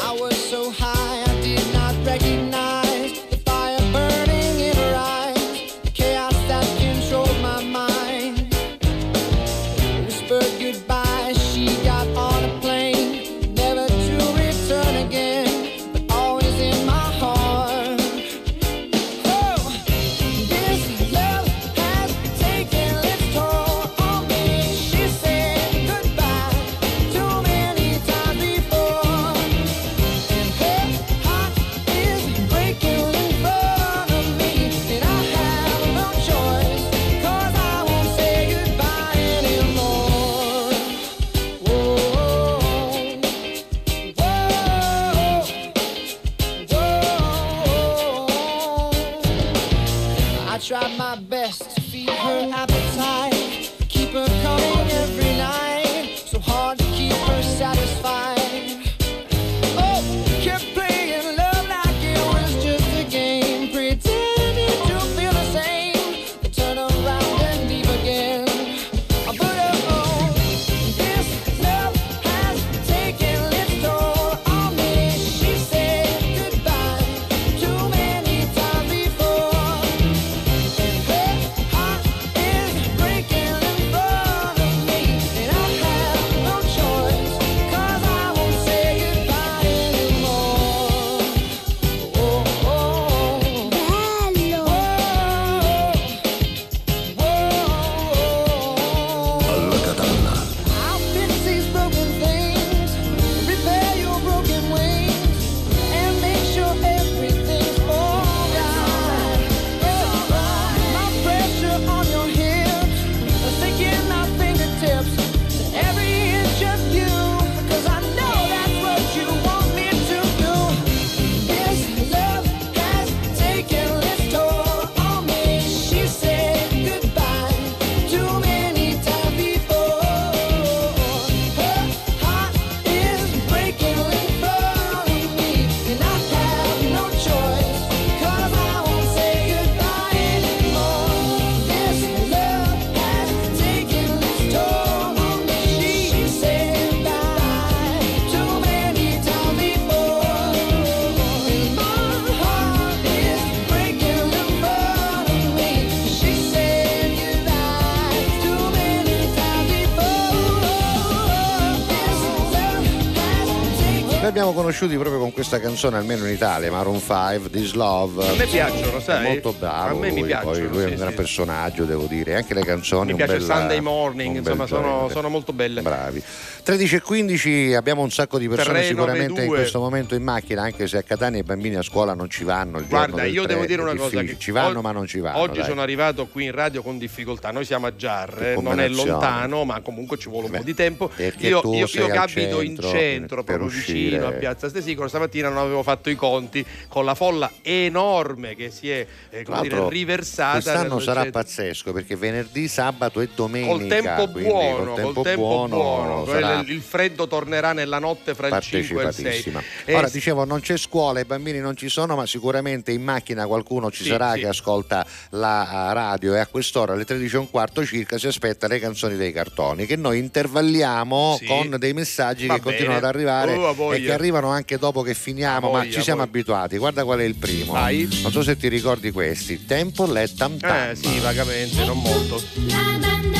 Conosciuti proprio con questa canzone, almeno in Italia, Maroon 5, This Love. A me piacciono, sai? È molto bravo. A me mi lui, piacciono, poi lui è sì, un gran sì. personaggio, devo dire. Anche le canzoni. Mi piace bel- Sunday Morning, insomma, sono, sono molto belle. Bravi. 13 e 15 abbiamo un sacco di persone Terreno sicuramente in V2. questo momento in macchina, anche se a Catania i bambini a scuola non ci vanno. Il giorno Guarda, del io devo tre, dire una cosa: ci vanno, og- ma non ci vanno. Oggi dai. sono arrivato qui in radio con difficoltà. Noi siamo a Giarre, non è lontano, ma comunque ci vuole un po' di tempo. Io, io, io al abito in centro, centro, per proprio uscire. vicino a Piazza Stesicolo, stamattina non avevo fatto i conti con la folla enorme che si è eh, dire, riversata. Quest'anno sarà centro. pazzesco perché venerdì, sabato e domenica. Col tempo buono, col tempo col tempo buono, buono. sarà Il, il freddo tornerà nella notte fra il 5 e il 6. partecipatissima. E Ora dicevo, non c'è scuola, i bambini non ci sono, ma sicuramente in macchina qualcuno ci Sì, sarà sì. che ascolta la eh, radio e a quest'ora alle 13 e un quarto circa si aspetta le canzoni dei cartoni che noi intervalliamo Sì. con dei messaggi Va che continuano ad bene. arrivare Oh, e voglia. che arrivano anche dopo che finiamo, A ma voglia, ci siamo voglia. abituati. Guarda qual è il primo. Vai. Non so se ti ricordi questi. Tempo le tam tam. Eh sì, vagamente, non molto. La banda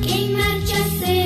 che marcia se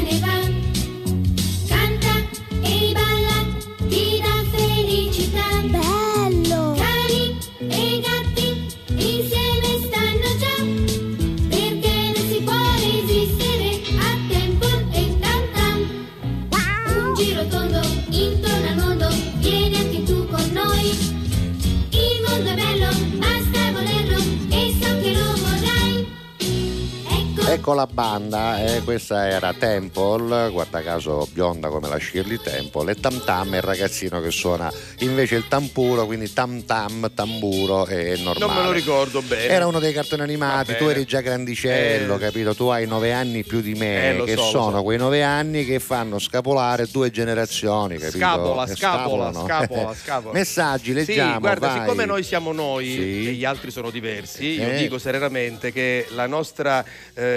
Ecco la banda, eh, questa era Temple, guarda caso bionda come la Shirley Temple, e Tam Tam è il ragazzino che suona invece il tamburo, quindi Tam Tam, tamburo è normale. Non me lo ricordo bene. Era uno dei cartoni animati, tu eri già grandicello, Eh. capito? Tu hai nove anni più di me, Eh, che so, sono so. quei nove anni che fanno scapolare due generazioni, capito? Scapola, Eh, scapola, scapola, scapola. Messaggi, leggiamo. Sì, guarda, vai. siccome noi siamo noi Sì. e gli altri sono diversi, io Eh. dico serenamente che la nostra eh,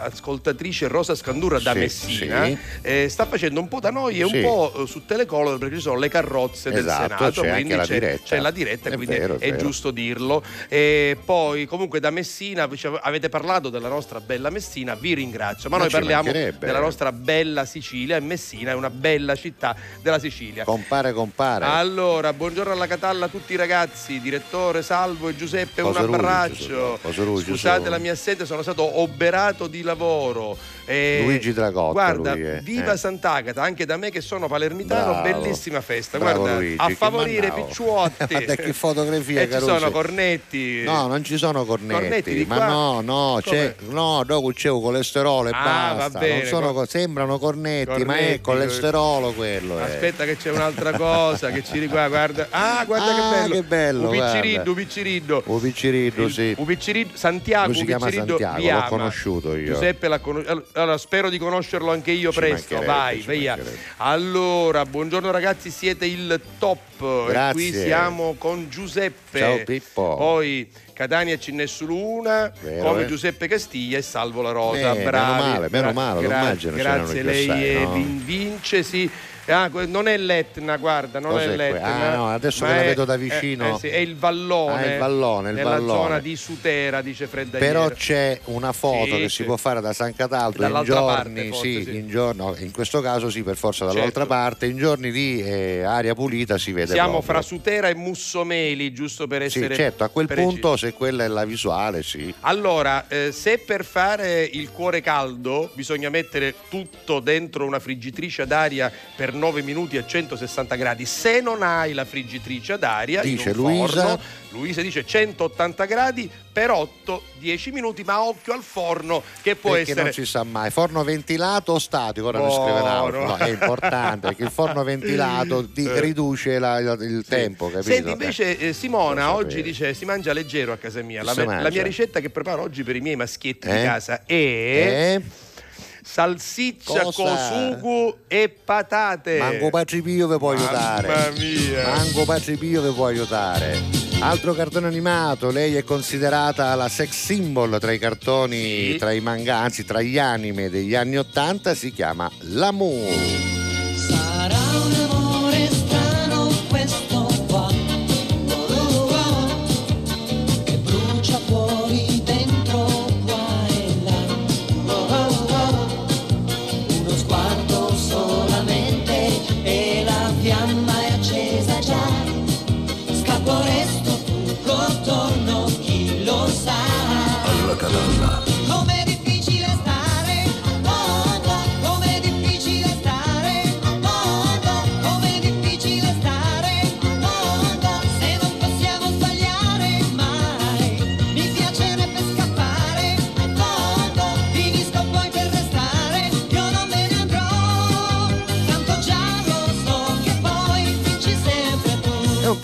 ascoltatrice Rosa Scandurra da Sì, Messina sì. eh, sta facendo un po' da noi e un Sì. po' eh, su Telecolor perché ci sono le carrozze del Esatto, Senato, c'è quindi la c'è, diretta. c'è la diretta, È quindi vero, è è, giusto dirlo. E poi comunque da Messina avete parlato della nostra bella Messina, vi ringrazio, ma, Ma noi parliamo della nostra bella Sicilia e Messina è una bella città della Sicilia. Compare, compare. Allora, buongiorno alla Catalla a tutti i ragazzi, direttore Salvo e Giuseppe, un Coserugi, abbraccio. Scusate la mia sete, sono stato oberato di lavoro. Eh, Luigi Dragotta, Guarda, lui viva eh. Sant'Agata, anche da me che sono palermitano, Bravo. bellissima festa. Bravo Guarda, Luigi, a favorire picciotti. Guarda che fotografia, E ci sono cornetti. No, non ci sono cornetti, Cornetti di ma qua? no, no, c'è, no, dopo c'è un colesterolo e Ah, basta. va bene, sono cor- co- sembrano cornetti, ma è Cornetti, colesterolo quello. eh. Aspetta che c'è un'altra cosa che ci riguarda. Guarda. Ah, guarda Ah, che bello. che bello, Un guarda. picciriddo, un picciriddo. Un picciriddo, sì. Un picciriddo, Santiago, Lui si chiama Santiago, l'ho Viama. conosciuto io. Giuseppe l'ha conosciuto. Allora, spero di conoscerlo anche io Ci presto. Vai, via. Allora, buongiorno ragazzi, siete il top. E Grazie. qui siamo con Giuseppe. Ciao, Pippo. Poi Catania ce n'è solo una, come eh? Giuseppe Castiglia e Salvo la Rosa. Eh, Bravi. meno male, meno male, gra- Grazie, lei no? vin- vince, sì. Ah, non è l'Etna, guarda, non Cos'è è l'Etna. ah, no, adesso che la è- vedo da eh, vicino. eh, sì, è il vallone. Ah, il vallone, il nella vallone. zona di Sutera, dice Fredda Però c'è una foto Sì, che sì. si può fare da San Cataldo in giorni, parte, forse, sì, sì. in giorni- no, in questo caso sì, per forza dall'altra Certo. parte, in giorni di eh, aria pulita si vede Siamo proprio. fra Sutera e Mussomeli, giusto per Sì, essere certo, a quel precisi. punto se quella è la visuale, sì. Allora, eh, se per fare il cuore caldo bisogna mettere tutto dentro una friggitrice ad aria per 9 minuti a 160 gradi, se non hai la friggitrice ad aria, Dice Luisa. forno, Luisa dice 180 gradi per 8-10 minuti, ma occhio al forno che può perché essere non si sa mai, forno ventilato o statico, ora Buono. scriveranno, no, è importante perché il forno ventilato di- Eh. riduce la- il tempo, capito? Senti, invece eh, Simona oggi dice si mangia leggero a casa mia. La, me- la mia ricetta che preparo oggi per i miei maschietti di Eh? casa è Eh? Salsiccia Cosa? con sugo e patate. Manco Patri Pio vi può aiutare. Mamma mia. Manco Patri Pio vi può aiutare. Altro cartone animato, lei è considerata la sex symbol tra i cartoni, Sì. tra i manga, anzi tra gli anime degli anni Ottanta, si chiama L'amour.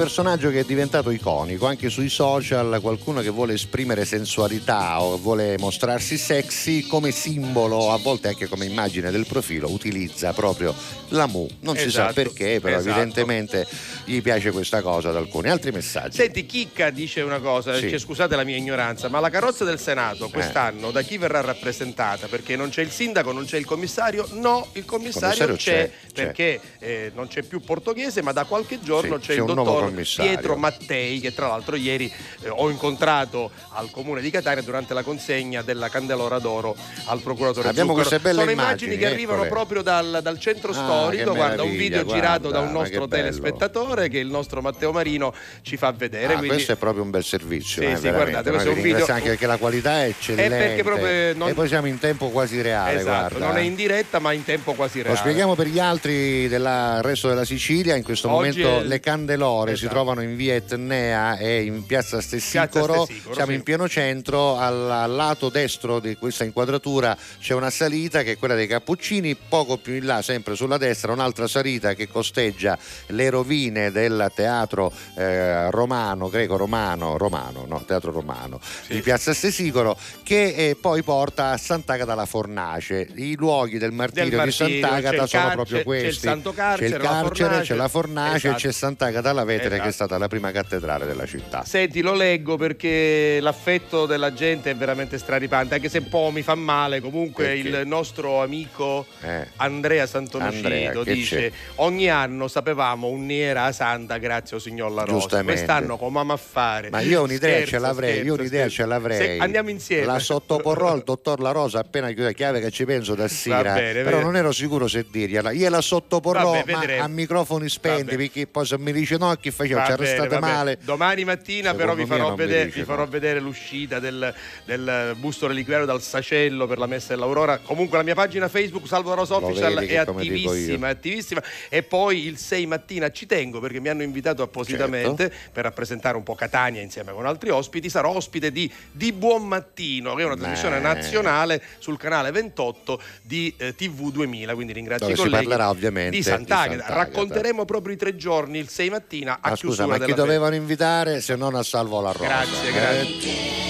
Personaggio che è diventato iconico anche sui social, qualcuno che vuole esprimere sensualità o vuole mostrarsi sexy come simbolo, a volte anche come immagine del profilo, utilizza proprio l'amour. Non si sa Esatto, perché, però esatto. evidentemente gli piace questa cosa ad alcuni. Altri messaggi. Senti, Chicca dice una cosa, Sì. scusate la mia ignoranza, ma la carrozza del Senato quest'anno da chi verrà rappresentata? Perché non c'è il sindaco, non c'è il commissario? No, il commissario, Commissario c'è, c'è, c'è. perché eh, non c'è più portoghese, ma da qualche giorno Sì, c'è, c'è il dottor commissario. Pietro Mattei, che tra l'altro ieri eh, ho incontrato al comune di Catania durante la consegna della Candelora d'oro al procuratore Abbiamo Zuccaro. queste belle Sono immagini, immagini che arrivano eccole. proprio dal, dal centro Ah, storico, guarda un video girato da guarda, un nostro che telespettatore che il nostro Matteo Marino ci fa vedere. Ah, quindi- questo è proprio un bel servizio, Sì, eh, sì, guardate, questo è un video- anche perché la qualità è eccellente. perché proprio non- E poi siamo in tempo quasi reale, Esatto, guarda. non è in diretta ma in tempo quasi Lo reale. spieghiamo per gli altri del resto della Sicilia, in questo Oggi momento è- le Candelore si Esatto. trovano in via Etnea e in piazza Stessicoro, siamo sì. in pieno centro, al, lato destro di questa inquadratura c'è una salita che è quella dei Cappuccini, poco più in là, sempre sulla destra, un'altra salita che costeggia le rovine del teatro eh, romano, greco-romano, romano, no, teatro romano di piazza Stessicoro che eh, poi porta a Sant'Agata la Fornace. I luoghi del martirio, Del di martirio, c'è Sant'Agata sono car- proprio c'è- c'è il questi. Santo Carcere, c'è il la carcere, Fornace. c'è la Fornace Esatto. e c'è Sant'Agata la Vetere che Esatto. è stata la prima cattedrale della città. Senti, lo leggo perché l'affetto della gente è veramente straripante, anche se un po' mi fa male. Comunque Perché? il nostro amico Eh. Andrea che dice: c'è? Ogni anno sapevamo un'era Santa grazie al signor La Rosa. Quest'anno come a fare? Ma io un'idea Scherzo, ce l'avrei, io scherzo, un'idea scherzo. ce l'avrei. Se- andiamo insieme. La sottoporrò al dottor La Rosa appena chiude chiave che ci penso da sera. bene, però non ero sicuro se dirgliela. Io la sottoporrò Vabbè, ma a microfoni spenti Vabbè. perché poi se mi dice no chi faceva? Va Ci arrestate male. Domani mattina Secondo però vi farò, vedere, dice vi farò no. vedere l'uscita del, del busto reliquiario dal Sacello per la messa dell'Aurora. Comunque la mia pagina Facebook Salvo Rosa Official è che attivissima, attivissima. E poi il 6 mattina ci tengo perché mi hanno invitato appositamente Certo. per rappresentare un po' Catania insieme con altri ospiti. Sarò ospite di Di Buon Mattino, che è una trasmissione nazionale sul canale 28 di eh, TV 2000. Quindi ringrazio Dove i si colleghi parlerà ovviamente di di Sant'Agata. Sant'Agata. Racconteremo proprio i tre giorni, il 6 mattina a ah, scusa, ma chi festa. dovevano invitare se non a Salvo la Rosa? Grazie, eh? grazie.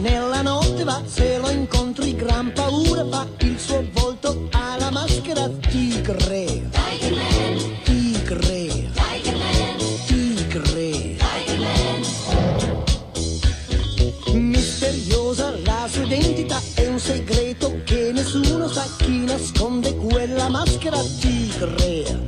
nella notte va, se lo incontri gran paura fa, il suo volto alla maschera tigre. Identità è un segreto che nessuno sa chi nasconde quella maschera. Tigre.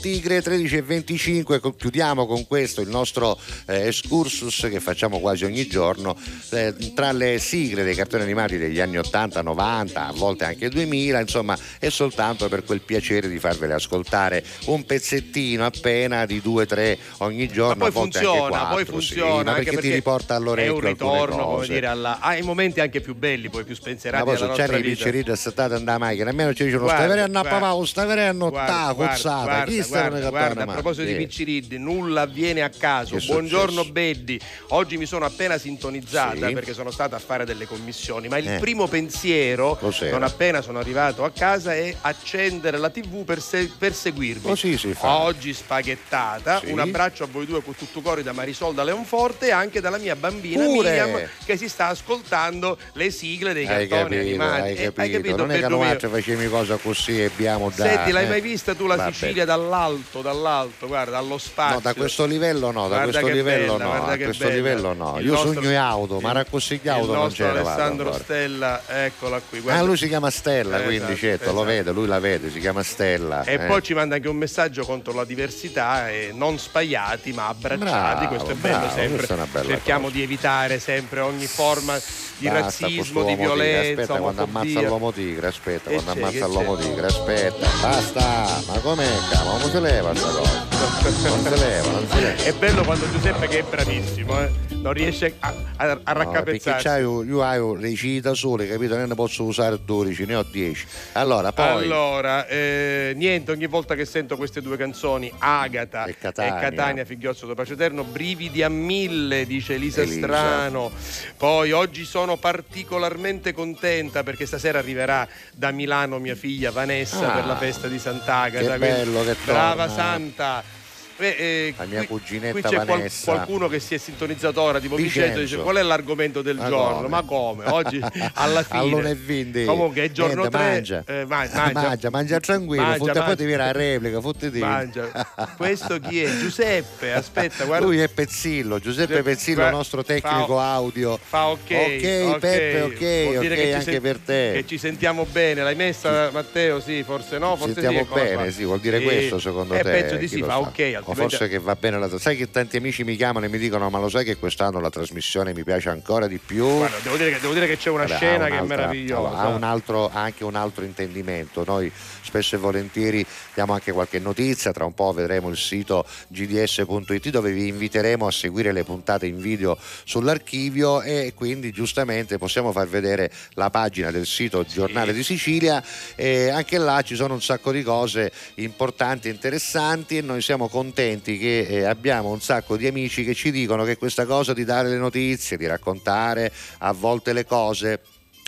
Tigre 13 e 25, co- chiudiamo con questo il nostro eh, excursus che facciamo quasi ogni giorno eh, tra le sigle dei cartoni animati degli anni 80, 90, a volte anche 2000, insomma è soltanto per quel piacere di farvele ascoltare un pezzettino appena di due, tre ogni giorno, Ma poi volte funziona, anche quattro, poi sì, funziona ma anche perché, ti riporta all'orecchio è un ritorno, come dire, alla, ai momenti anche più belli, poi più Ma spensierati poi della se c'è i vita. picceriti assettati andare macchina, almeno ci dicono stai venendo a papà, stai venendo a Guarda, ta, cozzata, chi guarda, guarda, a proposito di Sì. Picciriddi, nulla avviene a caso. Che Buongiorno successo? Beddi. Oggi mi sono appena sintonizzata Sì. perché sono stata a fare delle commissioni, ma il Eh. primo pensiero, Cos'era? non appena sono arrivato a casa, è accendere la TV per, se- per seguirvi. Così si fa. Oggi spaghettata. Sì. Un abbraccio a voi due con tutto cuore da Marisol da Leonforte e anche dalla mia bambina Pure. Miriam che si sta ascoltando le sigle dei Hai cartoni capito, animati. hai Eh, capito, non è che noi facciamo cosa così e abbiamo da Senti, l'hai eh. mai vista tu la Vabbè. Sicilia dall'alto, dall'alto, guarda, allo spazio? No, da questo livello no, da Guarda questo livello bella, no, guarda a che questo bella. livello no. Il Io nostro- sogno in auto, ma così in auto non c'era Alessandro Stella, eccola qui. guarda. Ah, lui si chiama Stella, Eh, quindi esatto, certo, lo esatto. vede, lui la vede, si chiama Stella. E eh. poi ci manda anche un messaggio contro la diversità, e non spagliati ma abbracciati, Bravo, questo è bello bravo, sempre. una bella Cerchiamo cosa. di evitare sempre ogni forma di Basta razzismo, di uomo tigre, violenza, Aspetta quando ammazza l'uomo tigre, aspetta quando ammazza l'uomo tigre, aspetta, basta, ma com'è, cavolo, si leva sta cosa? Non si leva, non si leva. È bello quando Giuseppe che è bravissimo, eh, non riesce a, a, a No, raccapezzarsi. c'hai, io ho le cita sole, capito? Non ne posso usare 12, ne ho 10. Allora, poi Allora, eh, niente, ogni volta che sento queste due canzoni, Agata E Catania. Figliozzo del Pace Eterno, brividi a mille, dice Elisa, Elisa. Strano. Poi oggi sono particolarmente contenta perché stasera arriverà da Milano mia figlia Vanessa Ah, per la festa di Sant'Agata. che bello che Brava torna. Santa. Beh, eh, La mia qui- cuginetta qui c'è Vanessa. qualcuno che si è sintonizzato ora, tipo Vincenzo. Vincenzo, dice qual è l'argomento del Ma giorno? come? Ma come? Oggi alla fine. A lunedì, quindi. Comunque è giorno Niente, 3. mangia. eh, ma- mangia. mangia, mangia tranquillo, Mangia, fotte- mangia. poi ti viene la replica, fottiti. Mangia. Questo chi è? Giuseppe, aspetta, guarda. Lui è Pezzillo, Giuseppe Giuseppe, Pezzillo, guarda, nostro tecnico fa- audio. Fa ok. Ok, Peppe, ok, Vuol ok, anche sen- per te. Che ci sentiamo bene. L'hai messa, Matteo? Sì, forse no. Forse Sentiamo sì, bene, sì, vuol dire questo secondo eh, te? penso di Chi sì, fa ok. O forse che va bene la Sai che tanti amici mi chiamano e mi dicono: Ma lo sai che quest'anno la trasmissione mi piace ancora di più? Guarda, devo dire, che, devo dire che c'è una Vabbè, scena ha che è un'altra- meravigliosa. Ha un altro, ha anche un altro intendimento. Noi spesso e volentieri diamo anche qualche notizia, tra un po' vedremo il sito gds.it dove vi inviteremo a seguire le puntate in video sull'archivio e quindi giustamente possiamo far vedere la pagina del sito Giornale di Sicilia e anche là ci sono un sacco di cose importanti e interessanti e noi siamo contenti che eh, abbiamo un sacco di amici che ci dicono che questa cosa di dare le notizie, di raccontare a volte le cose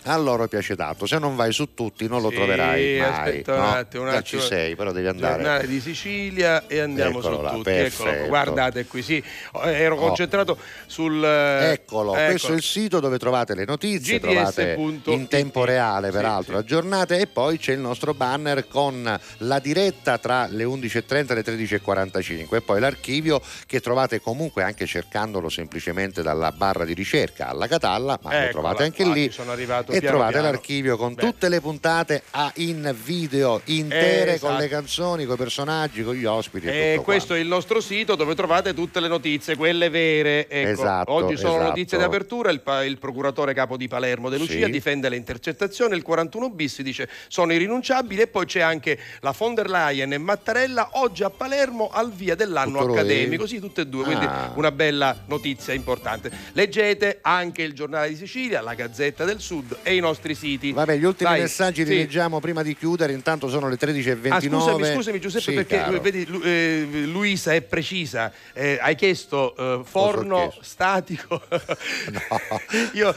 a loro piace tanto, se non vai su tutti non lo Sì, troverai mai. aspetta un no? attimo, un Già attimo. ci sei, però devi andare. Giornale di Sicilia e andiamo Eccolo su là, tutti. Eccolo, guardate qui, sì. Oh, Ero Oh. concentrato sul. eh, Eccolo, ecco. questo è il sito dove trovate le notizie, GDS trovate in tempo reale Sì, peraltro aggiornate e poi c'è il nostro banner con la diretta tra le 11.30 e le 13.45 e poi l'archivio che trovate comunque anche cercandolo semplicemente dalla barra di ricerca alla Catalla, ma lo Eccola trovate anche lì. sono arrivato e piano trovate piano. l'archivio con tutte le puntate a in video intere con Esatto. le canzoni, con i personaggi, con gli ospiti e E tutto questo è il nostro sito dove trovate tutte le notizie, quelle vere. Ecco, Esatto, oggi sono esatto. notizie di apertura. Il, il procuratore capo di Palermo De Lucia Sì. difende le intercettazioni. Il 41 bis dice sono irrinunciabili. E poi c'è anche la von der Leyen e Mattarella oggi a Palermo al via dell'anno Tutto accademico. Sì, tutte e due. Quindi Ah. una bella notizia importante. Leggete anche il giornale di Sicilia, la Gazzetta del Sud e i nostri siti. Vabbè, gli ultimi Dai, messaggi li sì. leggiamo prima di chiudere, intanto sono le 13.29. Ah, scusami, scusami Giuseppe, Sì, perché caro. vedi, Lu- eh, Luisa è precisa. Eh, hai chiesto eh, forno chiesto? statico. Io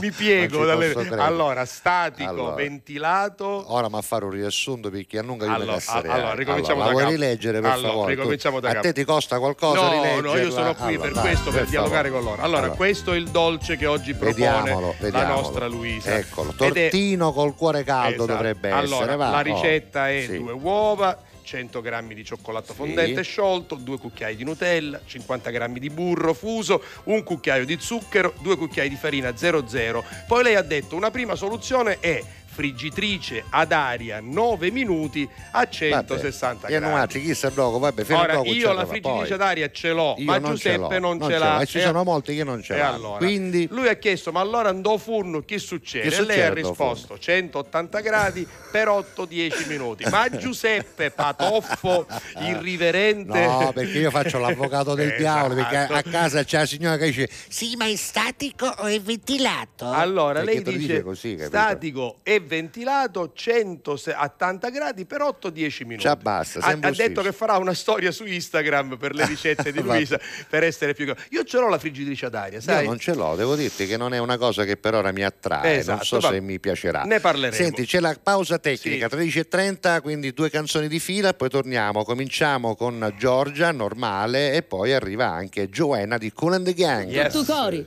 mi piego. Dalle-. Allora, statico, Allora. ventilato. Ora ma a fare un riassunto perché a lungo io Allora, allora, ricominciamo allora, da la vuoi rileggere per Allora, favore? Ricominciamo da a capo. te ti costa qualcosa No, rileggerla? no, io sono qui Allora, per dai, questo, per, per dialogare con loro. Allora, questo è il dolce che oggi propone Vediamolo, la vediamolo. nostra Luisa. Eccolo, Ed è- tortino col cuore caldo Esatto. dovrebbe allora, essere. va, La oh. ricetta è Sì. due uova, 100 g di cioccolato fondente sciolto, due cucchiai di Nutella, 50 g di burro fuso, un cucchiaio di zucchero, due cucchiai di farina 00. Poi lei ha detto una prima soluzione è friggitrice ad aria 9 minuti a 160 E non gradi. chi sa dopo, vabbè, fino Ora io la friggitrice poi. d'aria ce l'ho, ma non ce Giuseppe non, non ce l'ha. e ci E- sono molti che non ce l'hanno. allora, Quindi- lui ha chiesto, ma allora andò furno, che succede? Che e lei ha succede, risposto 180 gradi per 8-10 minuti. Ma Giuseppe Patoffo, irriverente. No, perché io faccio l'avvocato del diavolo, perché a- Esatto. casa c'è la signora che dice sì, ma è statico o è ventilato? Allora, Perché lei dice, dice così, capito? statico e ventilato 180 gradi per 8-10 minuti. Ci abbassa, ha, ha detto che farà una storia su Instagram per le ricette di. Luisa per essere più io ce l'ho la friggitrice ad aria, Io sai? non ce l'ho, devo dirti che non è una cosa che per ora mi attrae, Esatto, non so va- se mi piacerà. Ne parleremo. Senti, c'è la pausa tecnica, 13.30, quindi due canzoni di fila, poi torniamo. Cominciamo con Giorgia, normale, e poi arriva anche Joanna di Cool and the Gang. Tu cori.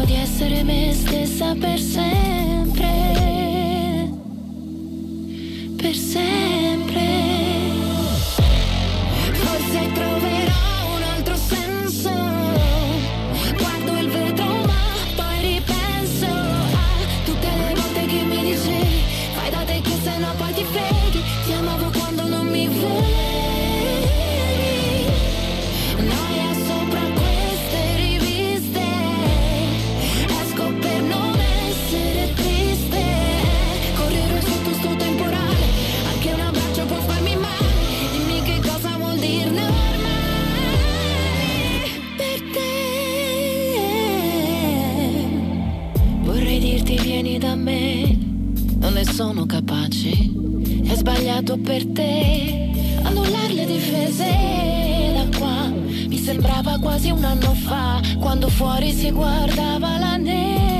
spero di essere me stessa per sempre. Per sempre. Sono capace. È sbagliato per te annullare le difese da qua. Mi sembrava quasi un anno fa, quando fuori si guardava la neve.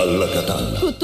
Alla Catalla. Con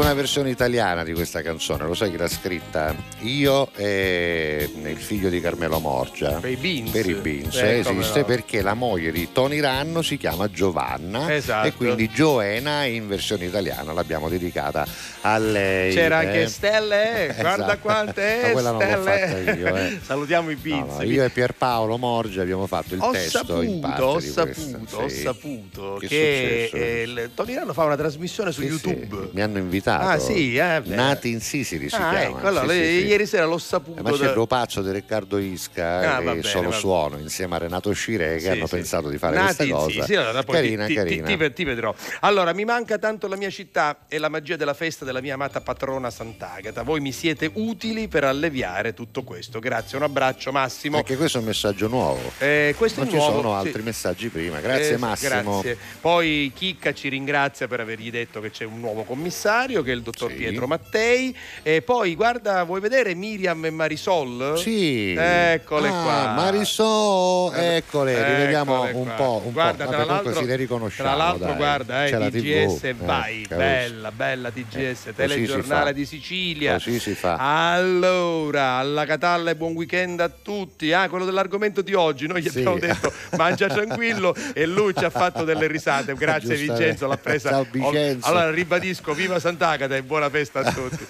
una versione italiana di questa canzone, lo sai chi l'ha scritta? Io e il figlio di Carmelo Morgia. Per i Beans. Per i Beans, Eh, come esiste no. perché la moglie di Tony Ranno si chiama Giovanna Esatto. e quindi Joena in versione italiana l'abbiamo dedicata a lei. C'era eh. anche Stelle, eh, guarda Esatto. quante non l'ho stelle. fatta io, eh. Salutiamo i Beans. no, io e Pierpaolo Morgia abbiamo fatto il ho testo in parte saputo, ho saputo, ho sì. saputo Che che, eh, il- Tony Rano fa una trasmissione su Sì, sì, YouTube. mi hanno invitato. Ah, sì, eh. Nati in Sicily si Ah, ecco, allora, Sì, sì, le- sì. ieri sera l'ho saputo. Eh, Ma c'è il Ropaccio di Riccardo Isca Ah, va e bene, Solo Suono insieme a Renato Scire che Sì, hanno sì. pensato di fare Nati, questa cosa. sì, sì, allora, carina, ti- carina. ti- ti- ti vedrò. Allora, mi manca tanto la mia città e la magia della festa della mia amata patrona Sant'Agata. Voi mi siete utili per alleviare tutto questo. Grazie, un abbraccio Massimo. Anche questo è un messaggio nuovo. Eh, questo non ci nuovo, sono sì. altri messaggi prima. Grazie Eh, Massimo. grazie. Poi Chicca ci ringrazia per avergli detto che c'è un nuovo commissario, che è il dottor Sì. Pietro Mattei. E poi, guarda, vuoi vedere Miriam e Marisol? Sì. Eccole Ah, qua. Marisol, eccole, rivediamo Eccole un po'. Un guarda, po'. tra Vabbè, comunque l'altro, si le riconosciamo. tra l'altro, dai. guarda, eh, C'è la TGS, eh, vai, capisci? bella, bella TGS, Si telegiornale di Sicilia. Così si fa. Allora, alla Catalla e buon weekend a tutti. Ah, quello dell'argomento di oggi, noi gli Sì. abbiamo detto mangia tranquillo e lui ci ha fatto delle risate. Grazie. Vincenzo, l'ha presa. Ciao, Vincenzo. Allora ribadisco, viva Sant'Agata e buona festa a tutti.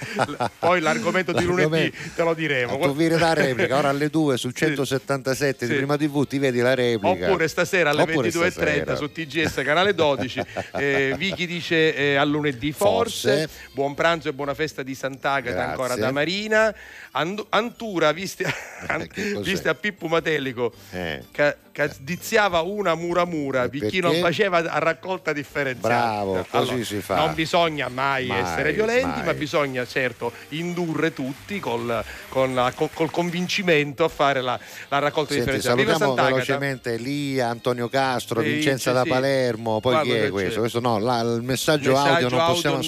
Poi l'argomento di lunedì te lo diremo. tu vedi la replica ora alle 2 sul 177 di Sì. Prima TV ti vedi la replica Oppure stasera alle Oppure 22.30 stasera. su TGS canale 12. Eh, Vicky dice eh, a lunedì forse. Forse. Buon pranzo e buona festa di Sant'Agata ancora da Marina. And- Antura, viste, cos'è? viste a Pippo Matelico, Eh. ca- cazziziava una mura mura per chi non faceva a raccolta differenziata. Bravo, così Allora, si fa. Non bisogna mai, Mai, essere violenti, mai. ma bisogna certo indurre tutti col, con col- col convincimento a fare la, la raccolta Senti, differenziata. Salutiamo velocemente Lia, Antonio Castro, Vincenza sì, da. Palermo, poi Guarda chi è questo? Questo no, la- il messaggio, Messaggio audio non audio possiamo non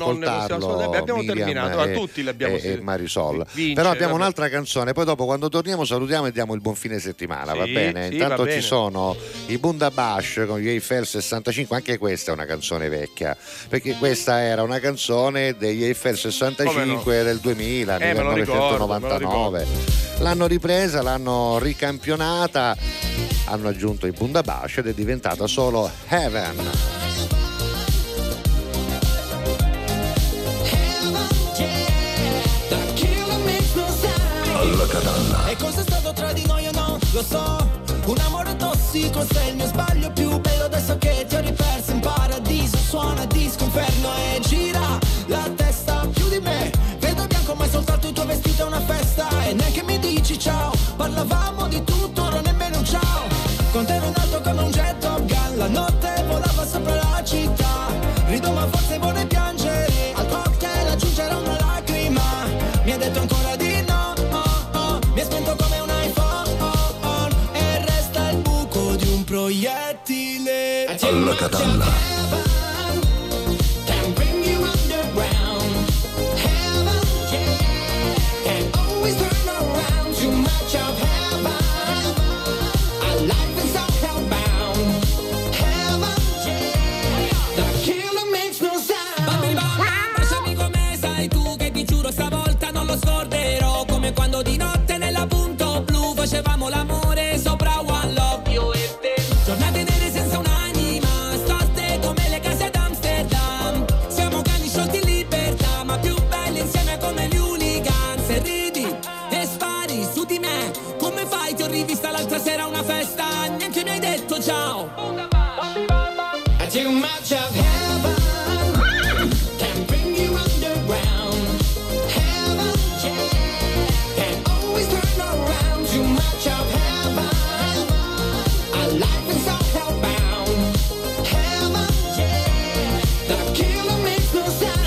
ascoltare. Abbiamo Miriam terminato. A e- tutti li abbiamo e, e. Marisol. Vince, Però abbiamo vabbè. un'altra canzone, poi dopo quando torniamo salutiamo e diamo il buon fine settimana, va Sì, bene? sì, Intanto va bene. ci sono i Bundabash con gli Eiffel 65, anche questa è una canzone vecchia, perché questa era una canzone degli Eiffel 65 del 2000, Eh, me lo ricordo, me lo 1999. L'hanno ripresa, l'hanno ricampionata, hanno aggiunto i Bundabash ed è diventata solo Heaven. Alla catalla. E cosa è stato tra di noi o no? Lo so, un amore tossico sei il mio sbaglio più bello adesso che ti ho riperso in paradiso Suona disco inferno e gira la testa più di me Vedo bianco ma è soltanto il tuo vestito è una festa E neanche mi dici ciao Parlavamo di tutto, proiettile Alla catalla.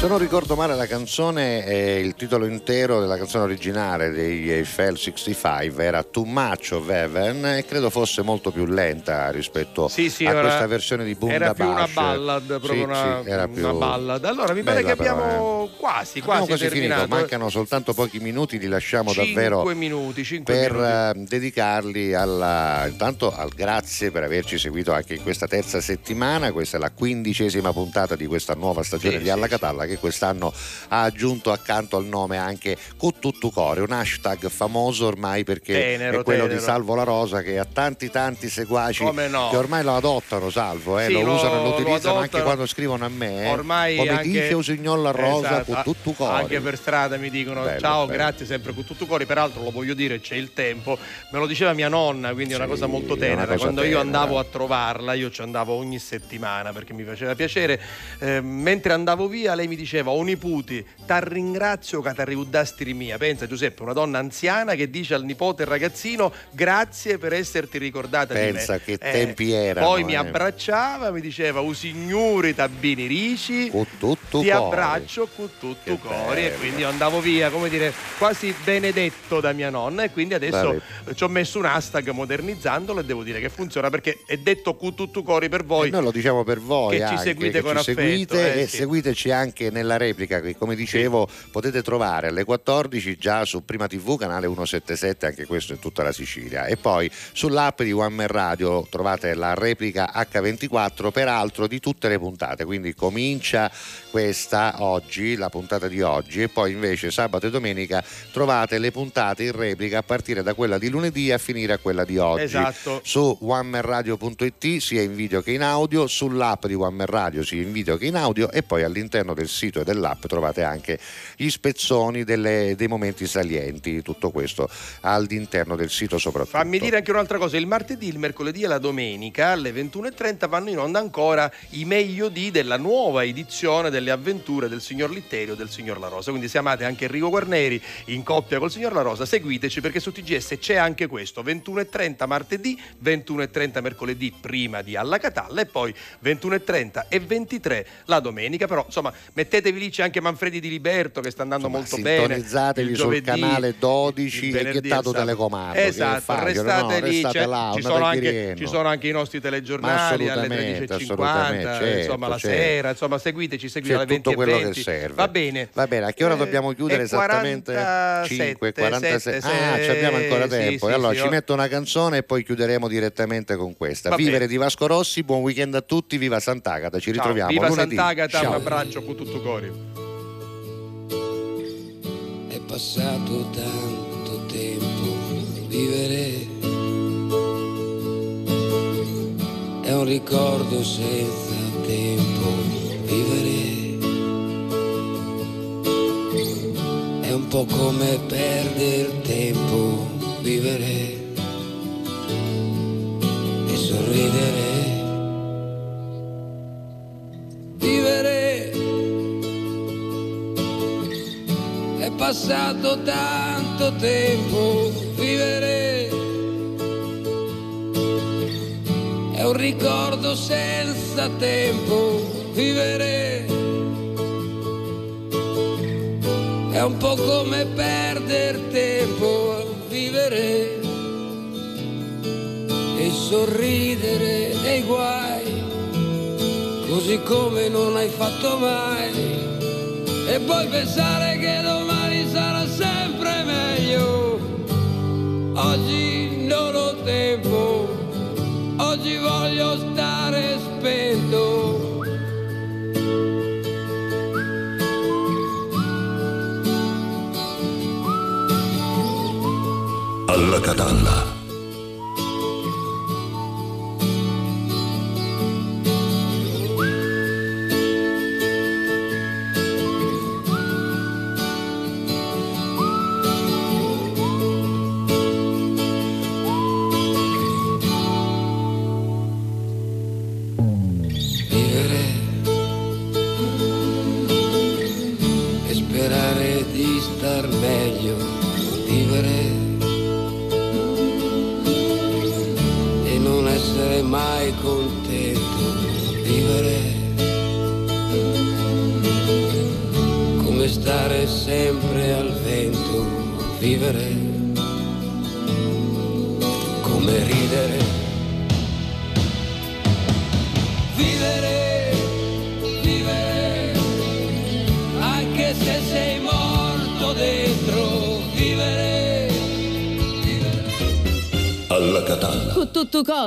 Se non ricordo male la canzone, eh, il titolo intero della canzone originale degli Eiffel 65 era Too Much of Heaven e credo fosse molto più lenta rispetto Sì, sì, a era- questa versione di Bunda Era più una ballad, proprio Sì, una, era una più ballad. Allora mi pare che però, abbiamo quasi, Abbiamo quasi quasi finito, mancano soltanto pochi minuti, li lasciamo Cinque davvero minuti, per minuti. eh, dedicarli alla, intanto al grazie per averci seguito anche in questa terza settimana, questa è la quindicesima puntata di questa nuova stagione di Alla Catalla che quest'anno ha aggiunto accanto al nome anche Cuttutucore, un hashtag famoso ormai perché Tenero, è quello tenero. di Salvo La Rosa che ha tanti tanti seguaci no? che ormai lo adottano Salvo, eh, Sì, lo, lo- usano e lo lo utilizzano anche adottano. quando scrivono a me, eh. Ormai come anche, dice Usignol La Rosa Esatto, Cuttutucore. anche per strada mi dicono Bello, ciao, bello. grazie sempre con tutto cuore. Peraltro lo voglio dire, c'è il tempo. Me lo diceva mia nonna, quindi è una Sì, cosa molto tenera. cosa Quando io tenera. andavo a trovarla, io ci andavo ogni settimana perché mi faceva piacere. Eh, mentre andavo via, lei mi diceva: O niputi, t'arringrazio che ti arrivudasti mia. Pensa, Giuseppe, una donna anziana che dice al nipote e ragazzino: Grazie per esserti ricordata Pensa che tempi erano, Poi mi eh. abbracciava, mi diceva: O signori tabbini ricci. Cuttutucore. Ti abbraccio con tutto cori e bello. quindi io andavo via, come dire, quasi benedetto da mia nonna e quindi adesso ci ho messo un hashtag modernizzandolo e devo dire che funziona perché è detto con tutto cori per voi. E noi lo diciamo per voi che ci anche, seguite che con ci affetto, seguite eh, e sì. seguiteci anche nella replica che come dicevo potete trovare alle 14 già su Prima TV canale 177 anche questo in tutta la Sicilia. E poi sull'app di One Man Radio trovate la replica H24 peraltro di tutte le puntate. Quindi comincia questa oggi la puntata di oggi e poi invece sabato e domenica trovate le puntate in replica a partire da quella di lunedì a finire a quella di oggi. Esatto. su onemanradio.it sia in video che in audio, sull'app di One Man Radio sia in video che in audio e poi all'interno del sito e dell'app trovate anche gli spezzoni delle- dei momenti salienti, tutto questo all'interno del sito soprattutto. Fammi dire anche un'altra cosa, il martedì, il mercoledì e la domenica alle 21.30 vanno in onda ancora i meglio di della nuova edizione delle avventure del signor Litterio e del signor La Rosa. Quindi se amate anche Enrico Guarneri in coppia col signor La Rosa, seguiteci perché su TGS c'è anche questo, 21.30 martedì, 21.30 mercoledì prima di Alla Catalla e poi 21.30 e 23 la domenica. Però insomma mettetevi lì, c'è anche Manfredi di Liberto che sta andando molto bene. Sintonizzatevi sul canale 12 il e venerdì ghettato e il sabato. telecomando. Esatto, restate no? lì, restate là, ci, sono anche, ci sono anche i nostri telegiornali alle assolutamente, 13.50, assolutamente, insomma la certo, sera, insomma seguiteci, seguite alle 20 tutto quello 20. che serve. Va bene. Va bene, a che ora Eh, dobbiamo chiudere è esattamente? 47, 5, 46. sette, ah, ci abbiamo ancora tempo. sì, allora sì, ci oh. metto una canzone e poi chiuderemo direttamente con questa. Va Vivere bene. di Vasco Rossi, buon weekend a tutti, viva Sant'Agata, ci Ciao, ritroviamo Viva lunedì. Sant'Agata, Ciao. un abbraccio con tutto cori. È passato tanto tempo, vivere è un ricordo senza tempo, vivere è un po' come perdere tempo, vivere e sorridere. Vivere passato tanto tempo, vivere è un ricordo senza tempo, vivere è un po' come perdere tempo, vivere e sorridere dei guai, così come non hai fatto mai e poi pensare che domani sarà sempre meglio. Oggi non ho tempo, oggi voglio stare spento. Alla Catalla. Meglio, vivere e non essere mai contento, vivere. Come stare sempre al vento, vivere vivere. Alla Catalla. Con tutto cori.